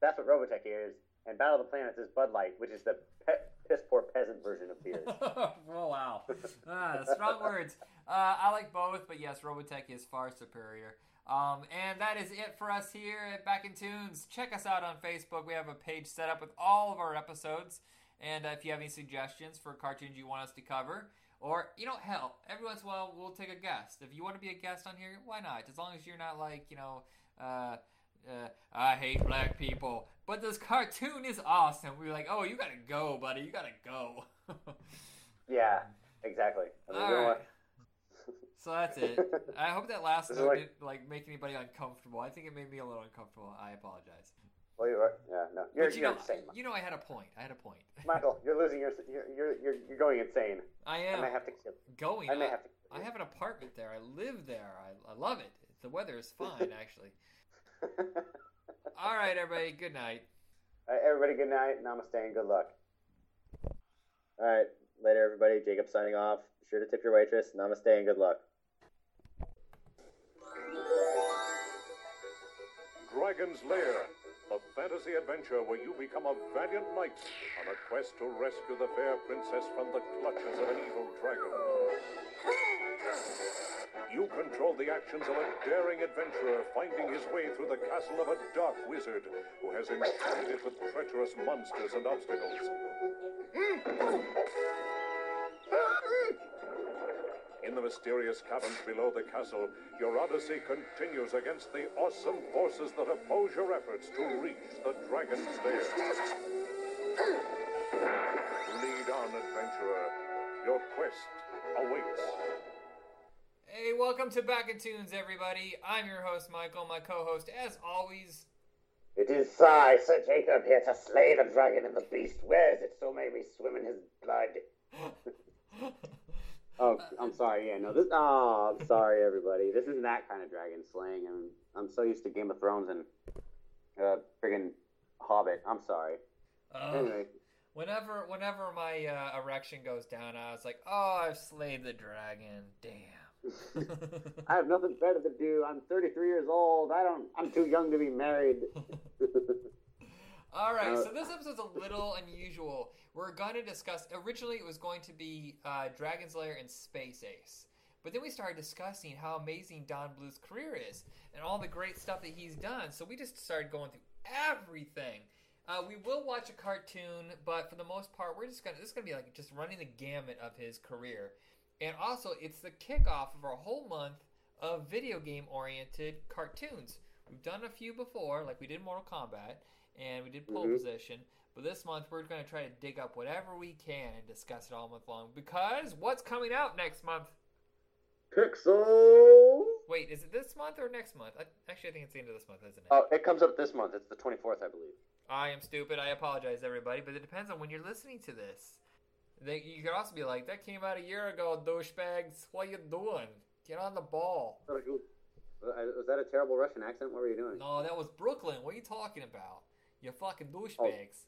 That's what Robotech is, and Battle of the Planets is Bud Light, which is the pe- piss poor peasant version of oh wow, ah, strong words. Uh, I like both, but yes, Robotech is far superior. Um, and that is it for us here at Back in Tunes. Check us out on Facebook. We have a page set up with all of our episodes. And uh, if you have any suggestions for cartoons you want us to cover, or you know, hell, every once in a while we'll take a guest. If you want to be a guest on here, why not? As long as you're not like you know, uh, uh, I hate black people, but this cartoon is awesome. We're like, oh, you gotta go, buddy. You gotta go. yeah, exactly. I mean, All right. So that's it. I hope that last note like- didn't like make anybody uncomfortable. I think it made me a little uncomfortable. I apologize. Well, you are, yeah, no, you're, but you you're know, insane, you know, I had a point. I had a point. Michael. You're losing your, you're, you're, you're, going insane. I I am may have to kill. going. I may I, have to. Kill I have an apartment there. I live there. I, I love it. The weather is fine, actually. All right, everybody. Good night. All right, everybody, good night. Namaste and good luck. All right, later, everybody. Jacob signing off. Be sure to tip your waitress. Namaste and good luck. Dragon's Lair, the fantasy adventure where you become a valiant knight on a quest to rescue the fair princess from the clutches of an evil dragon. You control the actions of a daring adventurer finding his way through the castle of a dark wizard who has enchanted it with treacherous monsters and obstacles. In the mysterious caverns below the castle, your odyssey continues against the awesome forces that oppose your efforts to reach the dragon's lair. Lead on, adventurer. Your quest awaits. Hey, welcome to Back in Tunes, everybody. I'm your host, Michael. My co-host, as always. It is I, Sir Jacob, here to slay the dragon and the beast. Where is it? So may we swim in his blood. Oh, I'm sorry. Yeah, no. This. Oh, I'm sorry, everybody. This isn't that kind of dragon slaying. I'm. I'm so used to Game of Thrones and uh, friggin' Hobbit. I'm sorry. Uh, Anyway, whenever, whenever my uh, erection goes down, I was like, "Oh, I've slayed the dragon." Damn. I have nothing better to do. I'm 33 years old. I don't. I'm too young to be married. All right, so this episode's a little unusual. We're going to discuss. Originally, it was going to be uh, Dragon's Lair and Space Ace, but then we started discussing how amazing Don Bluth's career is and all the great stuff that he's done. So we just started going through everything. Uh, we will watch a cartoon, but for the most part, we're just gonna. This is gonna be like just running the gamut of his career, and also it's the kickoff of our whole month of video game oriented cartoons. We've done a few before, like we did Mortal Kombat and we did pole Mhm. position. But this month we're going to try to dig up whatever we can and discuss it all month long. Because what's coming out next month? Pixel. Wait, is it this month or next month? I, actually, I think it's the end of this month, isn't it? Oh, it comes up this month. It's the 24th, I believe. I am stupid. I apologize, everybody. But it depends on when you're listening to this. They, you could also be like, "That came out a year ago, douchebags. What you doing? Get on the ball." Uh, Was that a terrible Russian accent? What were you doing? No, that was Brooklyn. What are you talking about? You fucking douchebags.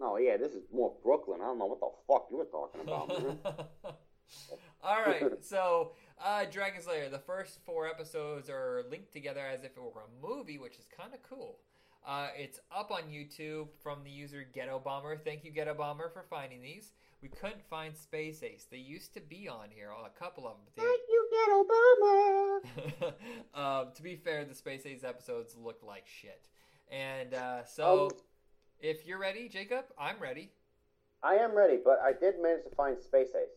No, yeah, this is more Brooklyn. I don't know what the fuck you were talking about. All right, so uh, Dragon's Lair. The first four episodes are linked together as if it were a movie, which is kind of cool. Uh, it's up on YouTube from the user Ghetto Bomber. Thank you, Ghetto Bomber, for finding these. We couldn't find Space Ace. They used to be on here, a couple of them. Thank you, Get Obama. they, um, to be fair, the Space Ace episodes look like shit. And uh, so, Um, if you're ready, Jacob, I'm ready. I am ready, but I did manage to find Space Ace.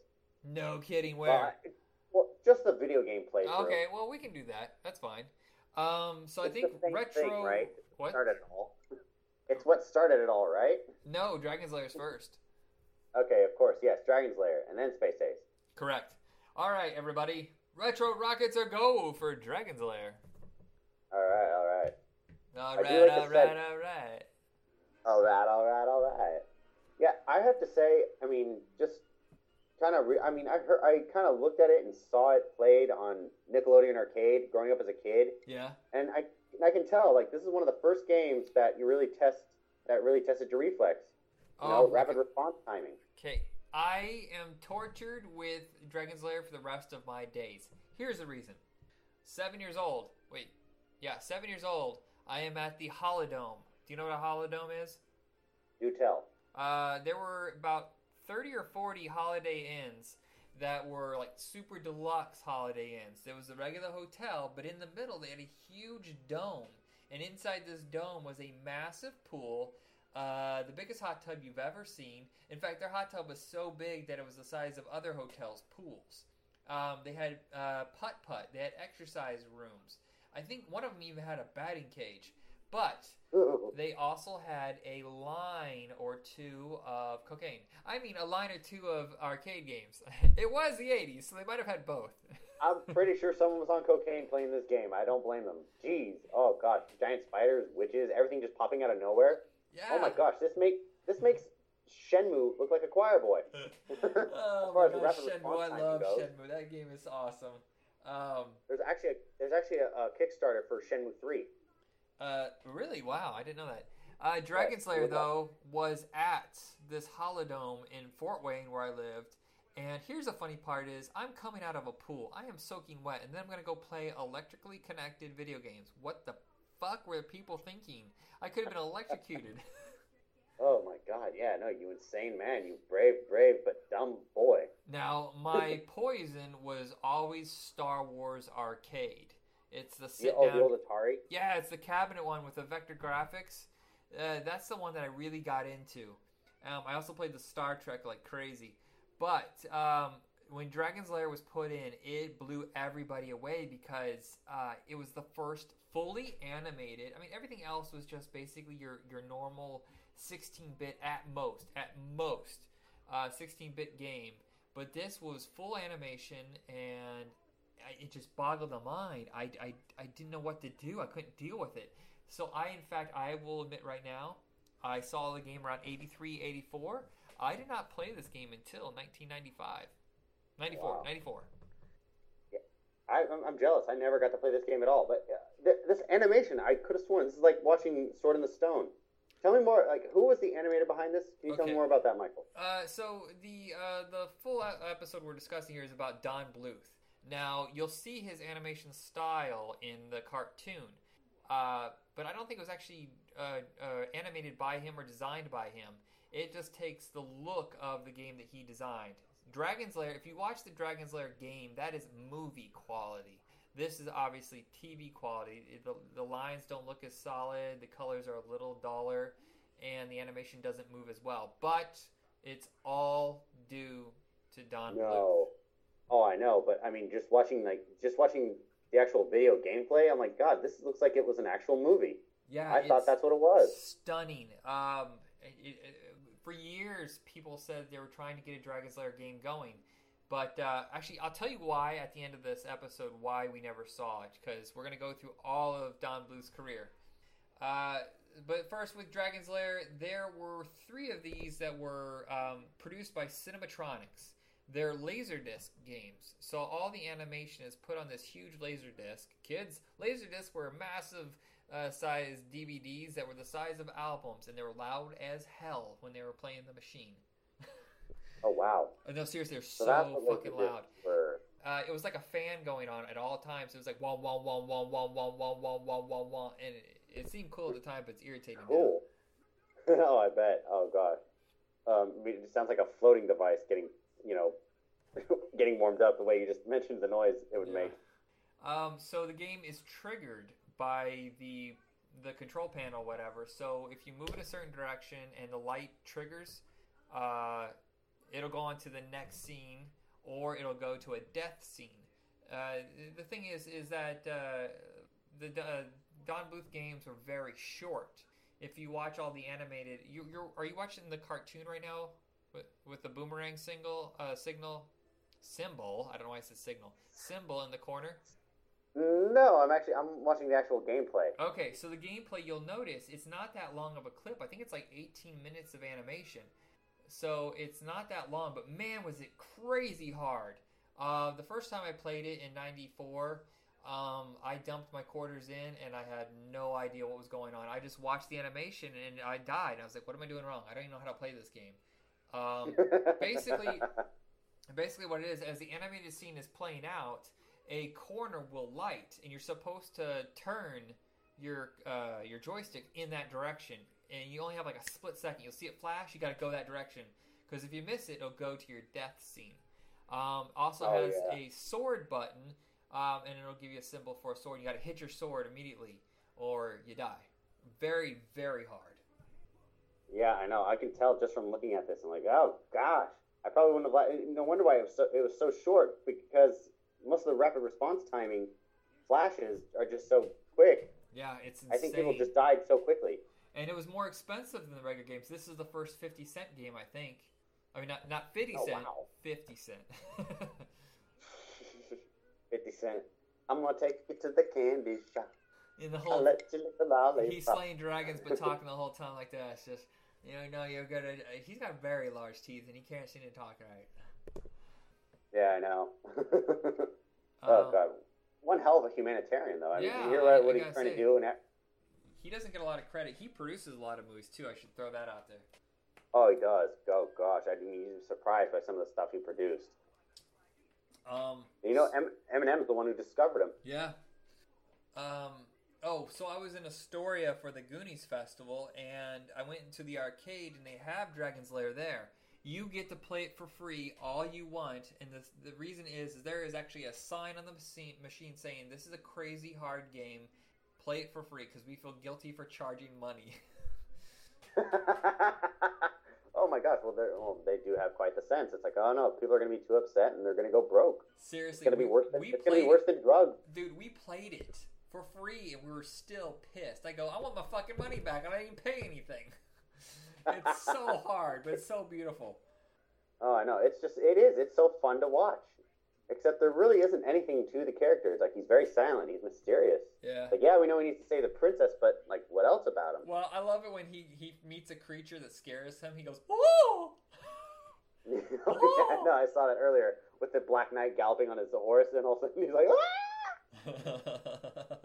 No kidding. Well, Where? I- well, just the video game play. Okay, well we can do that. That's fine. Um, so I think retro. thing, right? What? Started it all. It's what started it all, right? No, Dragon's Lair's first. Okay, of course, yes. Dragon's Lair, and then Space Ace. Correct. All right, everybody. Retro rockets are go for Dragon's Lair. All right, all right. All right, like all right, all right. All right, all right, all right. Yeah, I have to say, I mean, just kind of, re- I mean, I heard, I kind of looked at it and saw it played on Nickelodeon Arcade growing up as a kid, Yeah. and I, I can tell, like, this is one of the first games that you really test, that really tested your reflex, you know, Oh, rapid response timing. Okay. I am tortured with Dragon's Lair for the rest of my days. Here's the reason. Seven years old. Wait. Yeah, seven years old. I am at the Holidome. Do you know what a Holidome is? Do tell. Uh, there were about 30 or 40 Holiday Inns that were like super deluxe Holiday Inns. There was a regular hotel, but in the middle they had a huge dome. And inside this dome was a massive pool, uh, the biggest hot tub you've ever seen. In fact, their hot tub was so big that it was the size of other hotels' pools. Um, they had uh, putt putt, they had exercise rooms. I think one of them even had a batting cage. But they also had a line or two of cocaine. I mean, a line or two of arcade games. it was the 80s, so they might have had both. I'm pretty sure someone was on cocaine playing this game. I don't blame them. Jeez. Oh gosh, giant spiders, witches, everything just popping out of nowhere. yeah. Oh my gosh, this make this makes Shenmue look like a choir boy. Oh As far my as gosh, rapid Shenmue. response I timing love goes. Shenmue. That game is awesome. Um, There's actually a, there's actually a, a Kickstarter for Shenmue three. Uh, really? Wow, I didn't know that. Uh, Dragon Slayer, though, was at this Holidome in Fort Wayne where I lived. And here's the funny part is I'm coming out of a pool. I am soaking wet, and then I'm going to go play electrically connected video games. What the fuck were people thinking? I could have been electrocuted. Oh my god, yeah, no, you insane man, you brave, brave but dumb boy. now, my poison was always Star Wars Arcade. It's the Yeah, sit oh, down. the old Atari. Yeah, it's the cabinet one with the vector graphics. Uh, that's the one that I really got into. Um, I also played the Star Trek like crazy. But um, when Dragon's Lair was put in, it blew everybody away because uh, it was the first fully animated. I mean, everything else was just basically your, your normal 16 bit at most, at most, 16 bit game. But this was full animation and I, it just boggled the mind. I, I, I didn't know what to do. I couldn't deal with it. So I, in fact, I will admit right now, I saw the game around 83, 84. I did not play this game until 1995. 94, Wow. 94. I, I'm, I'm jealous. I never got to play this game at all. But uh, th- this animation, I could have sworn this is like watching Sword in the Stone. Tell me more. Like, who was the animator behind this? Can you tell me more about that, Michael? Uh, so the uh, the full episode we're discussing here is about Don Bluth. Now you'll see his animation style in the cartoon, uh, but I don't think it was actually uh, uh, animated by him or designed by him. It just takes the look of the game that he designed. Dragon's Lair. If you watch the Dragon's Lair game, that is movie quality. This is obviously TV quality. The, the lines don't look as solid. The colors are a little duller, and the animation doesn't move as well. But it's all due to Don Bluth. Oh, I know, but I mean, just watching like just watching the actual video gameplay, I'm like, God, this looks like it was an actual movie. Yeah, I thought that's what it was. Stunning. Um, it, it, for years, people said they were trying to get a Dragon's Lair game going, but uh, actually, I'll tell you why at the end of this episode why we never saw it because we're gonna go through all of Don Bluth's career. Uh, but first, with Dragon's Lair, there were three of these that were um, produced by Cinematronics. They're Laserdisc games, so all the animation is put on this huge Laserdisc. Kids, Laserdiscs were massive uh, size DVDs that were the size of albums, and they were loud as hell when they were playing the machine. Oh wow. Uh, No, seriously, they're So so, fucking loud. Were. Uh, it was like a fan going on at all times. It was like wah wah wah wah wah wah wah wah wah wah wah, and it, it seemed cool at the time, but it's irritating. now. Cool. oh, I bet. Oh god. Um, it sounds like a floating device getting, you know, getting warmed up. The way you just mentioned the noise it would Yeah. make. Um, so the game is triggered by the the control panel, whatever. So if you move in a certain direction and the light triggers, uh, it'll go on to the next scene, or it'll go to a death scene. Uh, the thing is, is that uh, the uh, Don Bluth games are very short. If you watch all the animated, you, you're are you watching the cartoon right now with, with the boomerang single uh, signal symbol? I don't know why I said signal symbol in the corner. No, I'm actually I'm watching the actual gameplay. Okay, so the gameplay you'll notice it's not that long of a clip. I think it's like 18 minutes of animation. So it's not that long, but man, was it crazy hard. Uh, the first time I played it in 94, um, I dumped my quarters in and I had no idea what was going on. I just watched the animation and I died. I was like, what am I doing wrong? I don't even know how to play this game. Um, basically- basically what it is as the animated scene is playing out a corner will light and you're supposed to turn your uh, your joystick in that direction. And you only have like a split second. You'll see it flash you got to go that direction. Because if you miss it it'll go to your death scene. Um, also Oh, has yeah. a sword button um, and it'll give you a symbol for a sword. You got to hit your sword immediately or you die. Very very hard Yeah, I know. I can tell just from looking at this. I'm like, oh gosh, I probably wouldn't have. Li- eh, no wonder why it was so, it was so short because most of the rapid response timing flashes are just so quick. yeah it's insane I think people just died so quickly. And it was more expensive than the regular games. This is the first 50 cent game, I think. I mean, not, not 50 Oh, cent, wow. 50 cent. Fifty cent. I'm gonna take you to the candy shop. In the I'll whole. let you lick the lollipop. He's slaying dragons, but talking the whole time like that. It's just, you know, no, you're gonna. He's got very large teeth, and he can't seem to talk right. Yeah, I know. oh Um, god, one hell of a humanitarian though. I mean, Yeah, you hear I- what, what he's trying say. to do, and that, He doesn't get a lot of credit. He produces a lot of movies, too. I should throw that out there. oh, he does. Oh gosh, I mean, he's surprised by some of the stuff he produced. Um, You know, M- Eminem's the one who discovered him. Yeah. Um. Oh, so I was in Astoria for the Goonies Festival, and I went into the arcade, and they have Dragon's Lair there. You get to play it for free all you want, and the, the reason is, is there is actually a sign on the machine, saying this is a crazy hard game. Play it for free because we feel guilty for charging money. oh my gosh! Well, well, they do have quite the sense. It's like, oh no, people are going to be too upset and they're going to go broke. Seriously, It's going to be worse. Than, it's going to be worse than drugs. Dude, we played it for free and we were still pissed. I go, I want my fucking money back. and I didn't pay anything. It's so hard, but it's so beautiful. Oh, I know. It's just, it is. It's so fun to watch. Except there really isn't anything to the characters. Like he's very silent. He's mysterious. Yeah. Like yeah, we know he needs to save the princess, but like what else about him? Well, I love it when he, he meets a creature that scares him. He goes, oh! oh, yeah, no, I saw that earlier with the Black Knight galloping on his horse, and all of a sudden he's like, ah!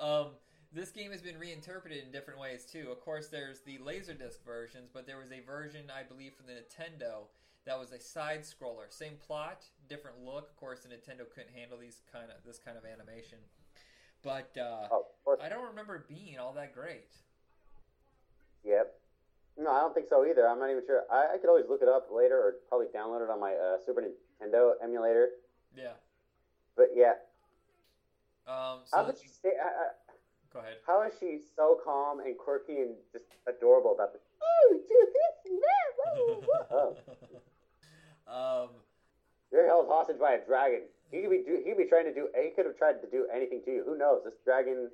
um, this game has been reinterpreted in different ways too. Of course, there's the Laserdisc versions, but there was a version, I believe, for the Nintendo that was a side scroller. Same plot, different look. Of course, the Nintendo couldn't handle these kind of this kind of animation. But uh, Oh. I don't remember it being all that great. Yep. No, I don't think so either. I'm not even sure. I, I could always look it up later, or probably download it on my uh, Super Nintendo emulator. Yeah. But yeah, Um, so did she stay? I, I, go ahead. How is she so calm and quirky and just adorable about the? Oh, do this now. woo, woo." Oh, um, you're held hostage by a dragon. He could be do, he could be trying to do. He could have tried to do anything to you. Who knows? This dragon.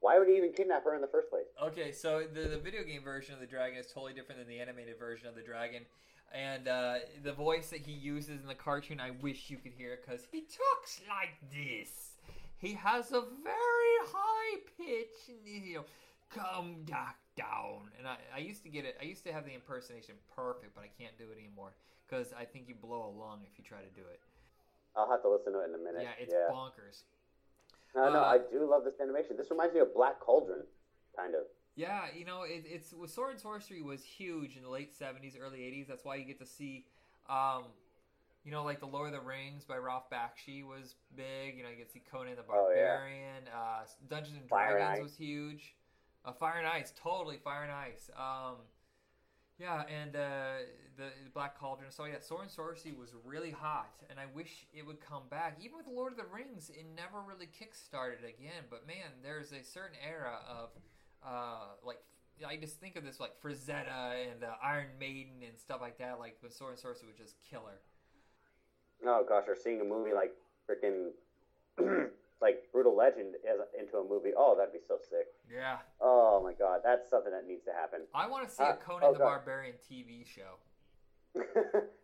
Why would he even kidnap her in the first place? Okay, so the, the video game version of the dragon is totally different than the animated version of the dragon. And uh, the voice that he uses in the cartoon, I wish you could hear it because he talks like this. He has a very high pitch, you know, come back down. And I, I used to get it. I used to have the impersonation perfect, but I can't do it anymore because I think you blow a lung if you try to do it. I'll have to listen to it in a minute. Yeah, it's yeah. bonkers. No, no, uh, I do love this animation. This reminds me of Black Cauldron, kind of. Yeah, you know, it, it's with Sword and Sorcery was huge in the late '70s, early '80s. That's why you get to see, um, you know, like the Lord of the Rings by Ralph Bakshi was big. You know, you get to see Conan the Oh, yeah. Barbarian. Uh, Dungeons and Fire Dragons Ice. was huge. Uh, Fire and Ice, totally Fire and Ice. Um, yeah, and uh, the, the Black Cauldron. So yeah, Sword and Sorcery was really hot, and I wish it would come back. Even with Lord of the Rings, it never really kickstarted again. But man, there's a certain era of uh, like I just think of this like Frazetta and uh, Iron Maiden and stuff like that. Like when Sword and Sorcery was just killer. Oh gosh, or seeing a movie like freaking like Brutal Legend as into a movie. Oh, that'd be so sick. Yeah, Oh my god, that's something that needs to happen. I want to see Uh, a Conan oh, the God. Barbarian TV show. didn't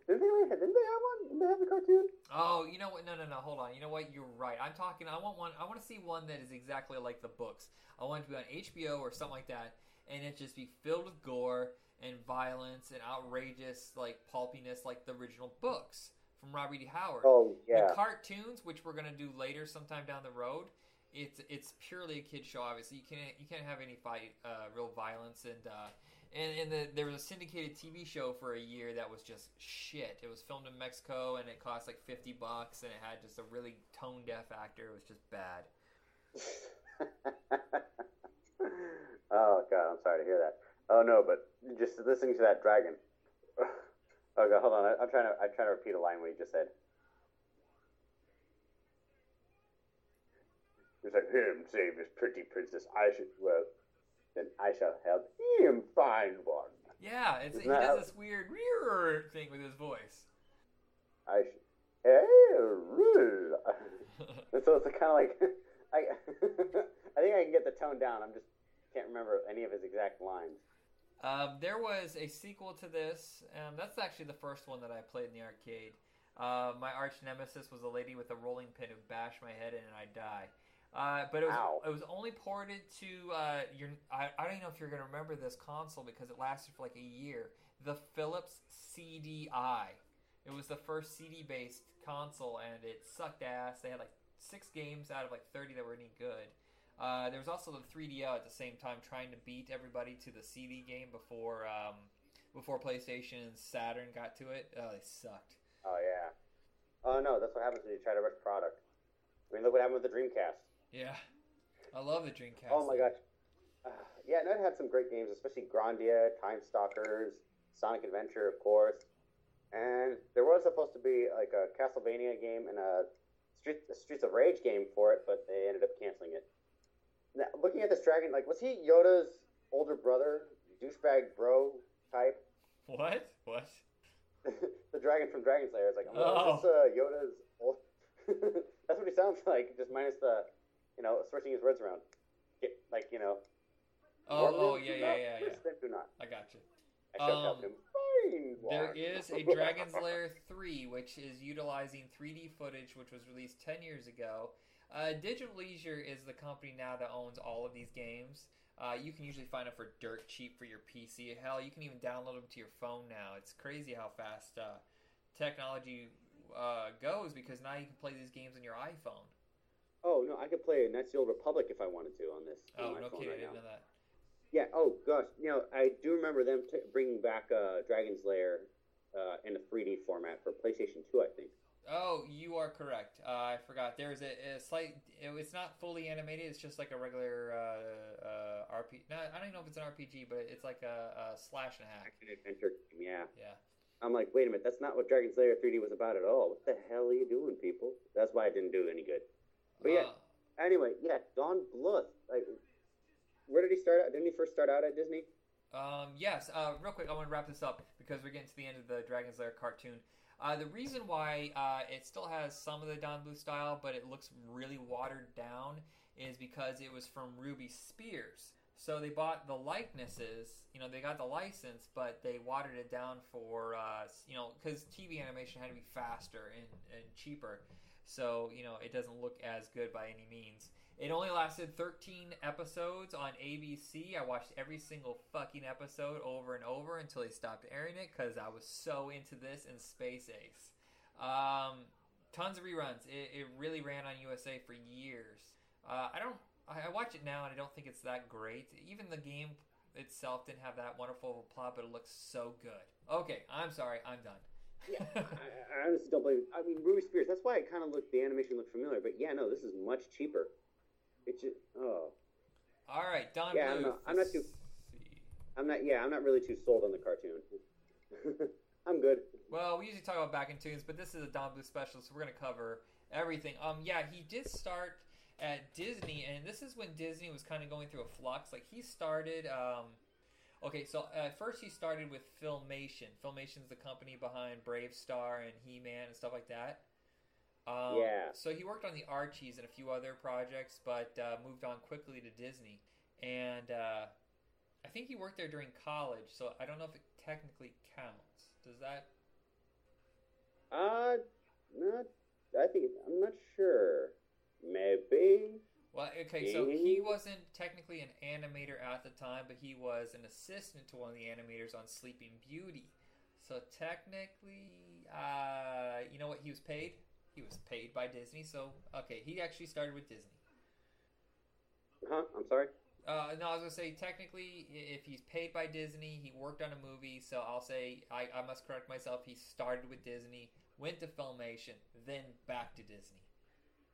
they? Didn't they have one? Didn't they have the cartoon? Oh, you know what? No, no, no. Hold on. You know what? You're right. I'm talking. I want one. I want to see one that is exactly like the books. I want it to be on HBO or something like that, and it just be filled with gore and violence and outrageous like pulpiness, like the original books from Robert E. Howard. Oh yeah. The cartoons, which we're gonna do later, sometime down the road, it's it's purely a kid show. Obviously, you can't you can't have any fight, uh, real violence, and uh, and and the, there was a syndicated TV show for a year that was just shit. It was filmed in Mexico, and it cost like fifty bucks, and it had just a really tone deaf actor. It was just bad. oh god, I'm sorry to hear that. Oh no, but just listening to that dragon. God, hold on. I, I'm trying to. I'm trying to repeat a line what he just said. He's like, him save his pretty princess. I should. Well, then I shall help him find one. Yeah, it's, he Isn't does this weird "rear" thing with his voice. I should. And so it's kind of like I. I think I can get the tone down. I'm just can't remember any of his exact lines. Um, there was a sequel to this. and that's actually the first one that I played in the arcade. Uh, my arch nemesis was a lady with a rolling pin who bashed my head in and I die. Uh, but it was Ow. it was only ported to uh, your. I, I don't even know if you're gonna remember this console because it lasted for like a year. The Philips CDI. It was the first CD based console and it sucked ass. They had like six games out of like 30 that were any good. Uh, there was also the 3DO at the same time trying to beat everybody to the CD game before um, before PlayStation and Saturn got to it. Oh, they sucked. Oh yeah. Oh no, that's what happens when you try to rush product. I mean, look what happened with the Dreamcast. Yeah. I love the Dreamcast. Oh my gosh. Uh, yeah, and it had some great games, especially Grandia, Time Stalkers, Sonic Adventure, of course. And there was supposed to be like a Castlevania game and a Street, a Streets of Rage game for it, but they ended up canceling it. Now, looking at this dragon, like, was he Yoda's older brother, douchebag bro type? What? What? the dragon from Dragon Slayer. It's like, oh, Oh. is this uh, Yoda's old? That's what he sounds like, just minus the, you know, switching his words around. Get, like, you know. Oh, oh yeah, yeah, yeah, yeah. Do not. I got you. I Um, help him. Fine. There is a Dragon's Lair 3, which is utilizing 3D footage, which was released 10 years ago. Uh, Digital Leisure is the company now that owns all of these games. Uh, you can usually find them for dirt cheap for your PC. Hell, you can even download them to your phone now. It's crazy how fast uh, technology uh, goes because now you can play these games on your iPhone. Oh no, I could play Knights of the Old Republic if I wanted to on this. on Oh, my no kidding, I didn't now. know that. Yeah. Oh gosh, you know, I do remember them t- bringing back uh, Dragon's Lair uh, in a 3D format for PlayStation 2, I think. Oh, you are correct. Uh, I forgot. There's a, a slight. It, it's not fully animated. It's just like a regular uh, uh, RPG. No, I don't even know if it's an RPG, but it's like a, a slash and a hack. Action adventure game. Yeah. Yeah. I'm like, wait a minute, that's not what Dragon's Lair 3D was about at all. What the hell are you doing, people? That's why it didn't do any good. But yeah, Uh, anyway, yeah, Don Bluth. Like, where did he start out? Didn't he first start out at Disney? Um, yes, uh, real quick, I want to wrap this up because we're getting to the end of the Dragon's Lair cartoon. Uh, the reason why uh, it still has some of the Don Bluth style, but it looks really watered down, is because it was from Ruby Spears. So they bought the likenesses, you know, they got the license, but they watered it down for, uh, you know, because TV animation had to be faster and, and cheaper. So, you know, it doesn't look as good by any means. It only lasted 13 episodes on ABC. I watched every single fucking episode over and over until they stopped airing it because I was so into this and Space Ace. Um, tons of reruns. It, it really ran on USA for years. Uh, I don't. I watch it now and I don't think it's that great. Even the game itself didn't have that wonderful of a plot, but it looks so good. Okay, I'm sorry. I'm done. Yeah, I, I honestly don't believe. I mean, Ruby Spears. That's why it kind of looked. The animation looked familiar, but yeah, no, this is much cheaper. It's just oh, All right, Don. Yeah, I'm not I'm not too- see. I'm not. Yeah, I'm not really too sold on the cartoon. I'm good. Well, we usually talk about back in tunes, but this is a Don Bluth special, so we're going to cover everything. Um, yeah, he did start at Disney, and this is when Disney was kind of going through a flux. Like he started. Um, okay, so at first he started with Filmation. Filmation's the company behind BraveStarr and He Man and stuff like that. Um, Yeah. So he worked on the Archies and a few other projects, but uh, moved on quickly to Disney. And uh, I think he worked there during college, so I don't know if it technically counts. Does that? Uh, not. I think I'm not sure. Maybe. Well, okay, so he wasn't technically an animator at the time, but he was an assistant to one of the animators on Sleeping Beauty. So technically, uh, you know what he was paid? He was paid by Disney. So okay, he actually started with Disney. Huh? I'm sorry. Uh, no, I was gonna say technically, if he's paid by Disney, he worked on a movie. So I'll say I, I must correct myself. He started with Disney, went to Filmation, then back to Disney.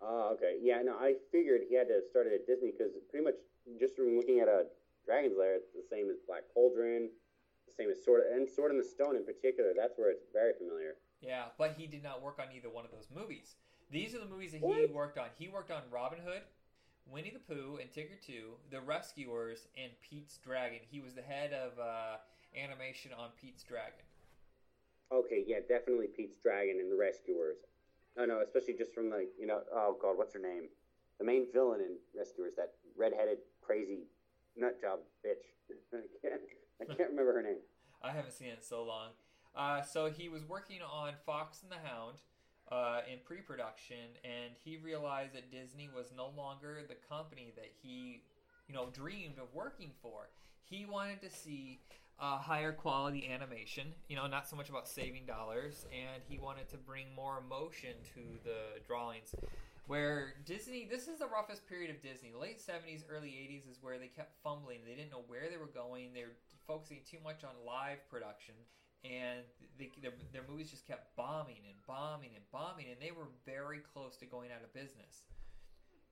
Oh, okay. Yeah, no, I figured he had to start it at Disney because pretty much just from looking at a Dragon's Lair, it's the same as Black Cauldron, the same as Sword and Sword in the Stone in particular. That's where it's very familiar. Yeah, but he did not work on either one of those movies. These are the movies that he What? worked on. He worked on Robin Hood, Winnie the Pooh, and Tigger 2, The Rescuers, and Pete's Dragon. He was the head of uh, animation on Pete's Dragon. Okay, yeah, definitely Pete's Dragon and the Rescuers. No, no, especially just from like you know, oh god, what's her name? The main villain in Rescuers, that redheaded crazy nut job bitch. I can't, I can't remember her name. I haven't seen it in so long. Uh, so he was working on Fox and the Hound uh, in pre-production, and he realized that Disney was no longer the company that he, you know, dreamed of working for. He wanted to see uh, higher quality animation, you know, not so much about saving dollars, and he wanted to bring more emotion to the drawings. Where Disney, this is the roughest period of Disney. Late 70s, early 80s is where they kept fumbling. They didn't know where they were going. They were focusing too much on live production, and they, their, their movies just kept bombing and bombing and bombing, and they were very close to going out of business.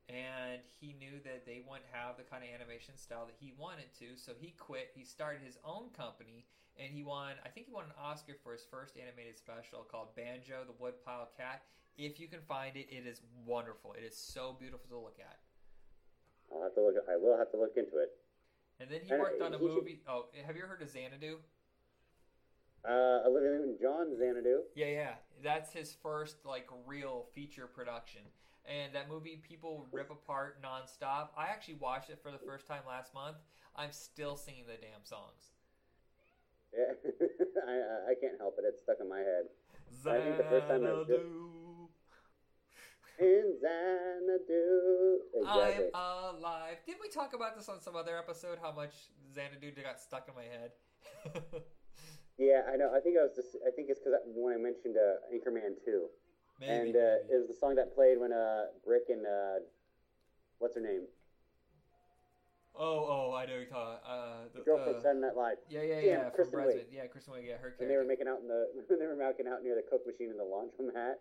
and he knew that they wouldn't have the kind of animation style that he wanted to, so he quit. He started his own company, and he won. I think he won an Oscar for his first animated special called Banjo the Woodpile Cat. If you can find it, it is wonderful. It is so beautiful to look at. I'll have to look. I will have to look into it. And then he worked on a movie. Oh, have you heard of Xanadu? Uh, Olivia Newton-John, Xanadu. Yeah, yeah. That's his first like real feature production. And that movie people rip apart nonstop. I actually watched it for the first time last month. I'm still singing the damn songs. Yeah, I, I- can't help it. It's stuck in my head. I think the first time I was- Xanadu, In Xanadu. Exactly. I'm alive. Didn't we talk about this on some other episode? How much Xanadu got stuck in my head? Yeah, I know. I think I was just. I think it's because when I mentioned uh, Anchorman two, maybe. and uh, maybe. it was the song that played when uh, Brick and uh, what's her name, oh, oh, I know you're talking. Uh, the the, girl uh, from Saturday Night Live, yeah, yeah, Damn, yeah. From Kristen. Wiig. Yeah, Kristen Wiig. Yeah, her kid. and they were making out in the they were making out near the Coke machine in the laundromat.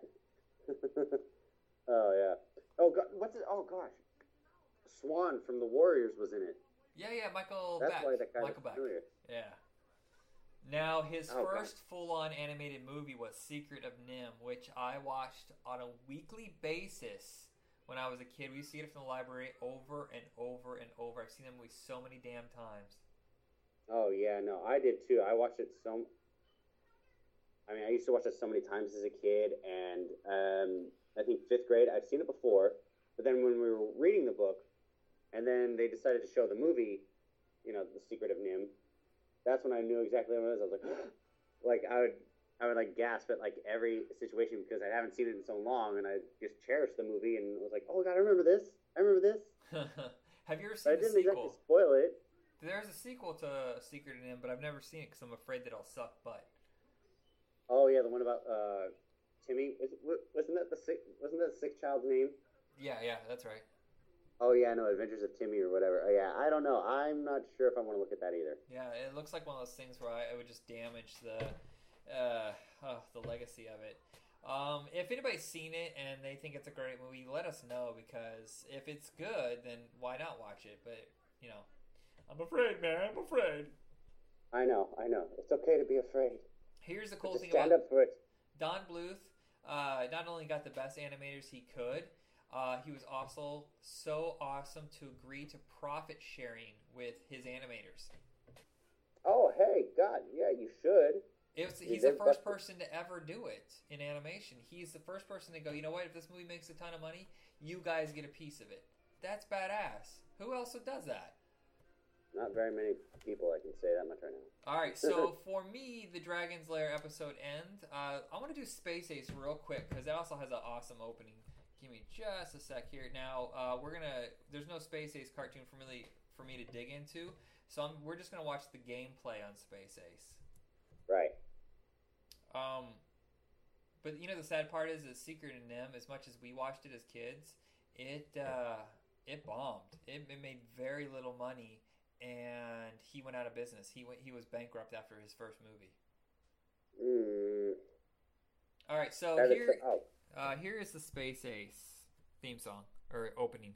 oh yeah. Oh god, what's it? Oh gosh, Swan from the Warriors was in it. Yeah, yeah, Michael That's Beck. why that guy Michael was Beck. familiar. Yeah. Now, his first full on animated movie was Secret of NIMH, which I watched on a weekly basis when I was a kid. We used to see it from the library over and over and over. I've seen that movie so many damn times. Oh yeah, no, I did too. I watched it so. I mean, I used to watch it so many times as a kid, and um, I think fifth grade. I've seen it before, but then when we were reading the book, and then they decided to show the movie, you know, The Secret of NIMH. That's when I knew exactly what it was. I was like, like I would, I would like gasp at like every situation because I haven't seen it in so long, and I just cherished the movie and was like, oh god, I remember this. I remember this. Have you ever But seen I didn't sequel? exactly spoil it. There's a sequel to Secret of NIMH, but I've never seen it because I'm afraid that I'll suck butt. Oh yeah, the one about uh, Timmy. Is, wasn't that the sick? Wasn't that the sick child's name? Yeah, yeah, that's right. Oh yeah, no, Adventures of Timmy or whatever. Oh, yeah, I don't know. I'm not sure if I want to look at that either. Yeah, it looks like one of those things where I, I would just damage the uh, oh, the legacy of it. Um, if anybody's seen it and they think it's a great movie, let us know because if it's good, then why not watch it? But you know, I'm afraid, man. I'm afraid. I know, I know. It's okay to be afraid. Here's the cool thing stand about up for it. Don Bluth. Uh, not only got the best animators he could, uh, he was also so awesome to agree to profit sharing with his animators. Oh hey, God, yeah, you should. It was, he's the first person to ever do it in animation. He's the first person to go, you know what? If this movie makes a ton of money, you guys get a piece of it. That's badass. Who else does that? Not very many people I can say that much right now. All right, so for me, the Dragon's Lair episode end. Uh, I want to do Space Ace real quick because it also has an awesome opening. Give me just a sec here. Now uh, we're gonna. There's no Space Ace cartoon for me for me to dig into, so I'm, we're just gonna watch the gameplay on Space Ace. Right. Um, but you know the sad part is, is Secret in NIMH. As much as we watched it as kids, it uh, it bombed. It, it made very little money, and he went out of business. He went. He was bankrupt after his first movie. Mm, All right, so that is- here, oh, uh, here is the Space Ace theme song or opening.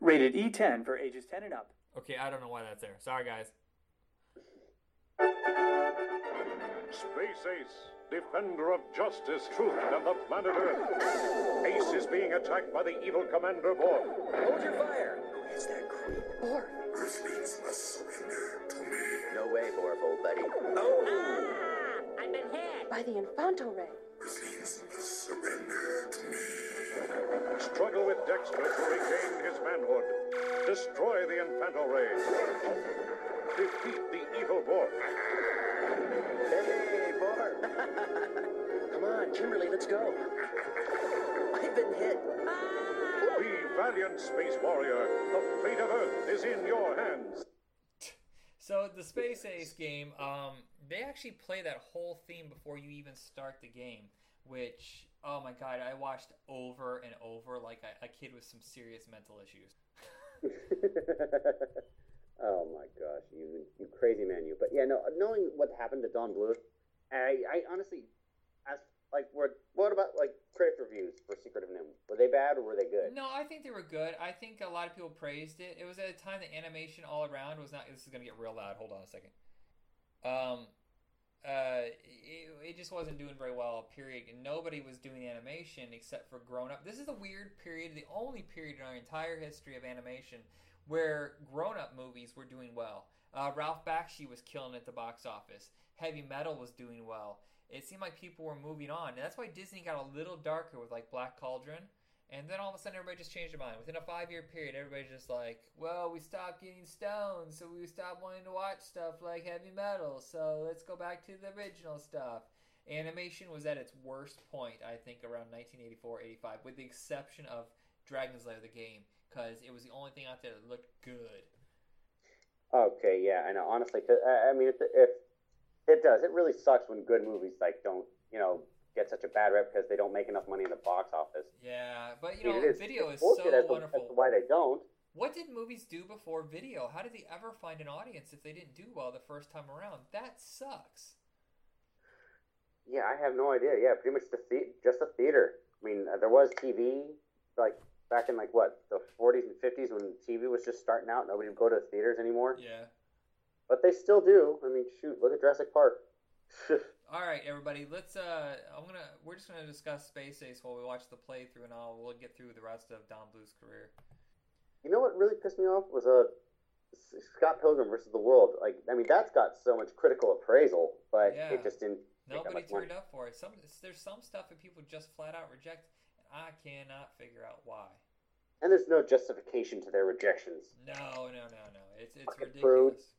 Rated E10 for ages 10 and up. Okay, I don't know why that's there. Sorry, guys. Space Ace, defender of justice, truth, and the planet Earth. Ace is being attacked by the evil Commander Borf. Hold your fire! Who is that creep? Borf. Earthlings must surrender to me. No way, Borf, old buddy. Oh! I've been hit. By the Infanto Ray. Earthlings must surrender to me. Struggle with Dexter to regain his manhood. Destroy the Infanto Ray. Defeat the evil Borf. Hey, Borf! Come on, Kimberly, let's go. I've been hit. Be valiant, Space Warrior. The fate of Earth is in your hands. So the Space Ace game, um, they actually play that whole theme before you even start the game. Which, oh my god, I watched over and over like a, a kid with some serious mental issues. oh my gosh, you you crazy man, you. But yeah, no, knowing what happened to Don Bluth, I, I honestly, as like were what about like critic reviews for Secret of NIMH? Were they bad or were they good? No, I think they were good. I think a lot of people praised it. It was at a time that animation all around was not. This is gonna get real loud. Hold on a second. Um, uh, it, it just wasn't doing very well. Period. And nobody was doing animation except for grown up. This is a weird period. The only period in our entire history of animation where grown up movies were doing well. Uh, Ralph Bakshi was killing at the box office. Heavy Metal was doing well. It seemed like people were moving on, and that's why Disney got a little darker with like Black Cauldron. And then all of a sudden, everybody just changed their mind. Within a five-year period, everybody's just like, "Well, we stopped getting stoned, so we stopped wanting to watch stuff like heavy metal. So let's go back to the original stuff." Animation was at its worst point, I think, around 1984-85, with the exception of Dragon's Lair, the game, because it was the only thing out there that looked good. Okay, yeah, I know. Honestly, I mean, if, if it does, it really sucks when good movies like don't, you know, get such a bad rep because they don't make enough money in the box office. Yeah, but you I mean, know, is- video is so wonderful. to why they don't. What did movies do before video? How did they ever find an audience if they didn't do well the first time around? That sucks. Yeah, I have no idea. Yeah, pretty much the the- just a theater. I mean, uh, there was TV like back in like what the 40s and 50s when TV was just starting out. Nobody would go to theaters anymore, Yeah. but they still do. I mean, shoot, look at Jurassic Park. All right, everybody. Let's. Uh, I'm gonna. We're just gonna discuss Space Ace while we watch the playthrough, and I'll we'll get through the rest of Don Bluth's career. you know what really pissed me off was a uh, Scott Pilgrim versus the World. Like, I mean, that's got so much critical appraisal, but Yeah. it just didn't. Nobody much money. up for it. Some there's some stuff that people just flat out reject, and I cannot figure out why. And there's no justification to their rejections. No, no, no, no. It's it's Fucking ridiculous.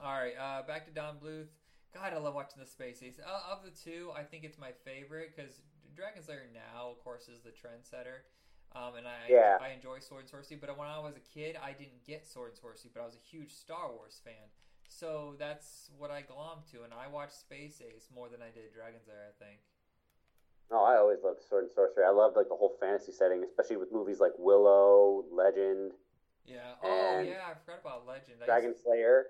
All right, uh, back to Don Bluth. God, I love watching the Space Ace. Uh, of the two, I think it's my favorite because Dragon's Lair now, of course, is the trendsetter. Um, and I Yeah. I enjoy Sword and Sorcery, but when I was a kid, I didn't get Sword and Sorcery, but I was a huge Star Wars fan. So that's what I glommed to, and I watched Space Ace more than I did Dragon's Lair, I think. No, I always loved Sword and Sorcery. I loved like the whole fantasy setting, especially with movies like Willow, Legend, Yeah. Oh, yeah, I forgot about Legend. Dragon Slayer,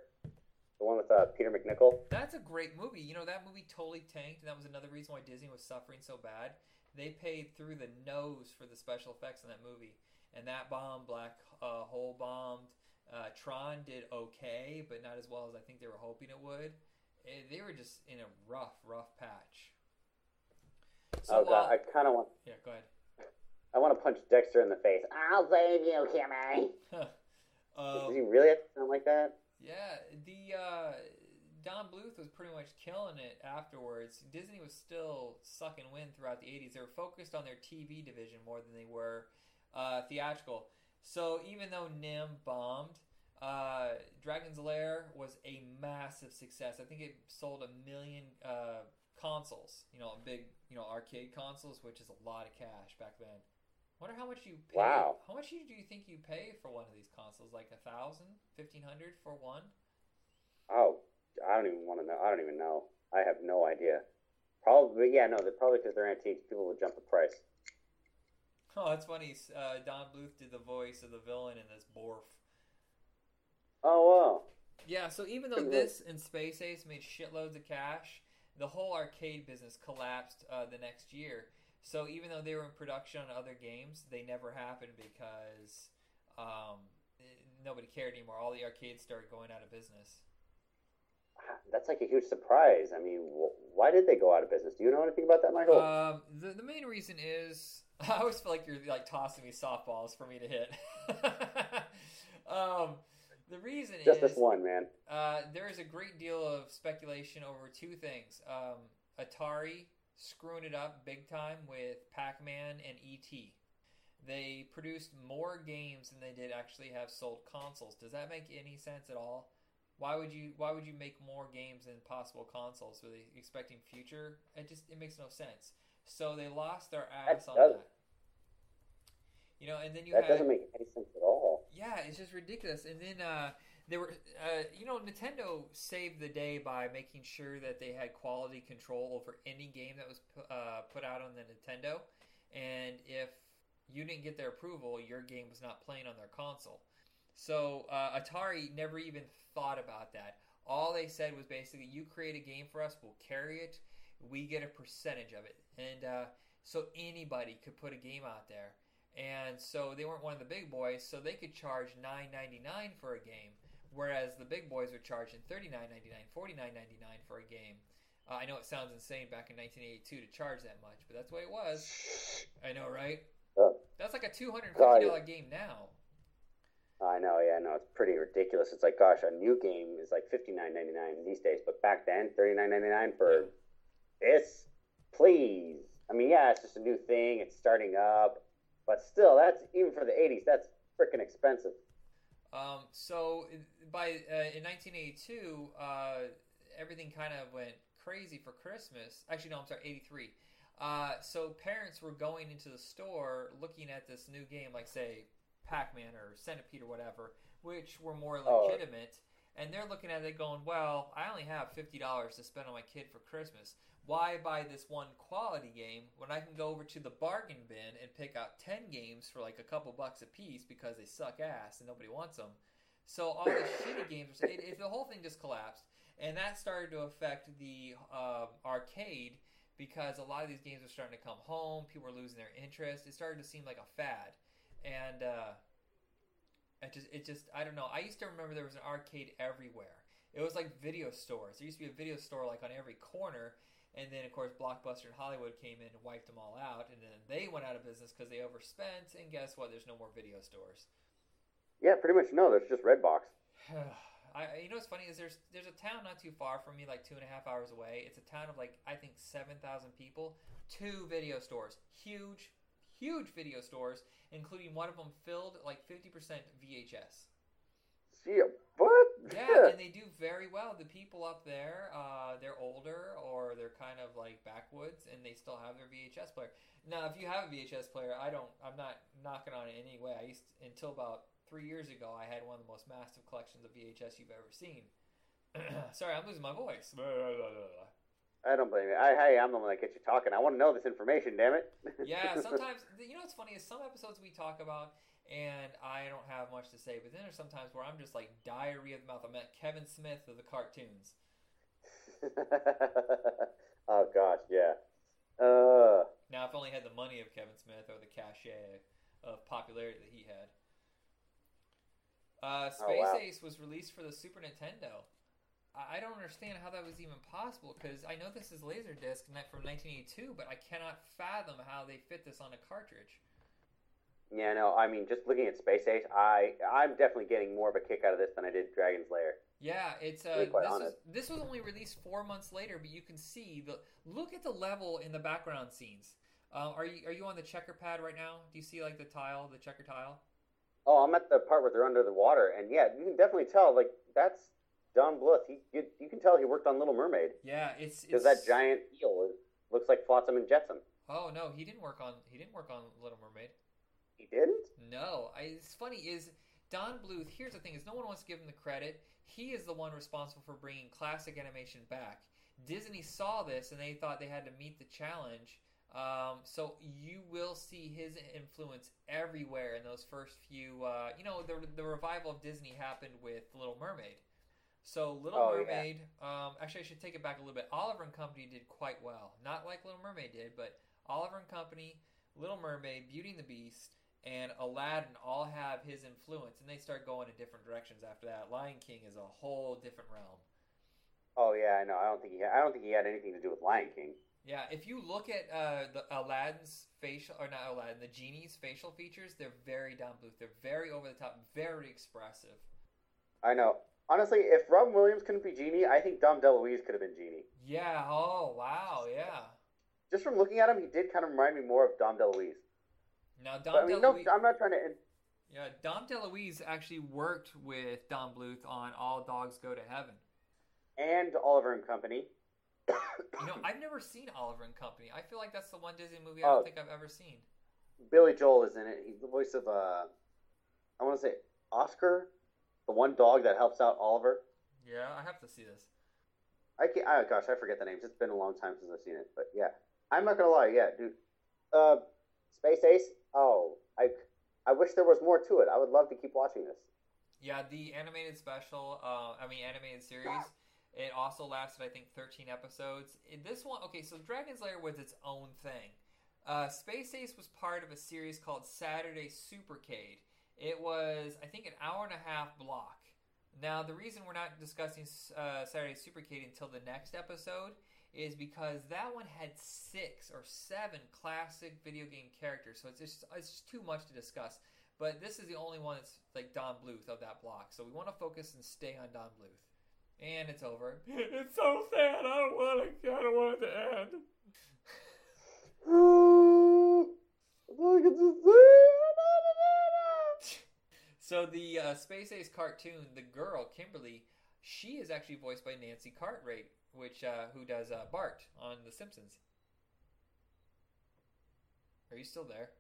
the one with uh, Peter MacNicol. That's a great movie. You know, that movie totally tanked, and that was another reason why Disney was suffering so bad. They paid through the nose for the special effects in that movie, and that bombed. Black uh, Hole bombed. Uh, Tron did okay, but not as well as I think they were hoping it would. Eh, they were just in a rough, rough patch. So, oh god, uh, I kind of want. yeah, go ahead. I want to punch Dexter in the face. I'll save you, Kimmy. um, Does he really have to sound like that? Yeah, the uh, Don Bluth was pretty much killing it afterwards. Disney was still sucking wind throughout the 80s. They were focused on their TV division more than they were uh, theatrical. So even though NIMH bombed, uh, Dragon's Lair was a massive success. I think it sold a million uh, consoles, you know, big, you know, arcade consoles, which is a lot of cash back then. Wonder how much you pay. Wow. How much do you think you pay for one of these consoles? Like a thousand, fifteen hundred for one? Oh, I don't even want to know. I don't even know. I have no idea. Probably, yeah, no. They're probably because they're antiques. People will jump the price. Oh, that's funny. Uh, Don Bluth did the voice of the villain in this Borf. Oh, wow. Yeah, so even though this and Space Ace made shitloads of cash, the whole arcade business collapsed uh, the next year. So even though they were in production on other games, they never happened because um, nobody cared anymore. All the arcades started going out of business. That's like a huge surprise. I mean, wh- why did they go out of business? Do you know anything about that, Michael? Um, the, the main reason is I always feel like you're like tossing me softballs for me to hit. um, the reason is Just is this one, man. Uh, there is a great deal of speculation over two things. Um, Atari screwing it up big time with Pac Man and E.T. They produced more games than they did actually have sold consoles. Does that make any sense at all? Why would you Why would you make more games than possible consoles? Were they expecting future? It just it makes no sense. So they lost their ass That on doesn't. that. You know, and then you That had doesn't make any sense at all. yeah, it's just ridiculous. And then uh, they were, uh, you know, Nintendo saved the day by making sure that they had quality control over any game that was uh, put out on the Nintendo. And if you didn't get their approval, your game was not playing on their console. So uh, Atari never even thought about that. All they said was basically, you create a game for us, we'll carry it. we get a percentage of it, and uh, so anybody could put a game out there. And so they weren't one of the big boys, so they could charge nine ninety nine for a game, whereas the big boys were charging thirty nine ninety nine, forty nine ninety nine for a game. Uh, I know it sounds insane back in 1982 to charge that much, but that's the way it was. I know, right? Uh, That's like a two hundred and God, fifty dollar game now. I know, yeah, no, it's pretty ridiculous. It's like, gosh, a new game is like fifty nine ninety nine these days, but back then, thirty nine ninety nine for this, please. I mean, yeah, it's just a new thing. It's starting up, but still, that's even for the '80s. That's freaking expensive. Um, so by uh, in 1982, uh, everything kind of went crazy for Christmas. Actually, no, I'm sorry, 83. Uh, so parents were going into the store looking at this new game, like say Pac-Man or Centipede or whatever, which were more Oh. legitimate. And they're looking at it going, well, I only have fifty dollars to spend on my kid for Christmas. Why buy this one quality game when I can go over to the bargain bin and pick out ten games for like a couple bucks a piece because they suck ass and nobody wants them? So all the shitty games, it, it, the whole thing just collapsed, and that started to affect the um arcade because a lot of these games were starting to come home. People were losing their interest. It started to seem like a fad, and uh, it just, it just, I don't know. I used to remember there was an arcade everywhere. It was like video stores. There used to be a video store like on every corner, and then of course Blockbuster and Hollywood came in and wiped them all out, and then they went out of business because they overspent. And guess what? There's no more video stores. Yeah, pretty much. No, there's just Redbox. I, you know what's funny is there's there's a town not too far from me, like two and a half hours away. It's a town of like I think seven thousand people. Two video stores, huge, huge video stores, including one of them filled like fifty percent VHS. See, what? Yeah, and they do very well. The people up there, uh, they're older or they're kind of like backwoods, and they still have their VHS player. Now, if you have a VHS player, I don't. I'm not knocking on it anyway. I used until about three years ago, I had one of the most massive collections of VHS you've ever seen. Sorry, I'm losing my voice. I don't blame you. I, hey, I'm the one that gets you talking. I want to know this information. Damn it. yeah, sometimes you know what's funny is some episodes we talk about and I don't have much to say, but then there's sometimes where I'm just like diarrhea of the mouth. I'm at Kevin Smith of the cartoons. oh gosh, yeah. Uh, Now, if only had the money of Kevin Smith or the cachet of popularity that he had. Uh, Oh, Space wow. Ace was released for the Super Nintendo. I I don't understand how that was even possible because I know this is Laserdisc from 1982, but I cannot fathom how they fit this on a cartridge. Yeah, no. I mean, just looking at Space Ace, I I'm definitely getting more of a kick out of this than I did Dragon's Lair. Yeah, it's uh, this was this was only released four months later, but you can see the look at the level in the background scenes. Uh, are you are you on the checker pad right now? Do you see like the tile, the checker tile? Oh, I'm at the part where they're under the water, and yeah, you can definitely tell. Like that's Don Bluth. He you, you can tell he worked on Little Mermaid Yeah, it's because that giant eel looks like Flotsam and Jetsam. Oh no, he didn't work on he didn't work on Little Mermaid. He didn't. No, I, it's funny is Don Bluth. Here's the thing: is no one wants to give him the credit. He is the one responsible for bringing classic animation back. Disney saw this and they thought they had to meet the challenge. Um, so you will see his influence everywhere in those first few. Uh, you know, the the revival of Disney happened with Little Mermaid. So Little Oh, yeah. Mermaid. Um, actually, I should take it back a little bit. Oliver and Company did quite well. Not like Little Mermaid did, but Oliver and Company, Little Mermaid, Beauty and the Beast, and Aladdin all have his influence, and they start going in different directions after that. Lion King is a whole different realm. Oh yeah, I know. I don't think he. Had, I don't think he had anything to do with Lion King. Yeah, if you look at uh, the Aladdin's facial, or not Aladdin, the genie's facial features, they're very Don Bluth. They're very over the top, very expressive. I know. Honestly, if Robin Williams couldn't be Genie, I think Dom DeLuise could have been Genie. Yeah. Oh wow. Yeah. Just from looking at him, he did kind of remind me more of Dom DeLuise. Now Dom I mean, no, DeLuise. I'm not trying to. Yeah, Dom DeLuise actually worked with Don Bluth on All Dogs Go to Heaven. And Oliver and Company. You know, I've never seen Oliver and Company. I feel like that's the one Disney movie I Oh. don't think I've ever seen. Billy Joel is in it. He's the voice of uh, I want to say Oscar, the one dog that helps out Oliver. Yeah, I have to see this. I can't. Oh gosh, I forget the names. It's been a long time since I've seen it. But yeah, I'm not gonna lie. Yeah, dude. Uh, Space Ace. Oh, I I wish there was more to it. I would love to keep watching this. Yeah, the animated special, uh, I mean animated series, It also lasted, I think, 13 episodes. This one, okay, so Dragon's Lair was its own thing. Uh, Space Ace was part of a series called Saturday Supercade. It was, I think, an hour and a half block. Now, the reason we're not discussing uh, Saturday Supercade until the next episode is because that one had six or seven classic video game characters, so it's just it's just too much to discuss. But this is the only one that's like Don Bluth of that block, so we want to focus and stay on Don Bluth. And it's over. It's so sad. I don't want it. I don't want it to end. So the uh, Space Ace cartoon, the girl Kimberly, she is actually voiced by Nancy Cartwright, which uh, who does uh, Bart on The Simpsons. Are you still there?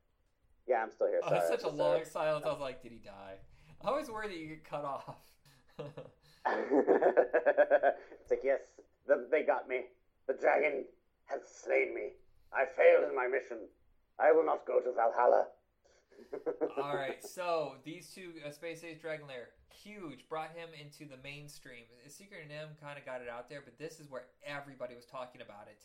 Yeah, I'm still here. Oh, Sorry, it's such a long sorry. silence. I was like, did he die? I was worried that you get cut off. it's like, yes, the, they got me. The dragon has slain me. I failed in my mission. I will not go to Valhalla. All right, so these two, uh, Space Ace Dragon Lair, huge, brought him into the mainstream. Secret of NIMH kind of got it out there, but this is where everybody was talking about it.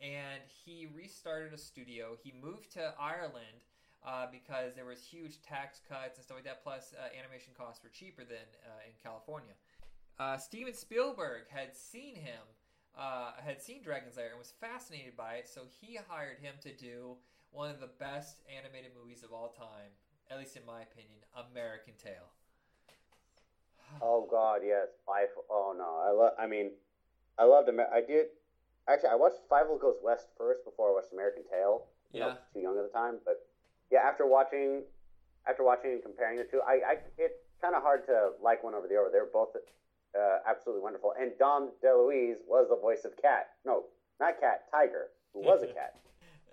And he restarted a studio. He moved to Ireland uh, because there was huge tax cuts and stuff like that. Plus, uh, animation costs were cheaper than uh, in California. Uh, Steven Spielberg had seen him, uh, had seen Dragon's Lair, and was fascinated by it. So he hired him to do one of the best animated movies of all time, at least in my opinion, American Tail. Oh God, yes, five. Oh no, I love. I mean, I loved. Amer- I did. Actually, I watched Fievel Goes West first before I watched American Tail. You know, Yeah. too young at the time, but yeah, after watching, after watching and comparing the two, I, I it's kind of hard to like one over the other. They're both uh, absolutely wonderful. And Dom DeLuise was the voice of Cat. No, not Cat. Tiger, who was a cat.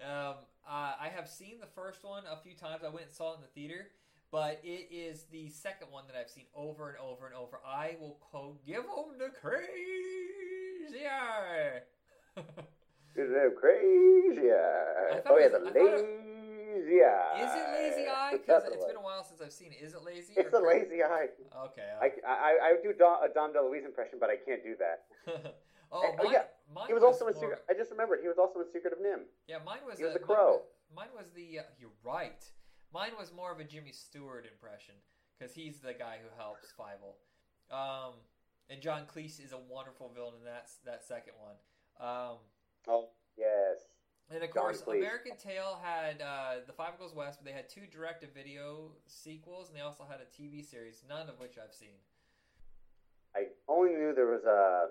Um, uh, I have seen the first one a few times. I went and saw it in the theater, but it is the second one that I've seen over and over and over. I will quote, "Give them the crazy eye." Is it crazy? Eye? Oh yeah, the was- I thought it- lazy eye. Is it lazy eye? Because it's been a while since I've seen it. Is it lazy? It's a lazy eye. Okay. I, I, I do Dom, a Dom DeLuise impression, but I can't do that. oh, Oh, mine, yeah. mine He was also in Secret. I just remembered he was also in Secret of NIMH. Yeah, mine was He was a, the mine crow. was- Mine was, the. Uh, you're right. Mine was more of a Jimmy Stewart impression because he's the guy who helps Fievel. Um, and John Cleese is a wonderful villain in that that second one. Um, Oh yes. and of John course, Cleese. American Tail had uh, the Fievel Goes West, but they had two direct-to-video sequels, and they also had a TV series, none of which I've seen. I only knew there was a.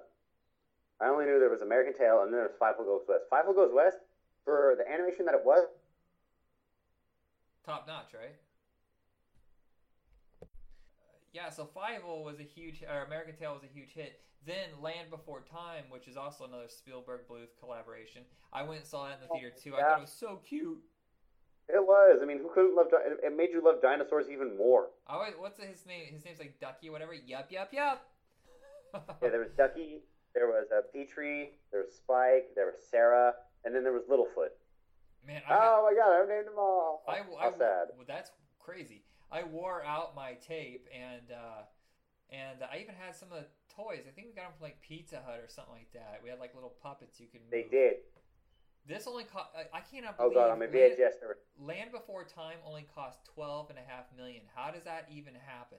I only knew there was American Tail, and then there was Fievel Goes West. Fievel Goes West for the animation that it was. Top notch, right? Yeah, so Fievel was a huge, or American Tail was a huge hit. Then Land Before Time, which is also another Spielberg Bluth collaboration. I went and saw that in the theater too. I thought it was so cute. It was. I mean, who couldn't love? di- It made you love dinosaurs even more. I always, what's his name? His name's like Ducky, whatever. Yup, yup, yup. Yeah, there was Ducky, there was uh, Petrie, there was Spike, there was Cera, and then there was Littlefoot. Man, I got, Oh my God, I've named them all. I, How I, sad. well, that's crazy. I wore out my tape, and uh, and I even had some of the toys. I think we got them from like Pizza Hut or something like that. We had like little puppets you could move. They did. This only cost. I, cannot Oh believe. God, on my Land, VHS, were Land Before Time only cost twelve and a half million. How does that even happen?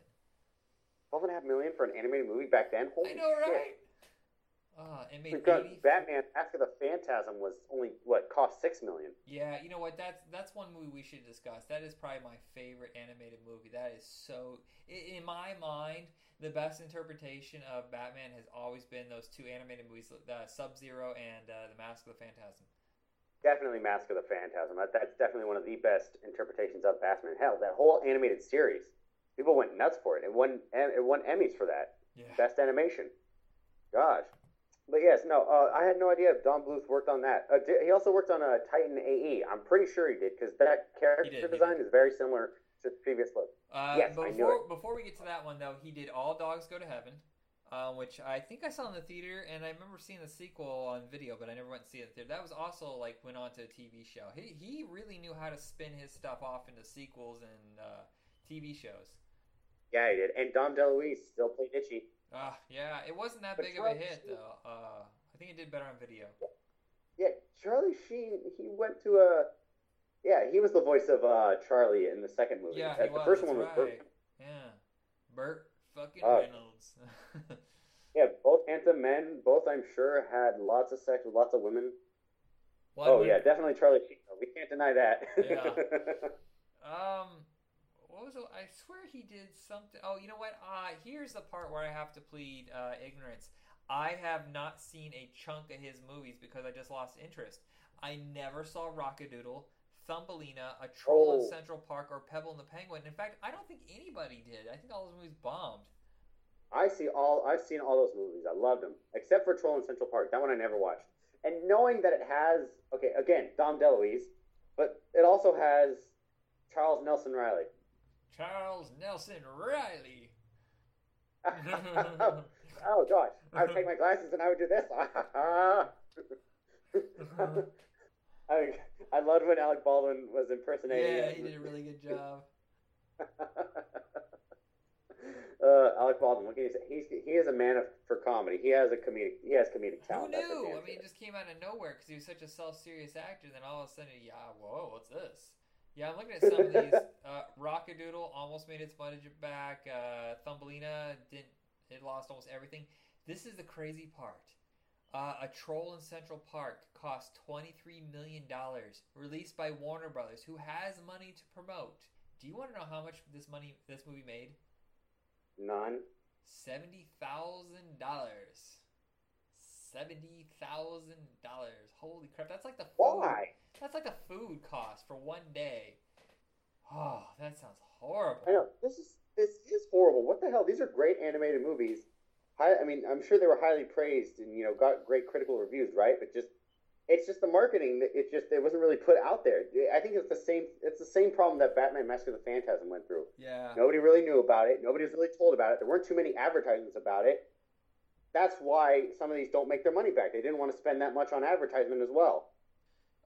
twelve and a half million for an animated movie back then. Holy I know, shit. Uh, it made Because 80 Batman After the Phantasm was only what cost six million. Yeah, you know what? That's that's one movie we should discuss. That is probably my favorite animated movie. That is so. In my mind, the best interpretation of Batman has always been those two animated movies, uh, Sub Zero and uh, The Mask of the Phantasm. Definitely Mask of the Phantasm. That, that's definitely one of the best interpretations of Batman. Hell, that whole animated series, people went nuts for it. It won it won Emmys for that. Yeah. Best animation. Gosh. But yes, no, uh, I had no idea if Don Bluth worked on that. Uh, di- he also worked on uh, Titan AE. I'm pretty sure he did because that character did, design is very similar to the previous look. Uh, Yes, I before, knew it. Before we get to that one, though, he did All Dogs Go to Heaven, uh, which I think I saw in the theater, and I remember seeing the sequel on video, but I never went to see it in the theater. That was also like went on to a TV show. He he really knew how to spin his stuff off into sequels and uh, TV shows. Yeah, he did. And Dom DeLuise still played Itchy. Uh, yeah, it wasn't that But big of a hit Sheen- though. Uh, I think it did better on video. Yeah, Charlie Sheen. He went to a. Yeah, he was the voice of uh, Charlie in the second movie. Yeah, Uh, he the was. first one was right. Burt. Yeah, Burt fucking Oh. Reynolds. Yeah, both handsome men. Both, I'm sure, had lots of sex with lots of women. One oh yeah, definitely Charlie Sheen. We can't deny that. Yeah. Um, what was it? I swear he did something. Oh, you know what? Uh, here's the part where I have to plead uh, ignorance. I have not seen a chunk of his movies because I just lost interest. I never saw Rock-a-Doodle, Thumbelina, A Troll in Oh. Central Park, or Pebble and the Penguin. In fact, I don't think anybody did. I think all those movies bombed. I see all. I've seen all those movies. I loved them, except for Troll in Central Park. That one I never watched. And knowing that it has, okay, again, Dom DeLuise, but it also has Charles Nelson Reilly. Charles Nelson Reilly. oh gosh, I would take my glasses and I would do this. I, I loved when Alec Baldwin was impersonating. yeah, him. he did a really good job. uh, Alec Baldwin. What can you say? He's he is a man of, for comedy. He has a comedic. He has comedic talent. for knew? I mean, it just came out of nowhere because he was such a self-serious actor. Then all of a sudden, yeah, whoa, what's this? Yeah, I'm looking at some of these. Uh, Rock-a-Doodle almost made its budget back. Uh, Thumbelina didn't. It lost almost everything. This is the crazy part. Uh, a Troll in Central Park cost twenty-three million dollars, released by Warner Brothers, who has money to promote. Do you want to know how much this money this movie made? none. Seventy thousand dollars. Seventy thousand dollars. Holy crap! That's like the. Why? That's like a food cost for one day. Oh, that sounds horrible. I know this is this is horrible. What the hell? These are great animated movies. High, I mean, I'm sure they were highly praised and you know got great critical reviews, right? But just it's just the marketing. that It just it wasn't really put out there. I think it's the same. It's the same problem that Batman: Mask of the Phantasm went through. Yeah. Nobody really knew about it. Nobody was really told about it. There weren't too many advertisements about it. That's why some of these don't make their money back. They didn't want to spend that much on advertisement as well.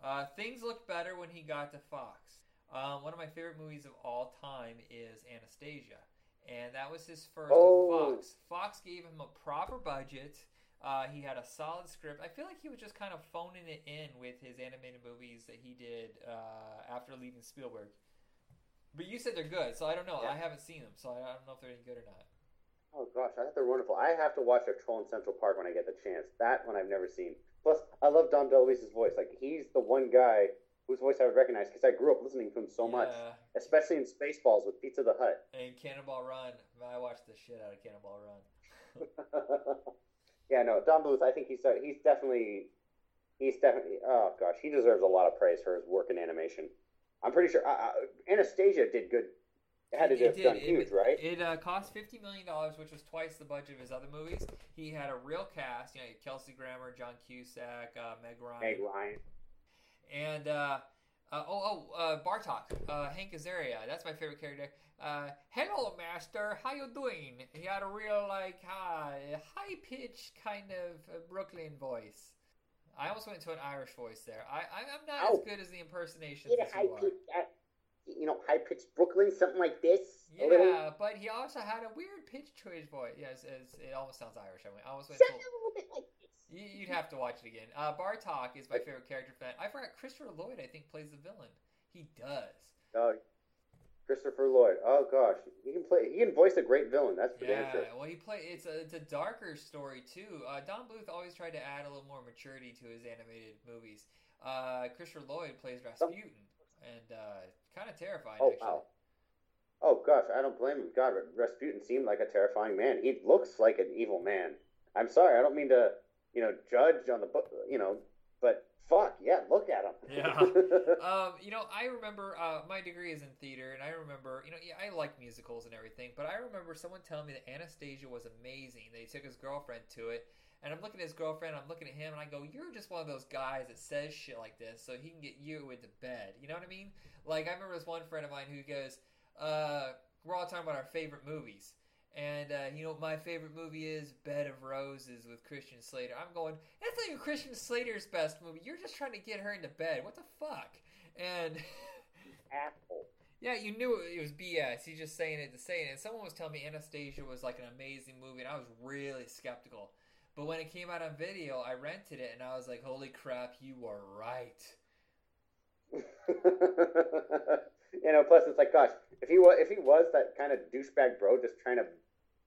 Uh, things looked better when he got to Fox. Um, one of my favorite movies of all time is Anastasia, and that was his first Oh. Fox. Fox gave him a proper budget. Uh, he had a solid script. I feel like he was just kind of phoning it in with his animated movies that he did uh, after leaving Spielberg. But you said they're good, so I don't know. Yeah. I haven't seen them, so I don't know if they're any good or not. Oh gosh, I thought they're wonderful. I have to watch a Troll in Central Park when I get the chance. That one I've never seen. Plus, I love Dom DeLuise's voice. Like he's the one guy whose voice I would recognize because I grew up listening to him so much, especially in Spaceballs with Pizza the Hut. And Cannonball Run. I watched the shit out of Cannonball Run. yeah, no, Dom DeLuise. I think he's uh, he's definitely he's definitely. Oh gosh, he deserves a lot of praise for his work in animation. I'm pretty sure uh, uh, Anastasia did good. It had to have done It- huge, right? It uh, cost fifty million dollars, which was twice the budget of his other movies. He had a real cast, you know, Kelsey Grammer, John Cusack, uh, Meg Ryan, Meg Ryan. and uh, uh, oh oh uh, Bartok, uh, Hank Azaria. That's my favorite character. Uh, Hello, Master. How you doing? He had a real like high high pitched kind of Brooklyn voice. I almost went to an Irish voice there. I, I I'm not Oh. as good as the impersonations Yeah, as you are. pitch, uh, you know, high pitched Brooklyn, something like this. a little. Yeah, but he also had a weird pitch to his voice. Yes, it almost sounds Irish. I, mean, I almost went a little bit like this. you, You'd have to watch it again. Uh, Bartok is my favorite character for that. I forgot Christopher Lloyd. I think plays the villain. He does. Oh, Christopher Lloyd. Oh gosh, he can play. He can voice a great villain. That's for damn Yeah, sure. well, he play. It's a it's a darker story too. Uh, Don Bluth always tried to add a little more maturity to his animated movies. Uh, Christopher Lloyd plays Rasputin, and uh, kind of terrifying Oh actually. wow. Oh gosh, I don't blame him. God, Rasputin seemed like a terrifying man. He looks like an evil man. I'm sorry, I don't mean to, you know, judge on the book, you know, but fuck, yeah, look at him. Yeah. Um, you know, I remember uh, my degree is in theater, and I remember, you know, yeah, I like musicals and everything, but I remember someone telling me that Anastasia was amazing. They took his girlfriend to it, and I'm looking at his girlfriend, I'm looking at him, and I go, "You're just one of those guys that says shit like this so he can get you into bed." You know what I mean? Like I remember this one friend of mine who goes, uh, "We're all talking about our favorite movies." And uh, you know what my favorite movie is Bed of Roses with Christian Slater. I'm going, that's not even Christian Slater's best movie. You're just trying to get her into bed. What the fuck? And Asshole. Yeah, you knew it was BS. He's just saying it to say it. And someone was telling me Anastasia was like an amazing movie, and I was really skeptical. But when it came out on video, I rented it, and I was like, "Holy crap, you are right." you know, plus it's like, gosh, if he was if he was that kind of douchebag bro, just trying to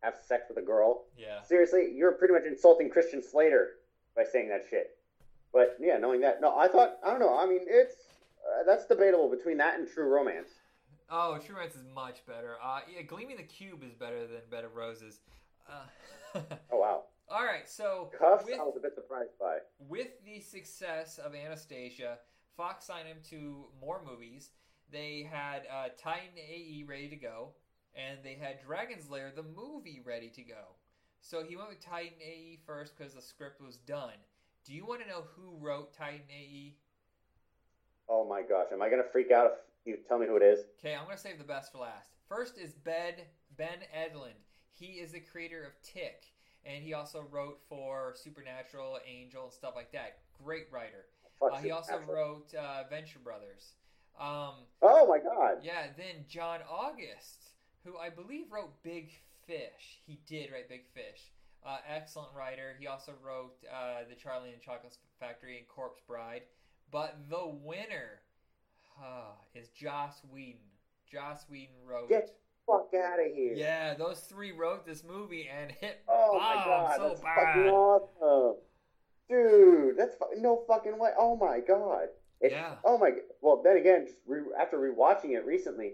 have sex with a girl, Yeah. seriously, you're pretty much insulting Christian Slater by saying that shit. But yeah, knowing that, no, I thought I don't know. I mean, it's uh, that's debatable between that and True Romance. Oh, True Romance is much better. Uh, yeah, Gleaming the Cube is better than Bed of Roses. Uh, Oh wow, all right, so Cuffs, with, I was a bit surprised by. with the success of Anastasia, Fox signed him to more movies. They had uh, Titan AE ready to go, and they had Dragon's Lair, the movie, ready to go. So he went with Titan AE first because the script was done. Do you want to know who wrote Titan AE? Oh my gosh, am I gonna freak out if you tell me who it is? Okay, I'm going to save the best for last. First is Ben, ben Edlund. He is the creator of Tick, and he also wrote for Supernatural, Angel, and stuff like that. Great writer. Uh, he also wrote uh, Venture Brothers. Um, Oh my god. yeah, then John August, who I believe wrote Big Fish. He did write Big Fish. Uh, excellent writer. He also wrote uh, The Charlie and the Chocolate Factory and Corpse Bride. But the winner uh, is Joss Whedon. Joss Whedon wrote. Get fuck out of here. Yeah, those three wrote this movie and hit Oh my god, so that's bad. fucking awesome, dude. That's fu- no fucking way. Oh my god. It's, Yeah. Oh my. Well, then again, just re- after rewatching it recently,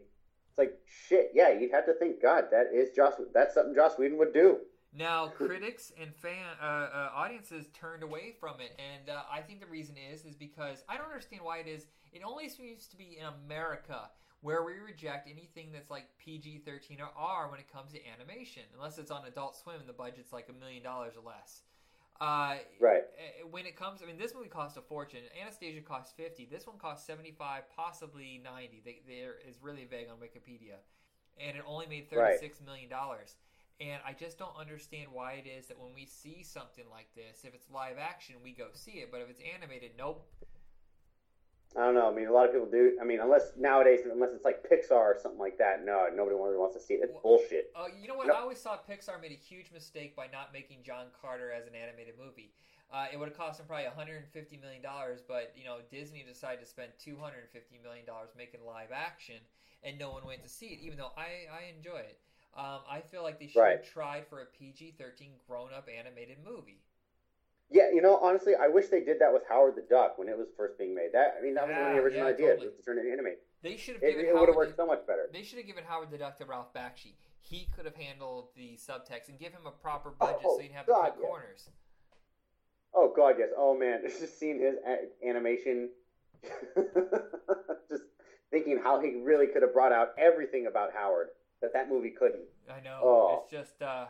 it's like shit. Yeah, you'd have to think, God, that is Joss. That's something Joss Whedon would do. Now, critics and fan uh, uh, audiences turned away from it, and uh, I think the reason is is because I don't understand why it is. It only seems to be in America where we reject anything that's like PG thirteen or R when it comes to animation, unless it's on Adult Swim and the budget's like a million dollars or less. Uh, Right. uh, When it comes, I mean, this movie cost a fortune. Anastasia cost fifty. This one cost seventy five, possibly ninety. They, there is really vague on Wikipedia, and it only made thirty Right. six million dollars. And I just don't understand why it is that when we see something like this, if it's live action, we go see it, but if it's animated, nope. I don't know. I mean, a lot of people do. I mean, unless nowadays, unless it's like Pixar or something like that, no, nobody really wants to see it. It's Well- bullshit. Uh, you know what? No. I always thought Pixar made a huge mistake by not making John Carter as an animated movie. Uh, it would have cost them probably 150 million dollars, but you know Disney decided to spend 250 million dollars making live action, and no one went to see it, even though I I enjoy it. Um, I feel like they should Right. have tried for a PG-13 grown-up animated movie. Yeah, you know, honestly, I wish they did that with Howard the Duck when it was first being made. That I mean, that was one of the original yeah, ideas totally. was to turn it into anime. They should have given it would Howard have worked the, so much better. They should have given Howard the Duck to Ralph Bakshi. He could have handled the subtext and give him a proper budget Oh, so he'd have God, the cut yeah. corners. Oh God, yes. Oh man, just seeing his a- animation, just thinking how he really could have brought out everything about Howard that that movie couldn't. I know. Oh. It's just, uh,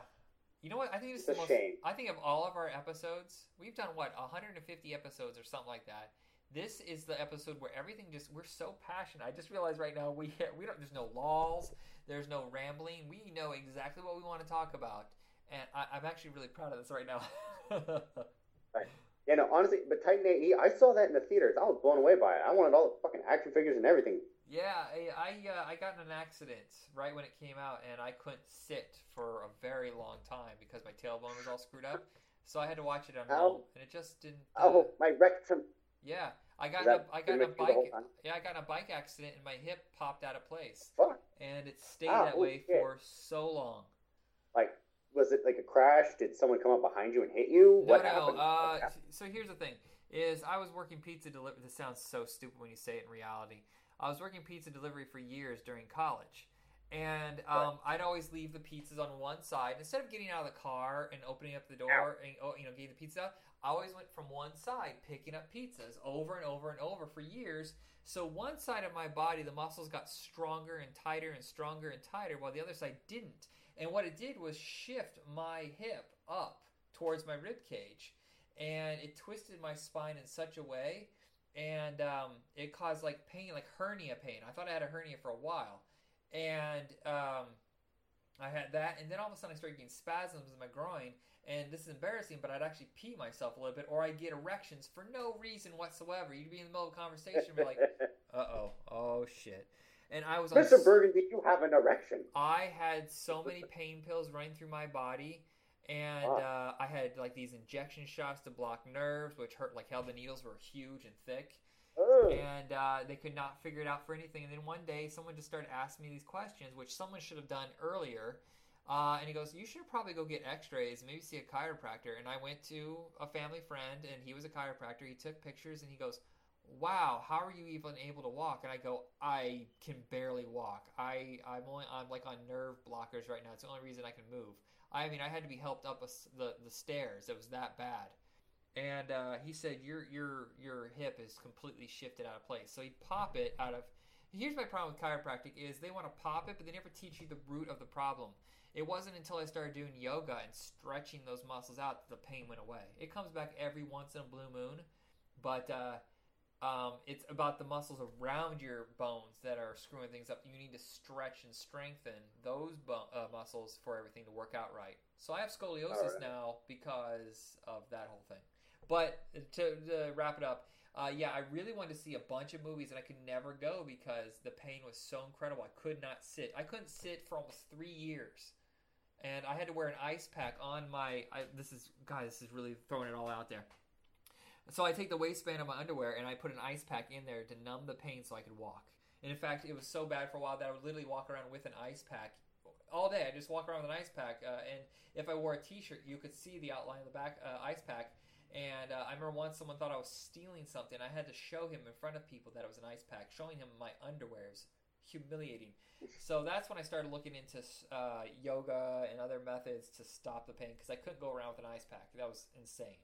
you know what? I think it's It's the a most. shame. I think of all of our episodes, we've done what 150 episodes or something like that. This is the episode where everything just we're so passionate. I just realized right now we we don't. There's no lulls. There's no rambling. We know exactly what we want to talk about, and I, I'm actually really proud of this right now. Yeah, no, honestly, but Titan AE, I saw that in the theaters. I was blown away by it. I wanted all the fucking action figures and everything. Yeah, I I, uh, I got in an accident right when it came out, and I couldn't sit for a very long time because my tailbone was all screwed up. So I had to watch it on Ow. and it just didn't. Uh, Oh, my rectum. yeah, I got in a, that I got in a much you the whole bike. Yeah, I got in a bike accident, and my hip popped out of place, Fuck. and it stayed Ow, that way shit. for so long. Like, was it like a crash? Did someone come up behind you and hit you? No, what no. happened? Uh, What happened? so here's the thing: is I was working pizza delivery. This sounds so stupid when you say it in reality. I was working pizza delivery for years during college, and um, I'd always leave the pizzas on one side instead of getting out of the car and opening up the door and oh, you know getting the pizza. out, I always went from one side picking up pizzas over and over and over for years. So one side of my body, the muscles got stronger and tighter and stronger and tighter, while the other side didn't. And what it did was shift my hip up towards my rib cage, and it twisted my spine in such a way, and um, it caused like pain, like hernia pain. I thought I had a hernia for a while, and um, I had that, and then all of a sudden I started getting spasms in my groin. And this is embarrassing, but I'd actually pee myself a little bit, or I'd get erections for no reason whatsoever. You'd be in the middle of a conversation, and be like, uh oh, oh shit. and I was on Mr. Burgundy, you have an erection. I had so many pain pills running through my body, and uh, I had like these injection shots to block nerves, which hurt like hell. The needles were huge and thick, Ugh. and uh, they could not figure it out for anything. And then one day, someone just started asking me these questions, which someone should have done earlier. Uh, and he goes, "You should probably go get X-rays, maybe see a chiropractor." And I went to a family friend, and he was a chiropractor. He took pictures, and he goes, "Wow, how are you even able to walk?" And I go, "I can barely walk. I I'm only I'm like on nerve blockers right now. It's the only reason I can move. I mean, I had to be helped up the the stairs. It was that bad." And uh, he said, "Your your your hip is completely shifted out of place." So he'd pop it out of. Here's my problem with chiropractic: is they want to pop it, but they never teach you the root of the problem. It wasn't until I started doing yoga and stretching those muscles out that the pain went away. It comes back every once in a blue moon, but uh, um, it's about the muscles around your bones that are screwing things up. You need to stretch and strengthen those uh, muscles for everything to work out right. So I have scoliosis Alright. now because of that whole thing. But to, to wrap it up, uh, yeah, I really wanted to see a bunch of movies and I could never go because the pain was so incredible. I could not sit. I couldn't sit for almost three years and I had to wear an ice pack on my. I, this is God. This is really throwing it all out there. So I take the waistband of my underwear and I put an ice pack in there to numb the pain so I could walk. And in fact, it was so bad for a while that I would literally walk around with an ice pack all day. I just walk around with an ice pack, uh, and if I wore a T-shirt, you could see the outline of the back uh, ice pack. And uh, I remember once someone thought I was stealing something. I had to show him in front of people that it was an ice pack, showing him my underwear. It humiliating. So that's when I started looking into uh, yoga and other methods to stop the pain because I couldn't go around with an ice pack. That was insane.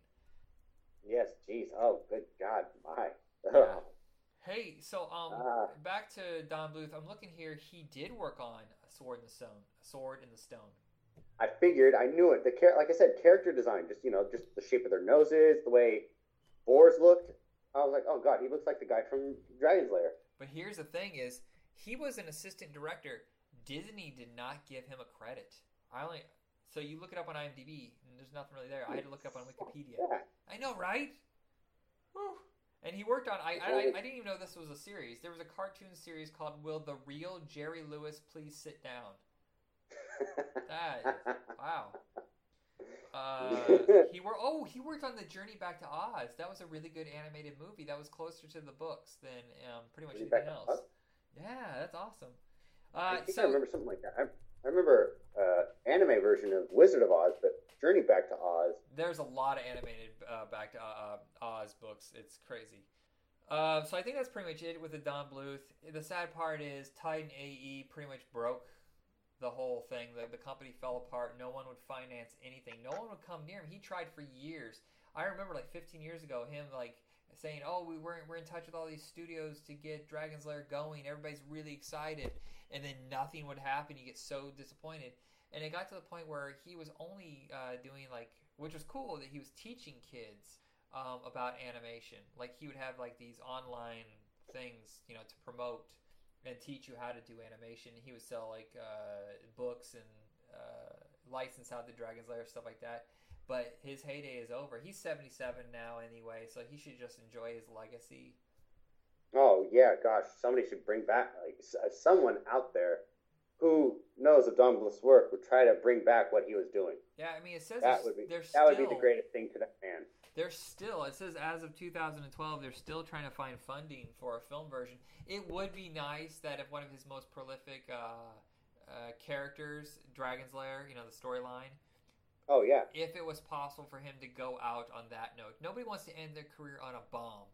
Yes, jeez. Oh, good God, my. Yeah. Hey, so um, Ah. back to Don Bluth. I'm looking here. He did work on a Sword in the Stone. A Sword in the Stone. I figured, I knew it. The char- like I said, character design, just you know, just the shape of their noses, the way boars looked. I was like, oh god, he looks like the guy from Dragon's Lair. But here's the thing: is he was an assistant director. Disney did not give him a credit. I only so you look it up on IMDb, and there's nothing really there. I had to look it up on Wikipedia. Yeah. I know, right? And he worked on. I, I I didn't even know this was a series. There was a cartoon series called "Will the Real Jerry Lewis Please Sit Down?" That is, wow. Uh, he wor- Oh, he worked on the Journey Back to Oz. That was a really good animated movie. That was closer to the books than um, pretty much Journey anything else. Yeah, that's awesome. I Uh, think I remember something like that. I, remember uh, anime version of Wizard of Oz, but Journey Back to Oz. there's a lot of animated uh, Back to uh, uh, Oz books. It's crazy. Uh, so I think that's pretty much it with the Don Bluth. The sad part is Titan AE pretty much broke the whole thing. The, the company fell apart. No one would finance anything. No one would come near him. He tried for years. I remember like 15 years ago him like saying, "Oh, we were we're in touch with all these studios to get Dragon's Lair going. Everybody's really excited." And then nothing would happen. You get so disappointed. And it got to the point where he was only uh, doing like, which was cool that he was teaching kids um, about animation. Like he would have like these online things, you know, to promote and teach you how to do animation. He would sell like uh, books and uh, license out the Dragon's Lair stuff like that. But his heyday is over. He's 77 now anyway, so he should just enjoy his legacy. Oh yeah, gosh, somebody should bring back like uh, someone out there who knows of Don Bluth's work would try to bring back what he was doing. Yeah, I mean, it says That would be that would be the greatest thing to that man. They're still, it says as of 2012, they're still trying to find funding for a film version. It would be nice that if one of his most prolific uh, uh, characters, Dragon's Lair, you know, the storyline, Oh yeah, if it was possible for him to go out on that note. Nobody wants to end their career on a bomb.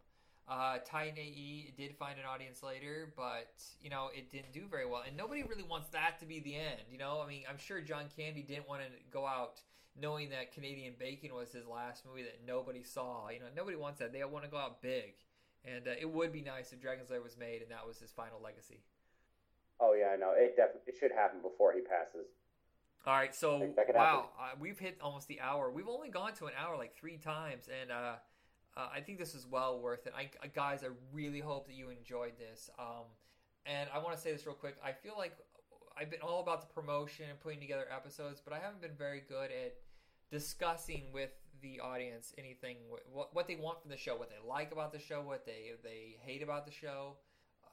Uh, Titan AE did find an audience later, but you know it didn't do very well, and nobody really wants that to be the end. You know, I mean, I'm sure John Candy didn't want to go out knowing that Canadian Bacon was his last movie that nobody saw. You know, nobody wants that. They want to go out big, and uh, it would be nice if Dragon's Lair was made and that was his final legacy. oh yeah, no, it definitely it should happen before he passes. All right, so Think that could wow, uh, we've hit almost the hour. We've only gone to an hour like three times, and uh, uh, I think this is well worth it. I, I- guys, I really hope that you enjoyed this. Um, and I want to say this real quick. I feel like I've been all about the promotion and putting together episodes, but I haven't been very good at discussing with the audience anything what what they want from the show, what they like about the show, what they they hate about the show.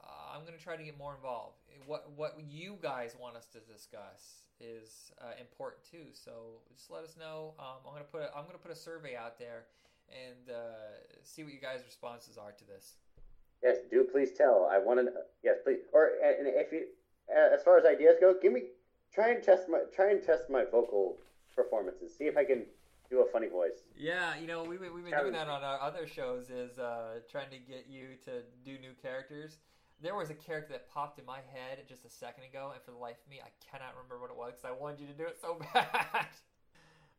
uh, I'm gonna try to get more involved. What what you guys want us to discuss is uh, important too. So just let us know. Um, I'm gonna put a, I'm gonna put a survey out there and uh, see what you guys' responses are to this. Yes, do please tell. I want to. Yes, please. Or and if you, uh, as far as ideas go, give me. Try and test my. Try and test my vocal performances. See if I can do a funny voice. Yeah, you know, we've, we've been doing that on our other shows, is uh, trying to get you to do new characters. There was a character that popped in my head just a second ago, and for the life of me, I cannot remember what it was because I wanted you to do it so bad.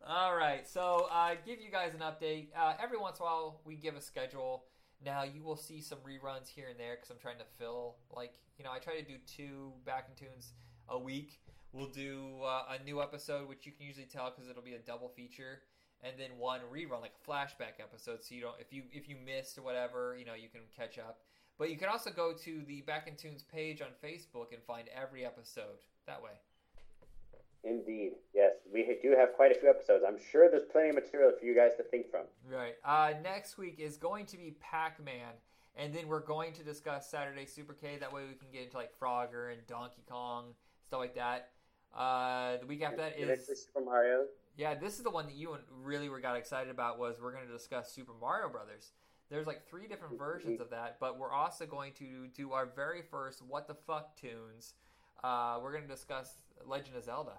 All right, so uh, give you guys an update. Uh, every once in a while, we give a schedule. Now you will see some reruns here and there because I'm trying to fill. Like you know, I try to do two Back in Tunes a week. We'll do uh, a new episode, which you can usually tell because it'll be a double feature, and then one rerun, like a flashback episode. So you don't, if you if you missed or whatever, you know, you can catch up. But you can also go to the Back in Tunes page on Facebook and find every episode that way. Indeed, yes, we do have quite a few episodes. I'm sure there's plenty of material for you guys to think from. Right. Uh, next week is going to be Pac Man, and then we're going to discuss Saturday Supercade. That way we can get into like Frogger and Donkey Kong stuff like that. Uh, the week after that is Super Mario. yeah. This is the one that you really were got excited about. Was we're going to discuss Super Mario Brothers. There's like three different versions of that, but we're also going to do our very first What the Fuck tunes. Uh, we're going to discuss Legend of Zelda.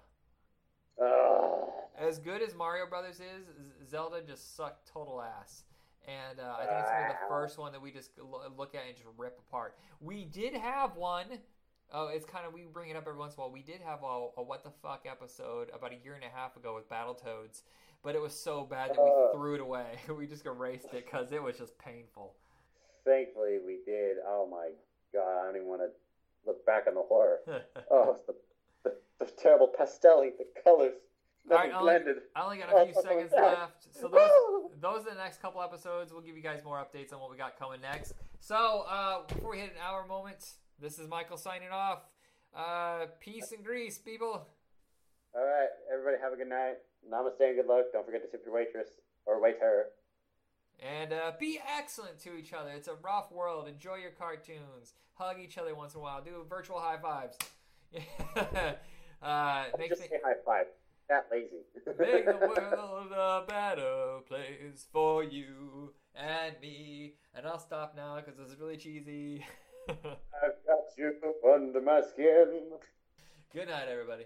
Oh, As good as Mario Brothers is, Zelda just sucked total ass. And uh, I think it's gonna be the first one that we just look at and just rip apart. We did have one. Oh, it's kind of we bring it up every once in a while. We did have a, a what the fuck episode about a year and a half ago with Battletoads, but it was so bad that we Uh. threw it away. we just erased it because it was just painful. thankfully we did. Oh my god, I don't even want to look back on the horror. Oh, the, the, the terrible pastel, the colors, All right, nothing I'll- blended. I only got a few seconds left. So those those are the next couple episodes. We'll give you guys more updates on what we got coming next. So uh, before we hit an hour moment, this is Michael signing off. Uh, peace and grease, people. All right, everybody, have a good night. Namaste and good luck. Don't forget to tip your waitress or waiter. And uh, be excellent to each other. It's a rough world. Enjoy your cartoons. Hug each other once in a while. Do virtual high fives. uh, make Just say high five. That lazy. Make the world a better place for you and me. And I'll stop now because this is really cheesy. I've got you under my skin. Good night, everybody.